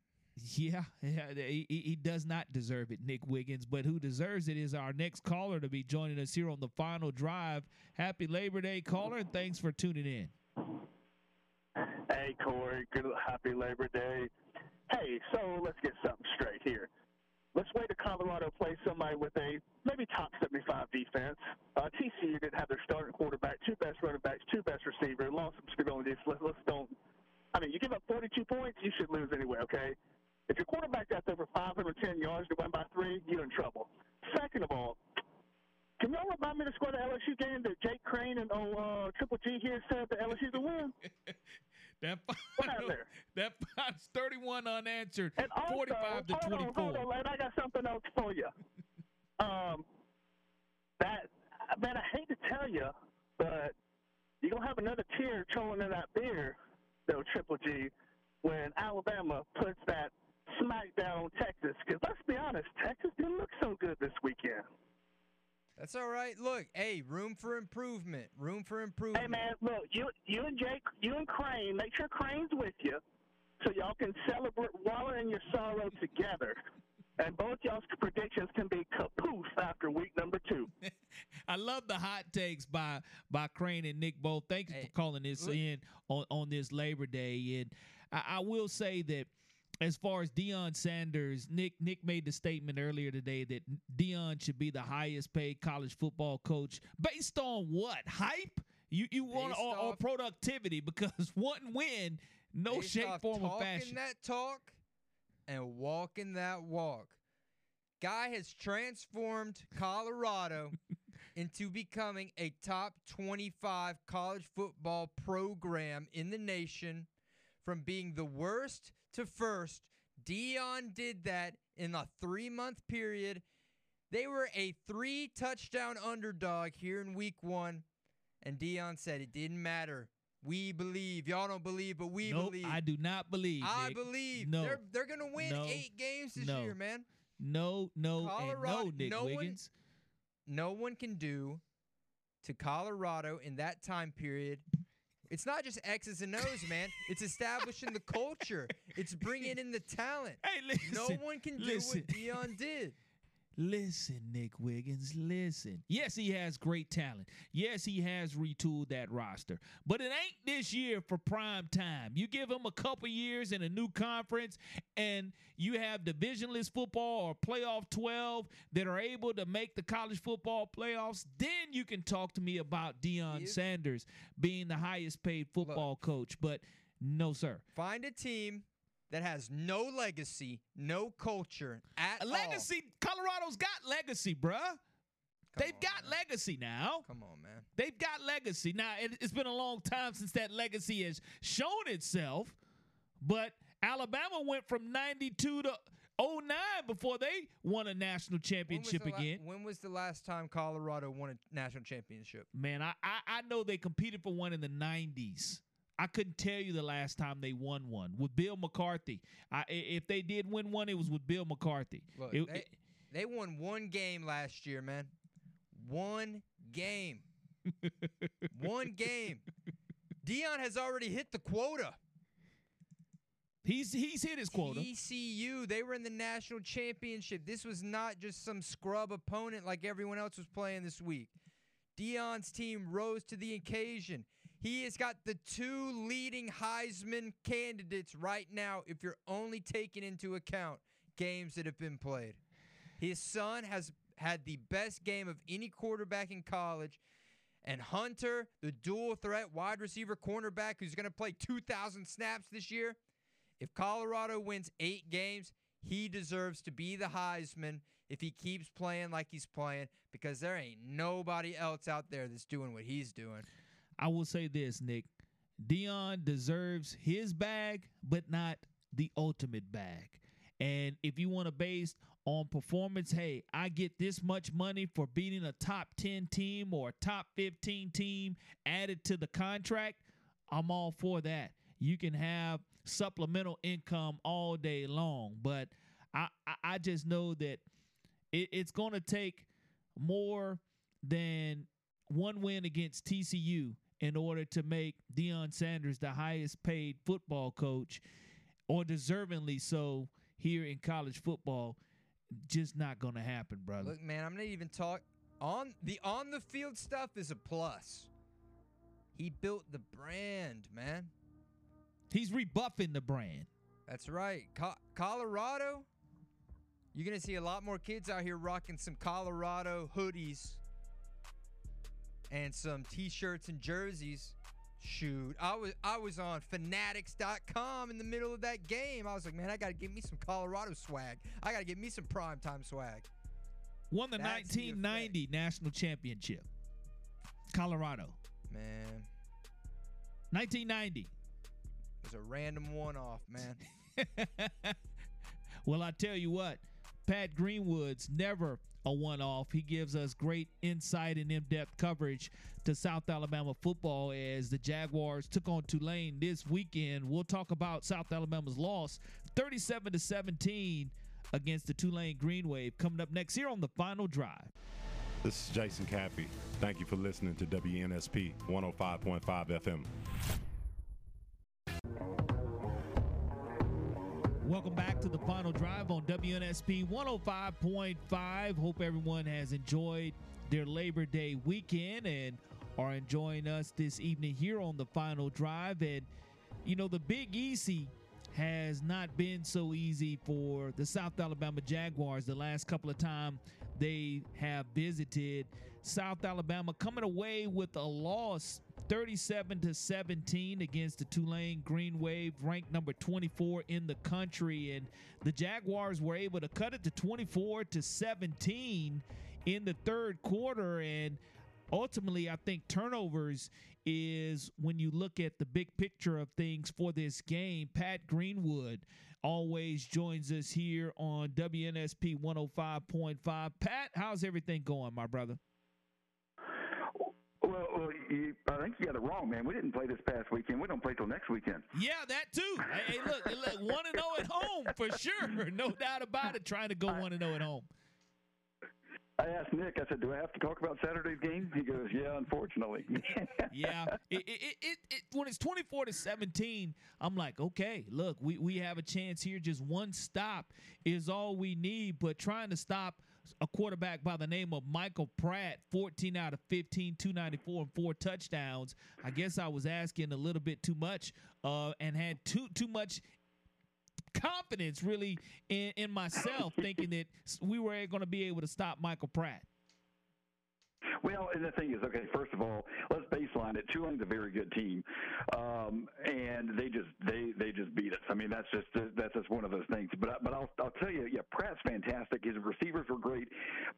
Yeah, yeah he, he does not deserve it, Nick Wiggins. But who deserves it is our next caller to be joining us here on the final drive. Happy Labor Day, caller. and Thanks for tuning in. Hey, Corey. Good, happy Labor Day. Hey, so let's get something straight here. Let's wait to Colorado play somebody with a maybe top 75 defense. Uh, TCU didn't have their starting quarterback, two best running backs, two best receivers, lost some stability. Let's, let's don't. I mean, you give up 42 points, you should lose anyway, okay? If your quarterback got over 510 yards to win by three, you're in trouble. Second of all, can y'all remind me to score the LSU game that Jake Crane and oh, uh, Triple G here said the LSU to win? <laughs> that final, <laughs> that five's 31 unanswered, and also, 45 to hold 24. On, hold on, and I got something else for you. <laughs> um, that man, I hate to tell you, but you're gonna have another tear trolling in that beer, though, Triple G, when Alabama puts that smackdown on Texas. Because let's be honest, Texas didn't look so good this weekend. That's all right. Look, hey, room for improvement. Room for improvement. Hey man, look, you you and Jake, you and Crane, make sure Crane's with you, so y'all can celebrate wallow and your sorrow together. And both y'all's predictions can be kapoof after week number two. <laughs> I love the hot takes by by Crane and Nick both. Thank you Hey, for calling this look- in on, on this Labor Day. And I, I will say that as far as Deion Sanders, Nick Nick made the statement earlier today that Deion should be the highest paid college football coach based on what hype. You you want or, or productivity because <laughs> one win, no shape, form, or talking fashion. that talk and walking that walk. Guy has transformed Colorado <laughs> into becoming a top 25 college football program in the nation from being the worst to first Deion did that in a three month period. They were a three touchdown underdog here in week one. And Deion said it didn't matter. We believe. Y'all don't believe, but we nope, believe. I do not believe. I Nick. believe. No, They're they're gonna win No. eight games this No. year, man. no, no, Colorado, and no, Nick no Wiggins. One, no one can do to Colorado in that time period. It's not just X's and O's, man. It's establishing the culture. It's bringing in the talent. <laughs> Hey, listen. no one can do listen. what Deion did. Listen, Nick Wiggins, listen. Yes, he has great talent. Yes, he has retooled that roster. But it ain't this year for prime time. You give him a couple years in a new conference and you have divisionless football or playoff 12 that are able to make the college football playoffs, then you can talk to me about Deion Sanders being the highest paid football coach. But no, sir. Find a team that has no legacy, no culture at A all. legacy, Colorado's got legacy, bruh. They've got legacy now. Come on, man. They've got legacy. Now, it, it's been a long time since that legacy has shown itself, but Alabama went from 92 to 09 before they won a national When championship la- again. when was the last time Colorado won a national championship? Man, I, I I know they competed for one in the 90s. I couldn't tell you the last time they won one with Bill McCartney. I, if they did win one, it was with Bill McCartney. Look, It- they, they won one game last year, man. One game. <laughs> one game. Deion has already hit the quota. He's he's hit his quota. TCU, they were in the national championship. This was not just some scrub opponent like everyone else was playing this week. Deion's team rose to the occasion. He has got the two leading Heisman candidates right now, if you're only taking into account games that have been played. His son has had the best game of any quarterback in college. And Hunter, the dual threat wide receiver cornerback who's going to play 2,000 snaps this year, if Colorado wins eight games, he deserves to be the Heisman if he keeps playing like he's playing because there ain't nobody else out there that's doing what he's doing. I will say this, Nick. Deion deserves his bag, but not the ultimate bag. And if you want to base on performance, hey, I get this much money for beating a top 10 team or a top 15 team added to the contract, I'm all for that. You can have supplemental income all day long, but I, I, just know that it, it's going to take more than one win against TCU in order to make Deion Sanders the highest paid football coach, or deservingly so here in college football. Just not going to happen, brother. Look, man, I'm not even talk on the on the field stuff is a plus. He built the brand, man. He's rebuffing the brand. That's right. Co- Colorado, you're going to see a lot more kids out here rocking some Colorado hoodies and some t-shirts and jerseys. Shoot, I was I was on fanatics.com in the middle of that game. I was like, man, I got to get me some Colorado swag. I got to get me some primetime swag. Won the That's the 1990 national championship. Colorado. Man, 1990. it was a random one-off, man. <laughs> Well, I tell you what, Pat Greenwood's never a one off. He gives us great insight and in depth coverage to South Alabama football as the Jaguars took on Tulane this weekend. We'll talk about South Alabama's loss 37 to 17 against the Tulane Green Wave coming up next here on the final drive. This is Jason Cappy. Thank you for listening to WNSP 105.5 FM. Welcome back to the final drive on WNSP 105.5. Hope everyone has enjoyed their Labor Day weekend and are enjoying us this evening here on the final drive. And, you know, the Big Easy has not been so easy for the South Alabama Jaguars the last couple of times they have visited South Alabama, coming away with a loss 37 to 17 against the Tulane Green Wave, ranked number 24 in the country. And the Jaguars were able to cut it to 24 to 17 in the third quarter. And ultimately, I think turnovers is when you look at the big picture of things for this game. Pat Greenwood always joins us here on WNSP 105.5. Pat, how's everything going, my brother? Well, uh, well you, I think you got it wrong, man. We didn't play this past weekend. We don't play till next weekend. Yeah, that too. hey, look, look, one and zero at home for sure, <laughs> no doubt about it. Trying to go one and zero at home. I asked Nick. I said, "Do I have to talk about Saturday's game?" He goes, "Yeah, unfortunately." <laughs> yeah, it, it, it, it, when it's twenty four to seventeen, I'm like, okay, look, we we have a chance here. Just one stop is all we need. But trying to stop a quarterback by the name of Michael Pratt, 14 out of 15, 294 and four touchdowns. I guess I was asking a little bit too much uh, and had too too much confidence really in, in myself thinking that we were going to be able to stop Michael Pratt. Well, and the thing is, okay, first of all, let's baseline it. Tulane's a very good team, um, and they just they they just beat us. I mean, that's just that's just one of those things. But but I'll I'll tell you, yeah, Pratt's fantastic. His receivers were great,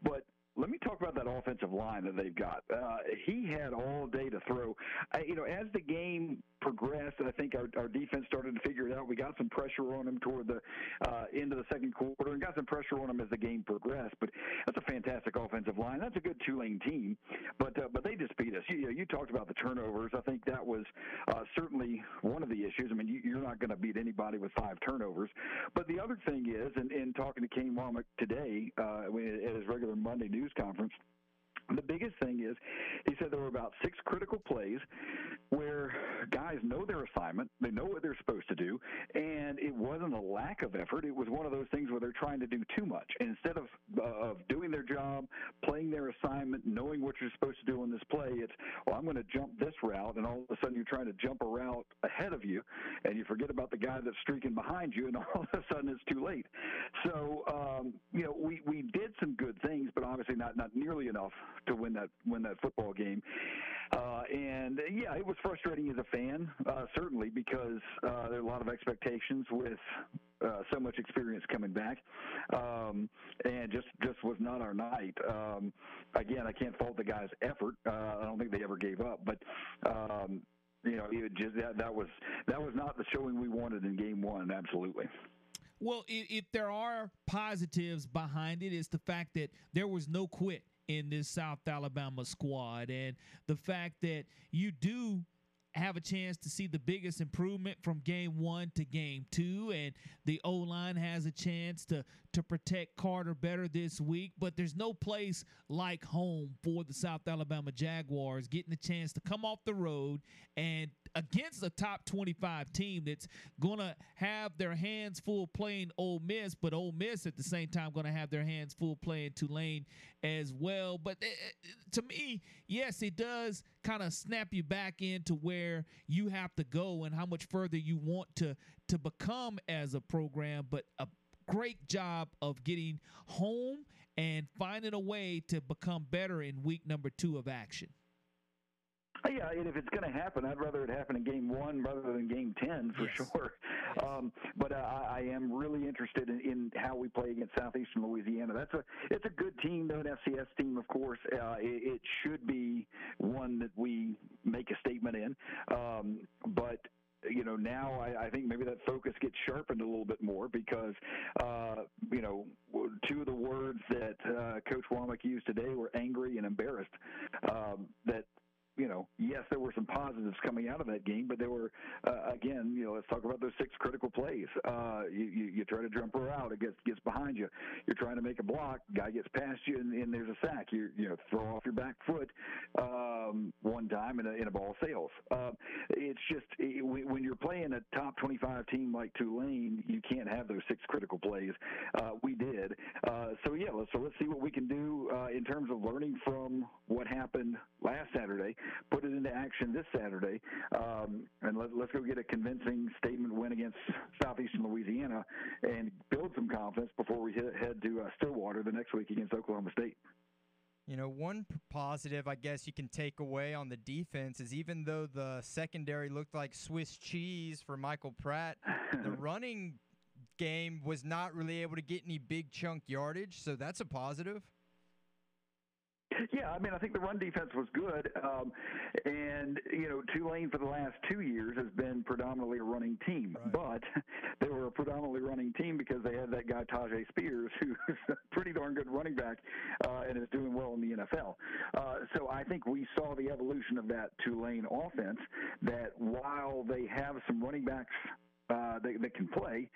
but let me talk about that offensive line that they've got. Uh, he had all day to throw. I, you know, as the game progressed, I think our, our defense started to figure it out. We got some pressure on him toward the uh, end of the second quarter and got some pressure on him as the game progressed. But that's a fantastic offensive line. That's a good Tulane team. But uh, but they just beat us. You, you talked about the turnovers. I think that was uh, certainly one of the issues. I mean, you, you're not going to beat anybody with five turnovers. But the other thing is, and, and talking to Kane Wommack today uh, at his regular Monday news conference, the biggest thing is, he said there were about six critical plays where guys know their assignment, they know what they're supposed to do, and it wasn't a lack of effort. It was one of those things where they're trying to do too much. And instead of uh, of doing their job, playing their assignment, knowing what you're supposed to do in this play, it's well, I'm going to jump this route, and all of a sudden you're trying to jump a route ahead of you, and you forget about the guy that's streaking behind you, and <laughs> all of a sudden it's too late. So um, you know, we we did some good things, but obviously not not nearly enough to win that win that football game. Uh, and yeah, it was frustrating as a fan, uh, certainly because uh, there are a lot of expectations with uh, so much experience coming back, um, and just just was not our night. Um, again, I can't fault the guys' effort. Uh, I don't think they ever gave up, but. Um, you know, it just that that was that was not the showing we wanted in game one. Absolutely. Well, if, if there are positives behind it, it's the fact that there was no quit in this South Alabama squad. And the fact that you do have a chance to see the biggest improvement from game one to game two, and the O line has a chance to to protect Carter better this week. But there's no place like home for the South Alabama Jaguars getting a chance to come off the road and against a top 25 team that's going to have their hands full playing Ole Miss, but Ole Miss at the same time going to have their hands full playing Tulane as well. But uh, to me, yes, it does kind of snap you back into where you have to go and how much further you want to to become as a program. But a great job of getting home and finding a way to become better in week number two of action. Yeah, and if it's going to happen, I'd rather it happen in game one rather than game 10 for yes. sure. Um, but uh, I, I am really interested in, in how we play against Southeastern Louisiana. That's a it's a good team, though, an FCS team, of course. Uh, it, it should be one that we make a statement in. Um, but you know, now I, I think maybe that focus gets sharpened a little bit more because, uh, you know, two of the words that uh, Coach Wommack used today were angry and embarrassed. Um, that you know, yes, there were some positives coming out of that game, but there were, uh, again, you know, let's talk about those six critical plays. Uh, you, you, you try to jump her out, it gets gets behind you. You're trying to make a block, guy gets past you, and, and there's a sack. You you know, throw off your back foot um, one time, and a, a ball sails. Uh, it's just it, when you're playing a top 25 team like Tulane, you can't have those six critical plays. Uh, we did. Uh, so yeah, let's, so let's see what we can do uh, in terms of learning from what happened last Saturday put it into action this Saturday, um, and let, let's go get a convincing statement win against Southeastern Louisiana and build some confidence before we hit, head to uh, Stillwater the next week against Oklahoma State. You know, one positive I guess you can take away on the defense is even though the secondary looked like Swiss cheese for Michael Pratt, <laughs> the running game was not really able to get any big chunk yardage, so that's a positive. Yeah, I mean, I think the run defense was good, um, and you know, Tulane for the last two years has been predominantly a running team, but <laughs> they were a predominantly running team because they had that guy Tyjae Spears, <laughs> who's a pretty darn good running back uh, and is doing well in the NFL. Uh, so I think we saw the evolution of that Tulane offense. That while they have some running backs uh, that, that can play,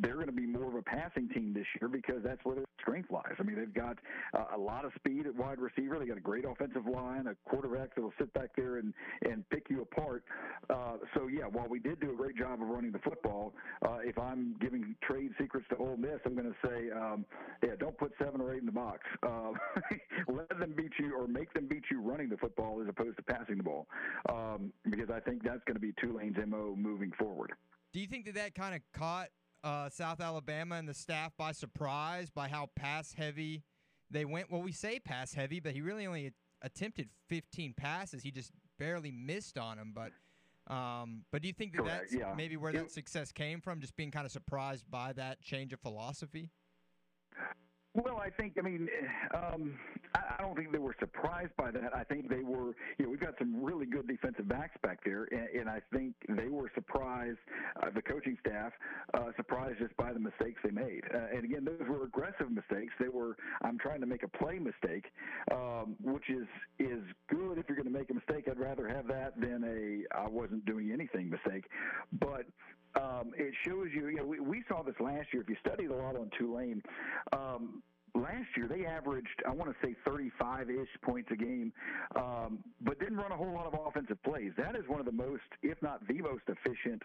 they're going to be more of a passing team this year because that's where their strength lies. I mean, they've got uh, a lot of speed at wide receiver. They got a great offensive line, a quarterback that'll sit back there and and pick you apart. Uh, so yeah, while we did do a great job of running the football, uh, if I'm giving trade secrets to Ole Miss, I'm going to say, um, yeah, don't put seven or eight in the box. Uh, <laughs> let them beat you or make them beat you running the football as opposed to passing the ball, um, because I think that's going to be Tulane's mo moving forward. Do you think that that kind of caught uh, South Alabama and the staff by surprise by how pass heavy they went? Well, we say pass heavy, but he really only attempted 15 passes. He just barely missed on them. But um, but do you think that Correct, that's yeah. maybe where It- that success came from? Just being kind of surprised by that change of philosophy. Well, I think, I mean, um, I, don't think they were surprised by that. I think they were, you know, we've got some really good defensive backs back there, and, and I think they were surprised, uh, the coaching staff, uh, surprised just by the mistakes they made. Uh, and again, those were aggressive mistakes. They were, I'm trying to make a play mistake, um, which is is good if you're going to make a mistake. I'd rather have that than a I wasn't doing anything mistake. But um, it shows you, you know, we, we saw this last year. If you studied a lot on Tulane, um, last year they averaged, I want to say 35 ish points a game, um, but didn't run a whole lot of offensive plays. That is one of the most, if not the most efficient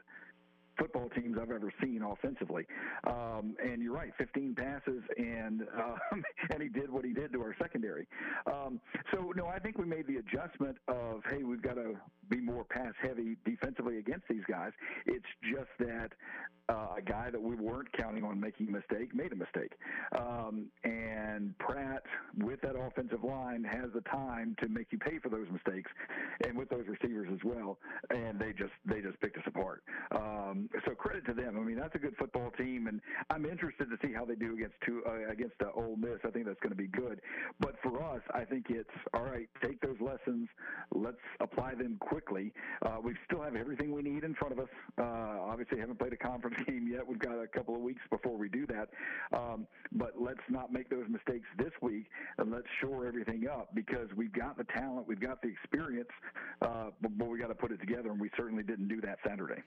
football teams I've ever seen offensively. Um, and you're right, 15 passes, and um, <laughs> and he did what he did to our secondary. Um, so no, I think we made the adjustment of hey, we've got to be more pass heavy defensively against these guys. It's just that uh, a guy that we weren't counting on making a mistake made a mistake, um, and Pratt with that offensive line has the time to make you pay for those mistakes, and with those receivers as well. And they just they just picked us apart. Um, so credit to them. I mean, that's a good football team, and I'm interested to see how they do against two uh, against uh, Ole Miss. I think that's going to be good. But for us, I think it's all right. Take those lessons. Let's apply them quickly. Uh, we still have everything we need in front of us. Uh, obviously, haven't played a conference <laughs> game yet. We've got a couple of weeks before we do that. Um, but let's not make those mistakes this week, and let's shore everything up because we've got the talent, we've got the experience, uh, but, but we got to put it together, and we certainly didn't do that Saturday.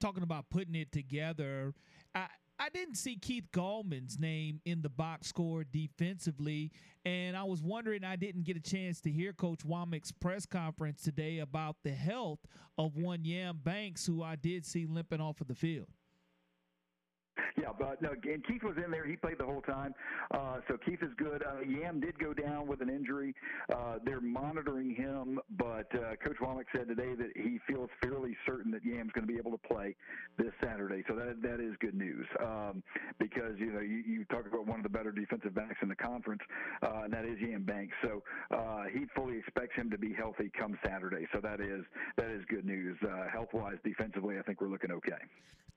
Talking about putting it together, I I didn't see Keith Gallman's name in the box score defensively, and I was wondering. I didn't get a chance to hear Coach Wommack's press conference today about the health of one Yam Banks, who I did see limping off of the field. Yeah, but no, and Keith was in there. He played the whole time. Uh, so Keith is good. Uh, Yam did go down with an injury. Uh, they're monitoring him, but uh, Coach Wommack said today that he feels fairly certain that Yam's going to be able to play this Saturday. So that that is good news um, because you know you, you talk about one of the better defensive backs in the conference, uh, and that is Yam Banks. So uh, he fully expects him to be healthy come Saturday. So that is that is good news. Uh, health wise, defensively, I think we're looking okay.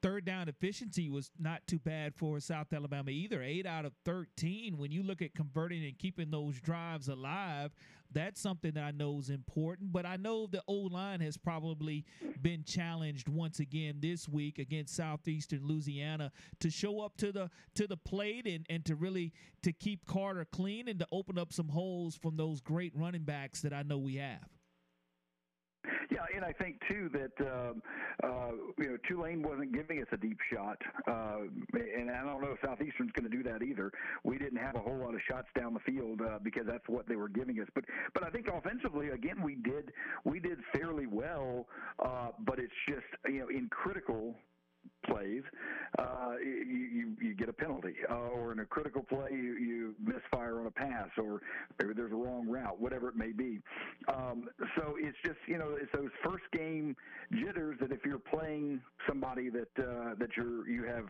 Third down efficiency was not too bad for South Alabama either. Eight out of 13. When you look at converting and keeping those drives alive, that's something that I know is important. But I know the O line has probably been challenged once again this week against Southeastern Louisiana to show up to the to the plate and, and to really to keep Carter clean and to open up some holes from those great running backs that I know we have. Yeah, and I think too that um, uh, you know Tulane wasn't giving us a deep shot, uh, and I don't know if Southeastern's going to do that either. We didn't have a whole lot of shots down the field uh, because that's what they were giving us. But but I think offensively, again, we did we did fairly well, uh, but it's just you know in critical plays, uh, you, you you get a penalty, uh, or in a critical play you, you misfire on a pass, or maybe there's a wrong route, whatever it may be. Um, so it's just you know it's those first game jitters that if you're playing somebody that uh, that you're you have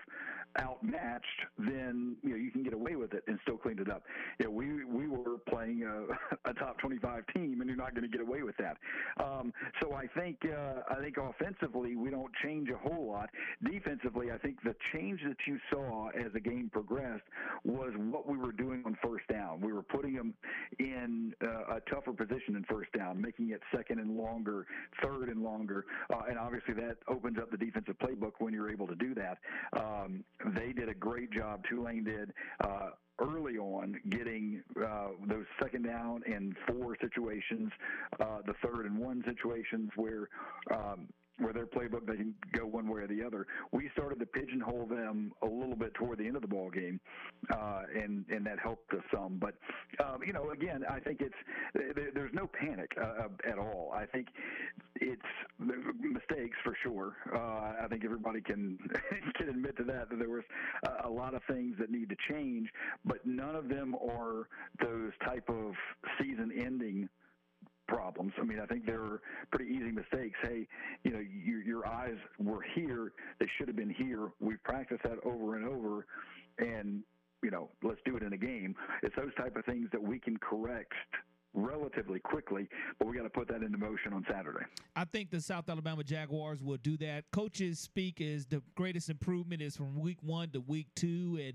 outmatched, then you know you can get away with it and still clean it up. You know, we we were playing a, <laughs> a top 25 team, and you're not going to get away with that. Um, so I think uh, I think offensively we don't change a whole lot. Defensively, I think the change that you saw as the game progressed was what we were doing on first down. We were putting them in uh, a tougher position in first down, making it second and longer, third and longer, uh, and obviously that opens up the defensive playbook when you're able to do that. Um, they did a great job. Tulane did. Uh, early on getting uh, those second down and four situations, uh, the third and one situations where um, where their playbook they can go one way or the other. We started to pigeonhole them a little bit toward the end of the ball game, uh, and and that helped us some. But um, you know, again, I think it's there, there's no panic uh, at all. I think it's mistakes for sure. Uh, I think everybody can <laughs> can admit to that that there was a, a lot of things that need to change, but none of them are those type of season-ending problems. I mean, I think they're pretty easy mistakes. Hey, you know, your, your eyes were here; they should have been here. We've practiced that over and over, and you know, let's do it in a game. It's those type of things that we can correct relatively quickly, but we got to put that into motion on Saturday. I think the South Alabama Jaguars will do that. Coaches speak as the greatest improvement is from week one to week two, and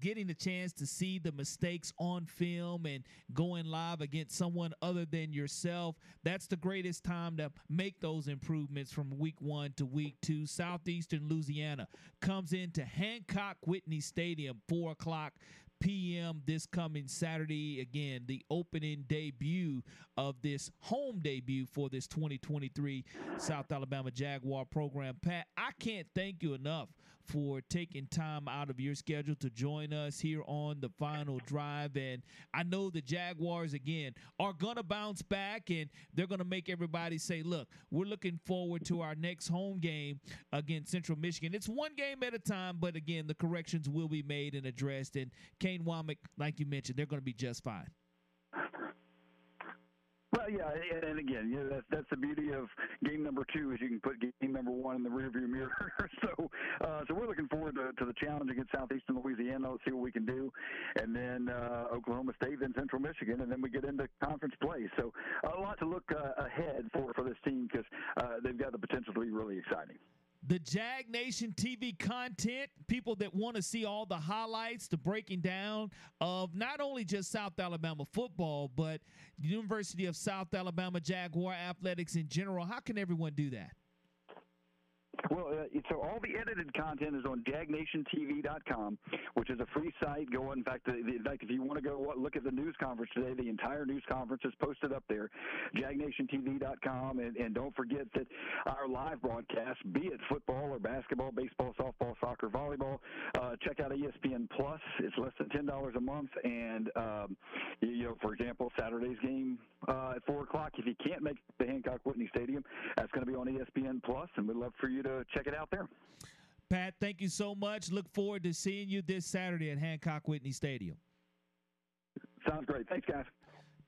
getting the chance to see the mistakes on film and going live against someone other than yourself, that's the greatest time to make those improvements from week one to week two. Southeastern Louisiana comes into Hancock Whitney Stadium, 4 o'clock p.m. this coming Saturday. Again, the opening debut of this home debut for this 2023 South Alabama Jaguar program. Pat, I can't thank you enough for taking time out of your schedule to join us here on the final drive. And I know the Jaguars, again, are going to bounce back and they're going to make everybody say, look, we're looking forward to our next home game against Central Michigan. It's one game at a time, but again, the corrections will be made and addressed. And Kane Wommack, like you mentioned, they're going to be just fine. Well, yeah, and, and again, you know, that's that's the beauty of game number two is you can put game number one in the rearview mirror. <laughs> so, uh, so we're looking forward to, to the challenge against Southeastern Louisiana. Let's see what we can do, and then uh, Oklahoma State, then Central Michigan, and then we get into conference play. So, a lot to look uh, ahead for for this team because uh, they've got the potential to be really exciting the Jag Nation TV content, people that want to see all the highlights, the breaking down of not only just South Alabama football, but University of South Alabama Jaguar athletics in general. How can everyone do that? Well, uh, so all the edited content is on jagnationtv.com, which is a free site. Go in fact, the, in fact, if you want to go look at the news conference today, the entire news conference is posted up there, jagnationtv.com, and, and don't forget that our live broadcast, be it football or basketball, baseball, softball, soccer, volleyball, uh, check out ESPN Plus. It's less than ten dollars a month, and um, you know, for example, Saturday's game uh, at four o'clock. If you can't make the Hancock Whitney Stadium, that's going to be on ESPN Plus, and we'd love for you to check it out there. Pat, thank you so much. Look forward to seeing you this Saturday at Hancock Whitney Stadium. Sounds great. Thanks, guys.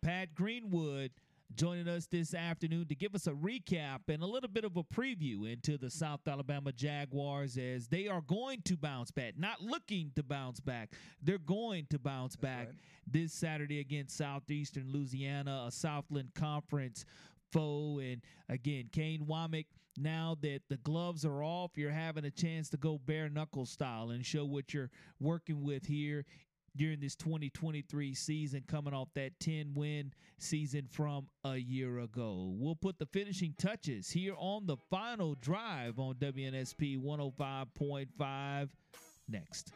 Pat Greenwood joining us this afternoon to give us a recap and a little bit of a preview into the South Alabama Jaguars as they are going to bounce back, not looking to bounce back. They're going to bounce That's back right. this Saturday against Southeastern Louisiana, a Southland Conference foe. And again, Kane Wommack, now that the gloves are off, you're having a chance to go bare knuckle style and show what you're working with here during this 2023 season, coming off that 10 win season from a year ago. We'll put the finishing touches here on the final drive on WNSP 105.5 next.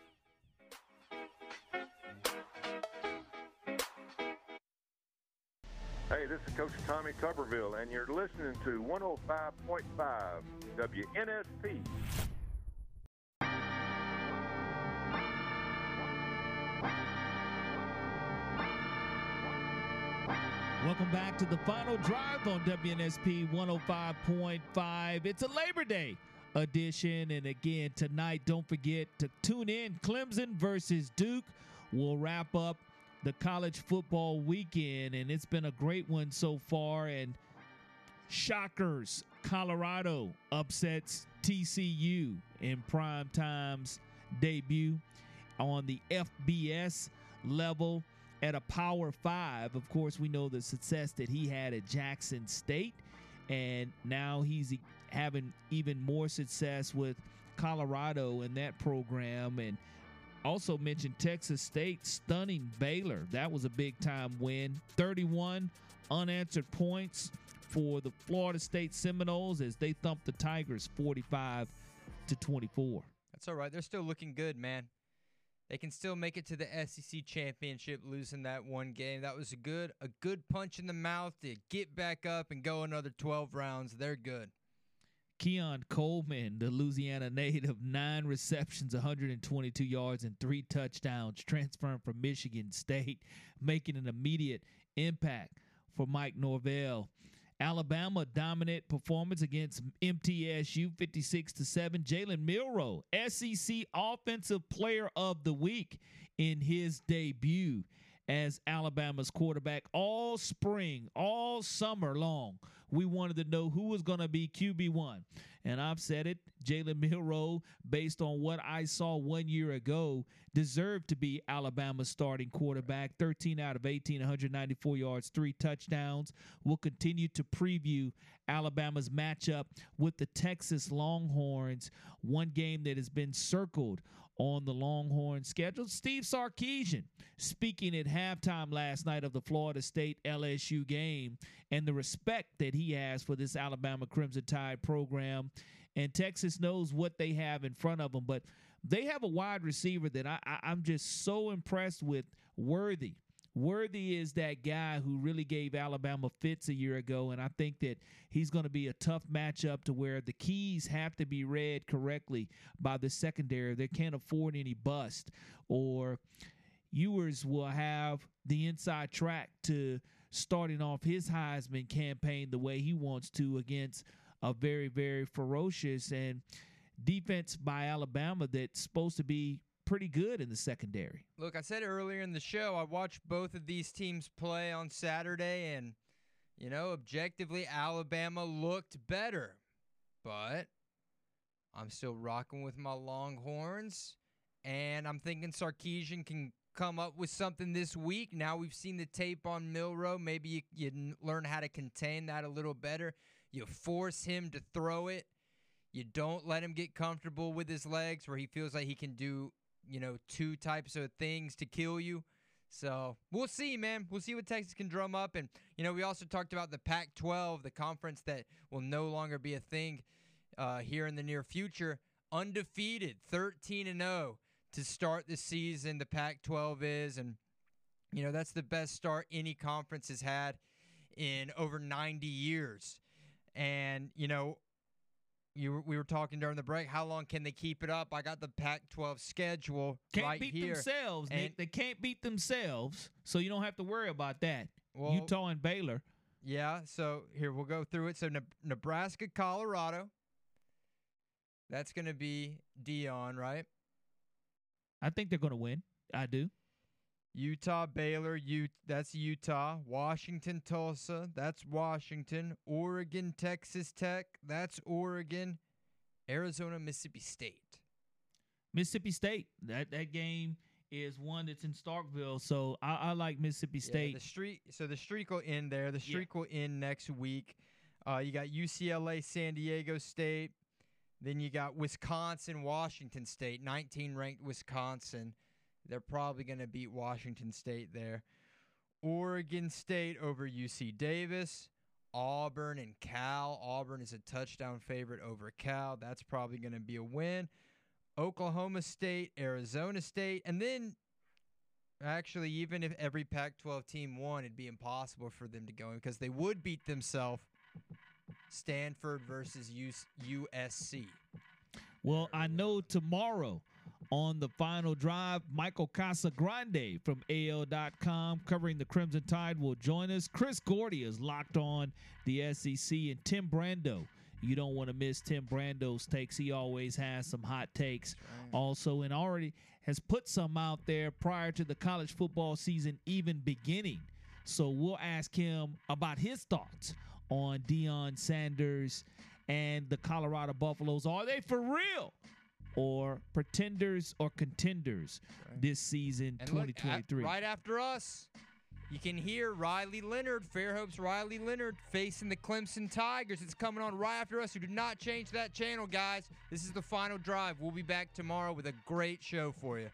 Hey, this is Coach Tommy Tuberville, and you're listening to 105.5 WNSP. Welcome back to the final drive on WNSP 105.5. It's a Labor Day edition. And again, tonight, don't forget to tune in. Clemson versus Duke will wrap up the college football weekend, and it's been a great one so far. And shockers, Colorado upsets TCU in prime time's debut on the FBS level at a Power Five. Of course, we know the success that he had at Jackson State, and now he's having even more success with Colorado in that program, and also mentioned Texas State stunning Baylor. That was a big time win. 31 unanswered points for the Florida State Seminoles as they thumped the Tigers 45 to 24. That's all right. They're still looking good, man. They can still make it to the SEC championship, losing that one game. That was a good, a good punch in the mouth to get back up and go another 12 rounds. They're good. Keon Coleman, the Louisiana native, nine receptions, 122 yards, and three touchdowns, transferring from Michigan State, making an immediate impact for Mike Norvell. Alabama dominant performance against MTSU 56 to 7. Jalen Milroe, SEC Offensive Player of the Week in his debut as Alabama's quarterback all spring, all summer long. We wanted to know who was going to be QB1. And I've said it Jalen Milroe, based on what I saw one year ago, deserved to be Alabama's starting quarterback. 13 out of 18, 194 yards, three touchdowns. We'll continue to preview Alabama's matchup with the Texas Longhorns, one game that has been circled on the Longhorn schedule. Steve Sarkisian speaking at halftime last night of the Florida State LSU game and the respect that he has for this Alabama Crimson Tide program. And Texas knows what they have in front of them, but they have a wide receiver that I, I, am just so impressed with Worthy. Worthy is that guy who really gave Alabama fits a year ago, and I think that he's going to be a tough matchup to where the keys have to be read correctly by the secondary. They can't afford any bust, or Ewers will have the inside track to starting off his Heisman campaign the way he wants to against a very, very ferocious and defense by Alabama that's supposed to be pretty good in the secondary. Look, I said earlier in the show, I watched both of these teams play on Saturday, and, you know, objectively, Alabama looked better. But I'm still rocking with my Longhorns, and I'm thinking Sarkisian can come up with something this week. Now we've seen the tape on Milroe. Maybe you, you learn how to contain that a little better. You force him to throw it. You don't let him get comfortable with his legs where he feels like he can do you know, two types of things to kill you. So we'll see, man. We'll see what Texas can drum up. And, you know, we also talked about the Pac 12, the conference that will no longer be a thing uh, here in the near future. Undefeated, 13 and 0 to start the season. The Pac 12 is. And, you know, that's the best start any conference has had in over 90 years. And, you know, you we were talking during the break. How long can they keep it up? I got the Pac-12 schedule can't right beat here. themselves, Nick. They can't beat themselves, so you don't have to worry about that. Well, Utah and Baylor. Yeah. So here we'll go through it. So ne- Nebraska, Colorado. That's going to be Deion, right? I think they're going to win. I do. Utah, Baylor, U- that's Utah. Washington, Tulsa, that's Washington. Oregon, Texas Tech, that's Oregon. Arizona, Mississippi State. Mississippi State. That that game is one that's in Starkville, so I, I like Mississippi State. Yeah, the streak. So the streak will end there. The streak yeah. will end next week. Uh, you got UCLA, San Diego State. Then you got Wisconsin, Washington State, 19 ranked Wisconsin. They're probably going to beat Washington State there. Oregon State over UC Davis. Auburn and Cal. Auburn is a touchdown favorite over Cal. That's probably going to be a win. Oklahoma State, Arizona State, and then actually, even if every Pac 12 team won, it'd be impossible for them to go in because they would beat themselves. Stanford versus USC. Well, I know tomorrow on the final drive. Michael Casagrande from AL.com covering the Crimson Tide will join us. Chris Gordy is locked on the SEC, and Tim Brando. You don't want to miss Tim Brando's takes. He always has some hot takes. Also, and already has put some out there prior to the college football season even beginning. So we'll ask him about his thoughts on Deion Sanders and the Colorado Buffaloes. Are they for real? Or pretenders or contenders right. this season, and 2023. Look, right after us, You can hear Riley Leonard, Fairhope's Riley Leonard, facing the Clemson Tigers. It's coming on right after us, so do not change that channel, guys. This is the final drive. We'll be back tomorrow with a great show for you.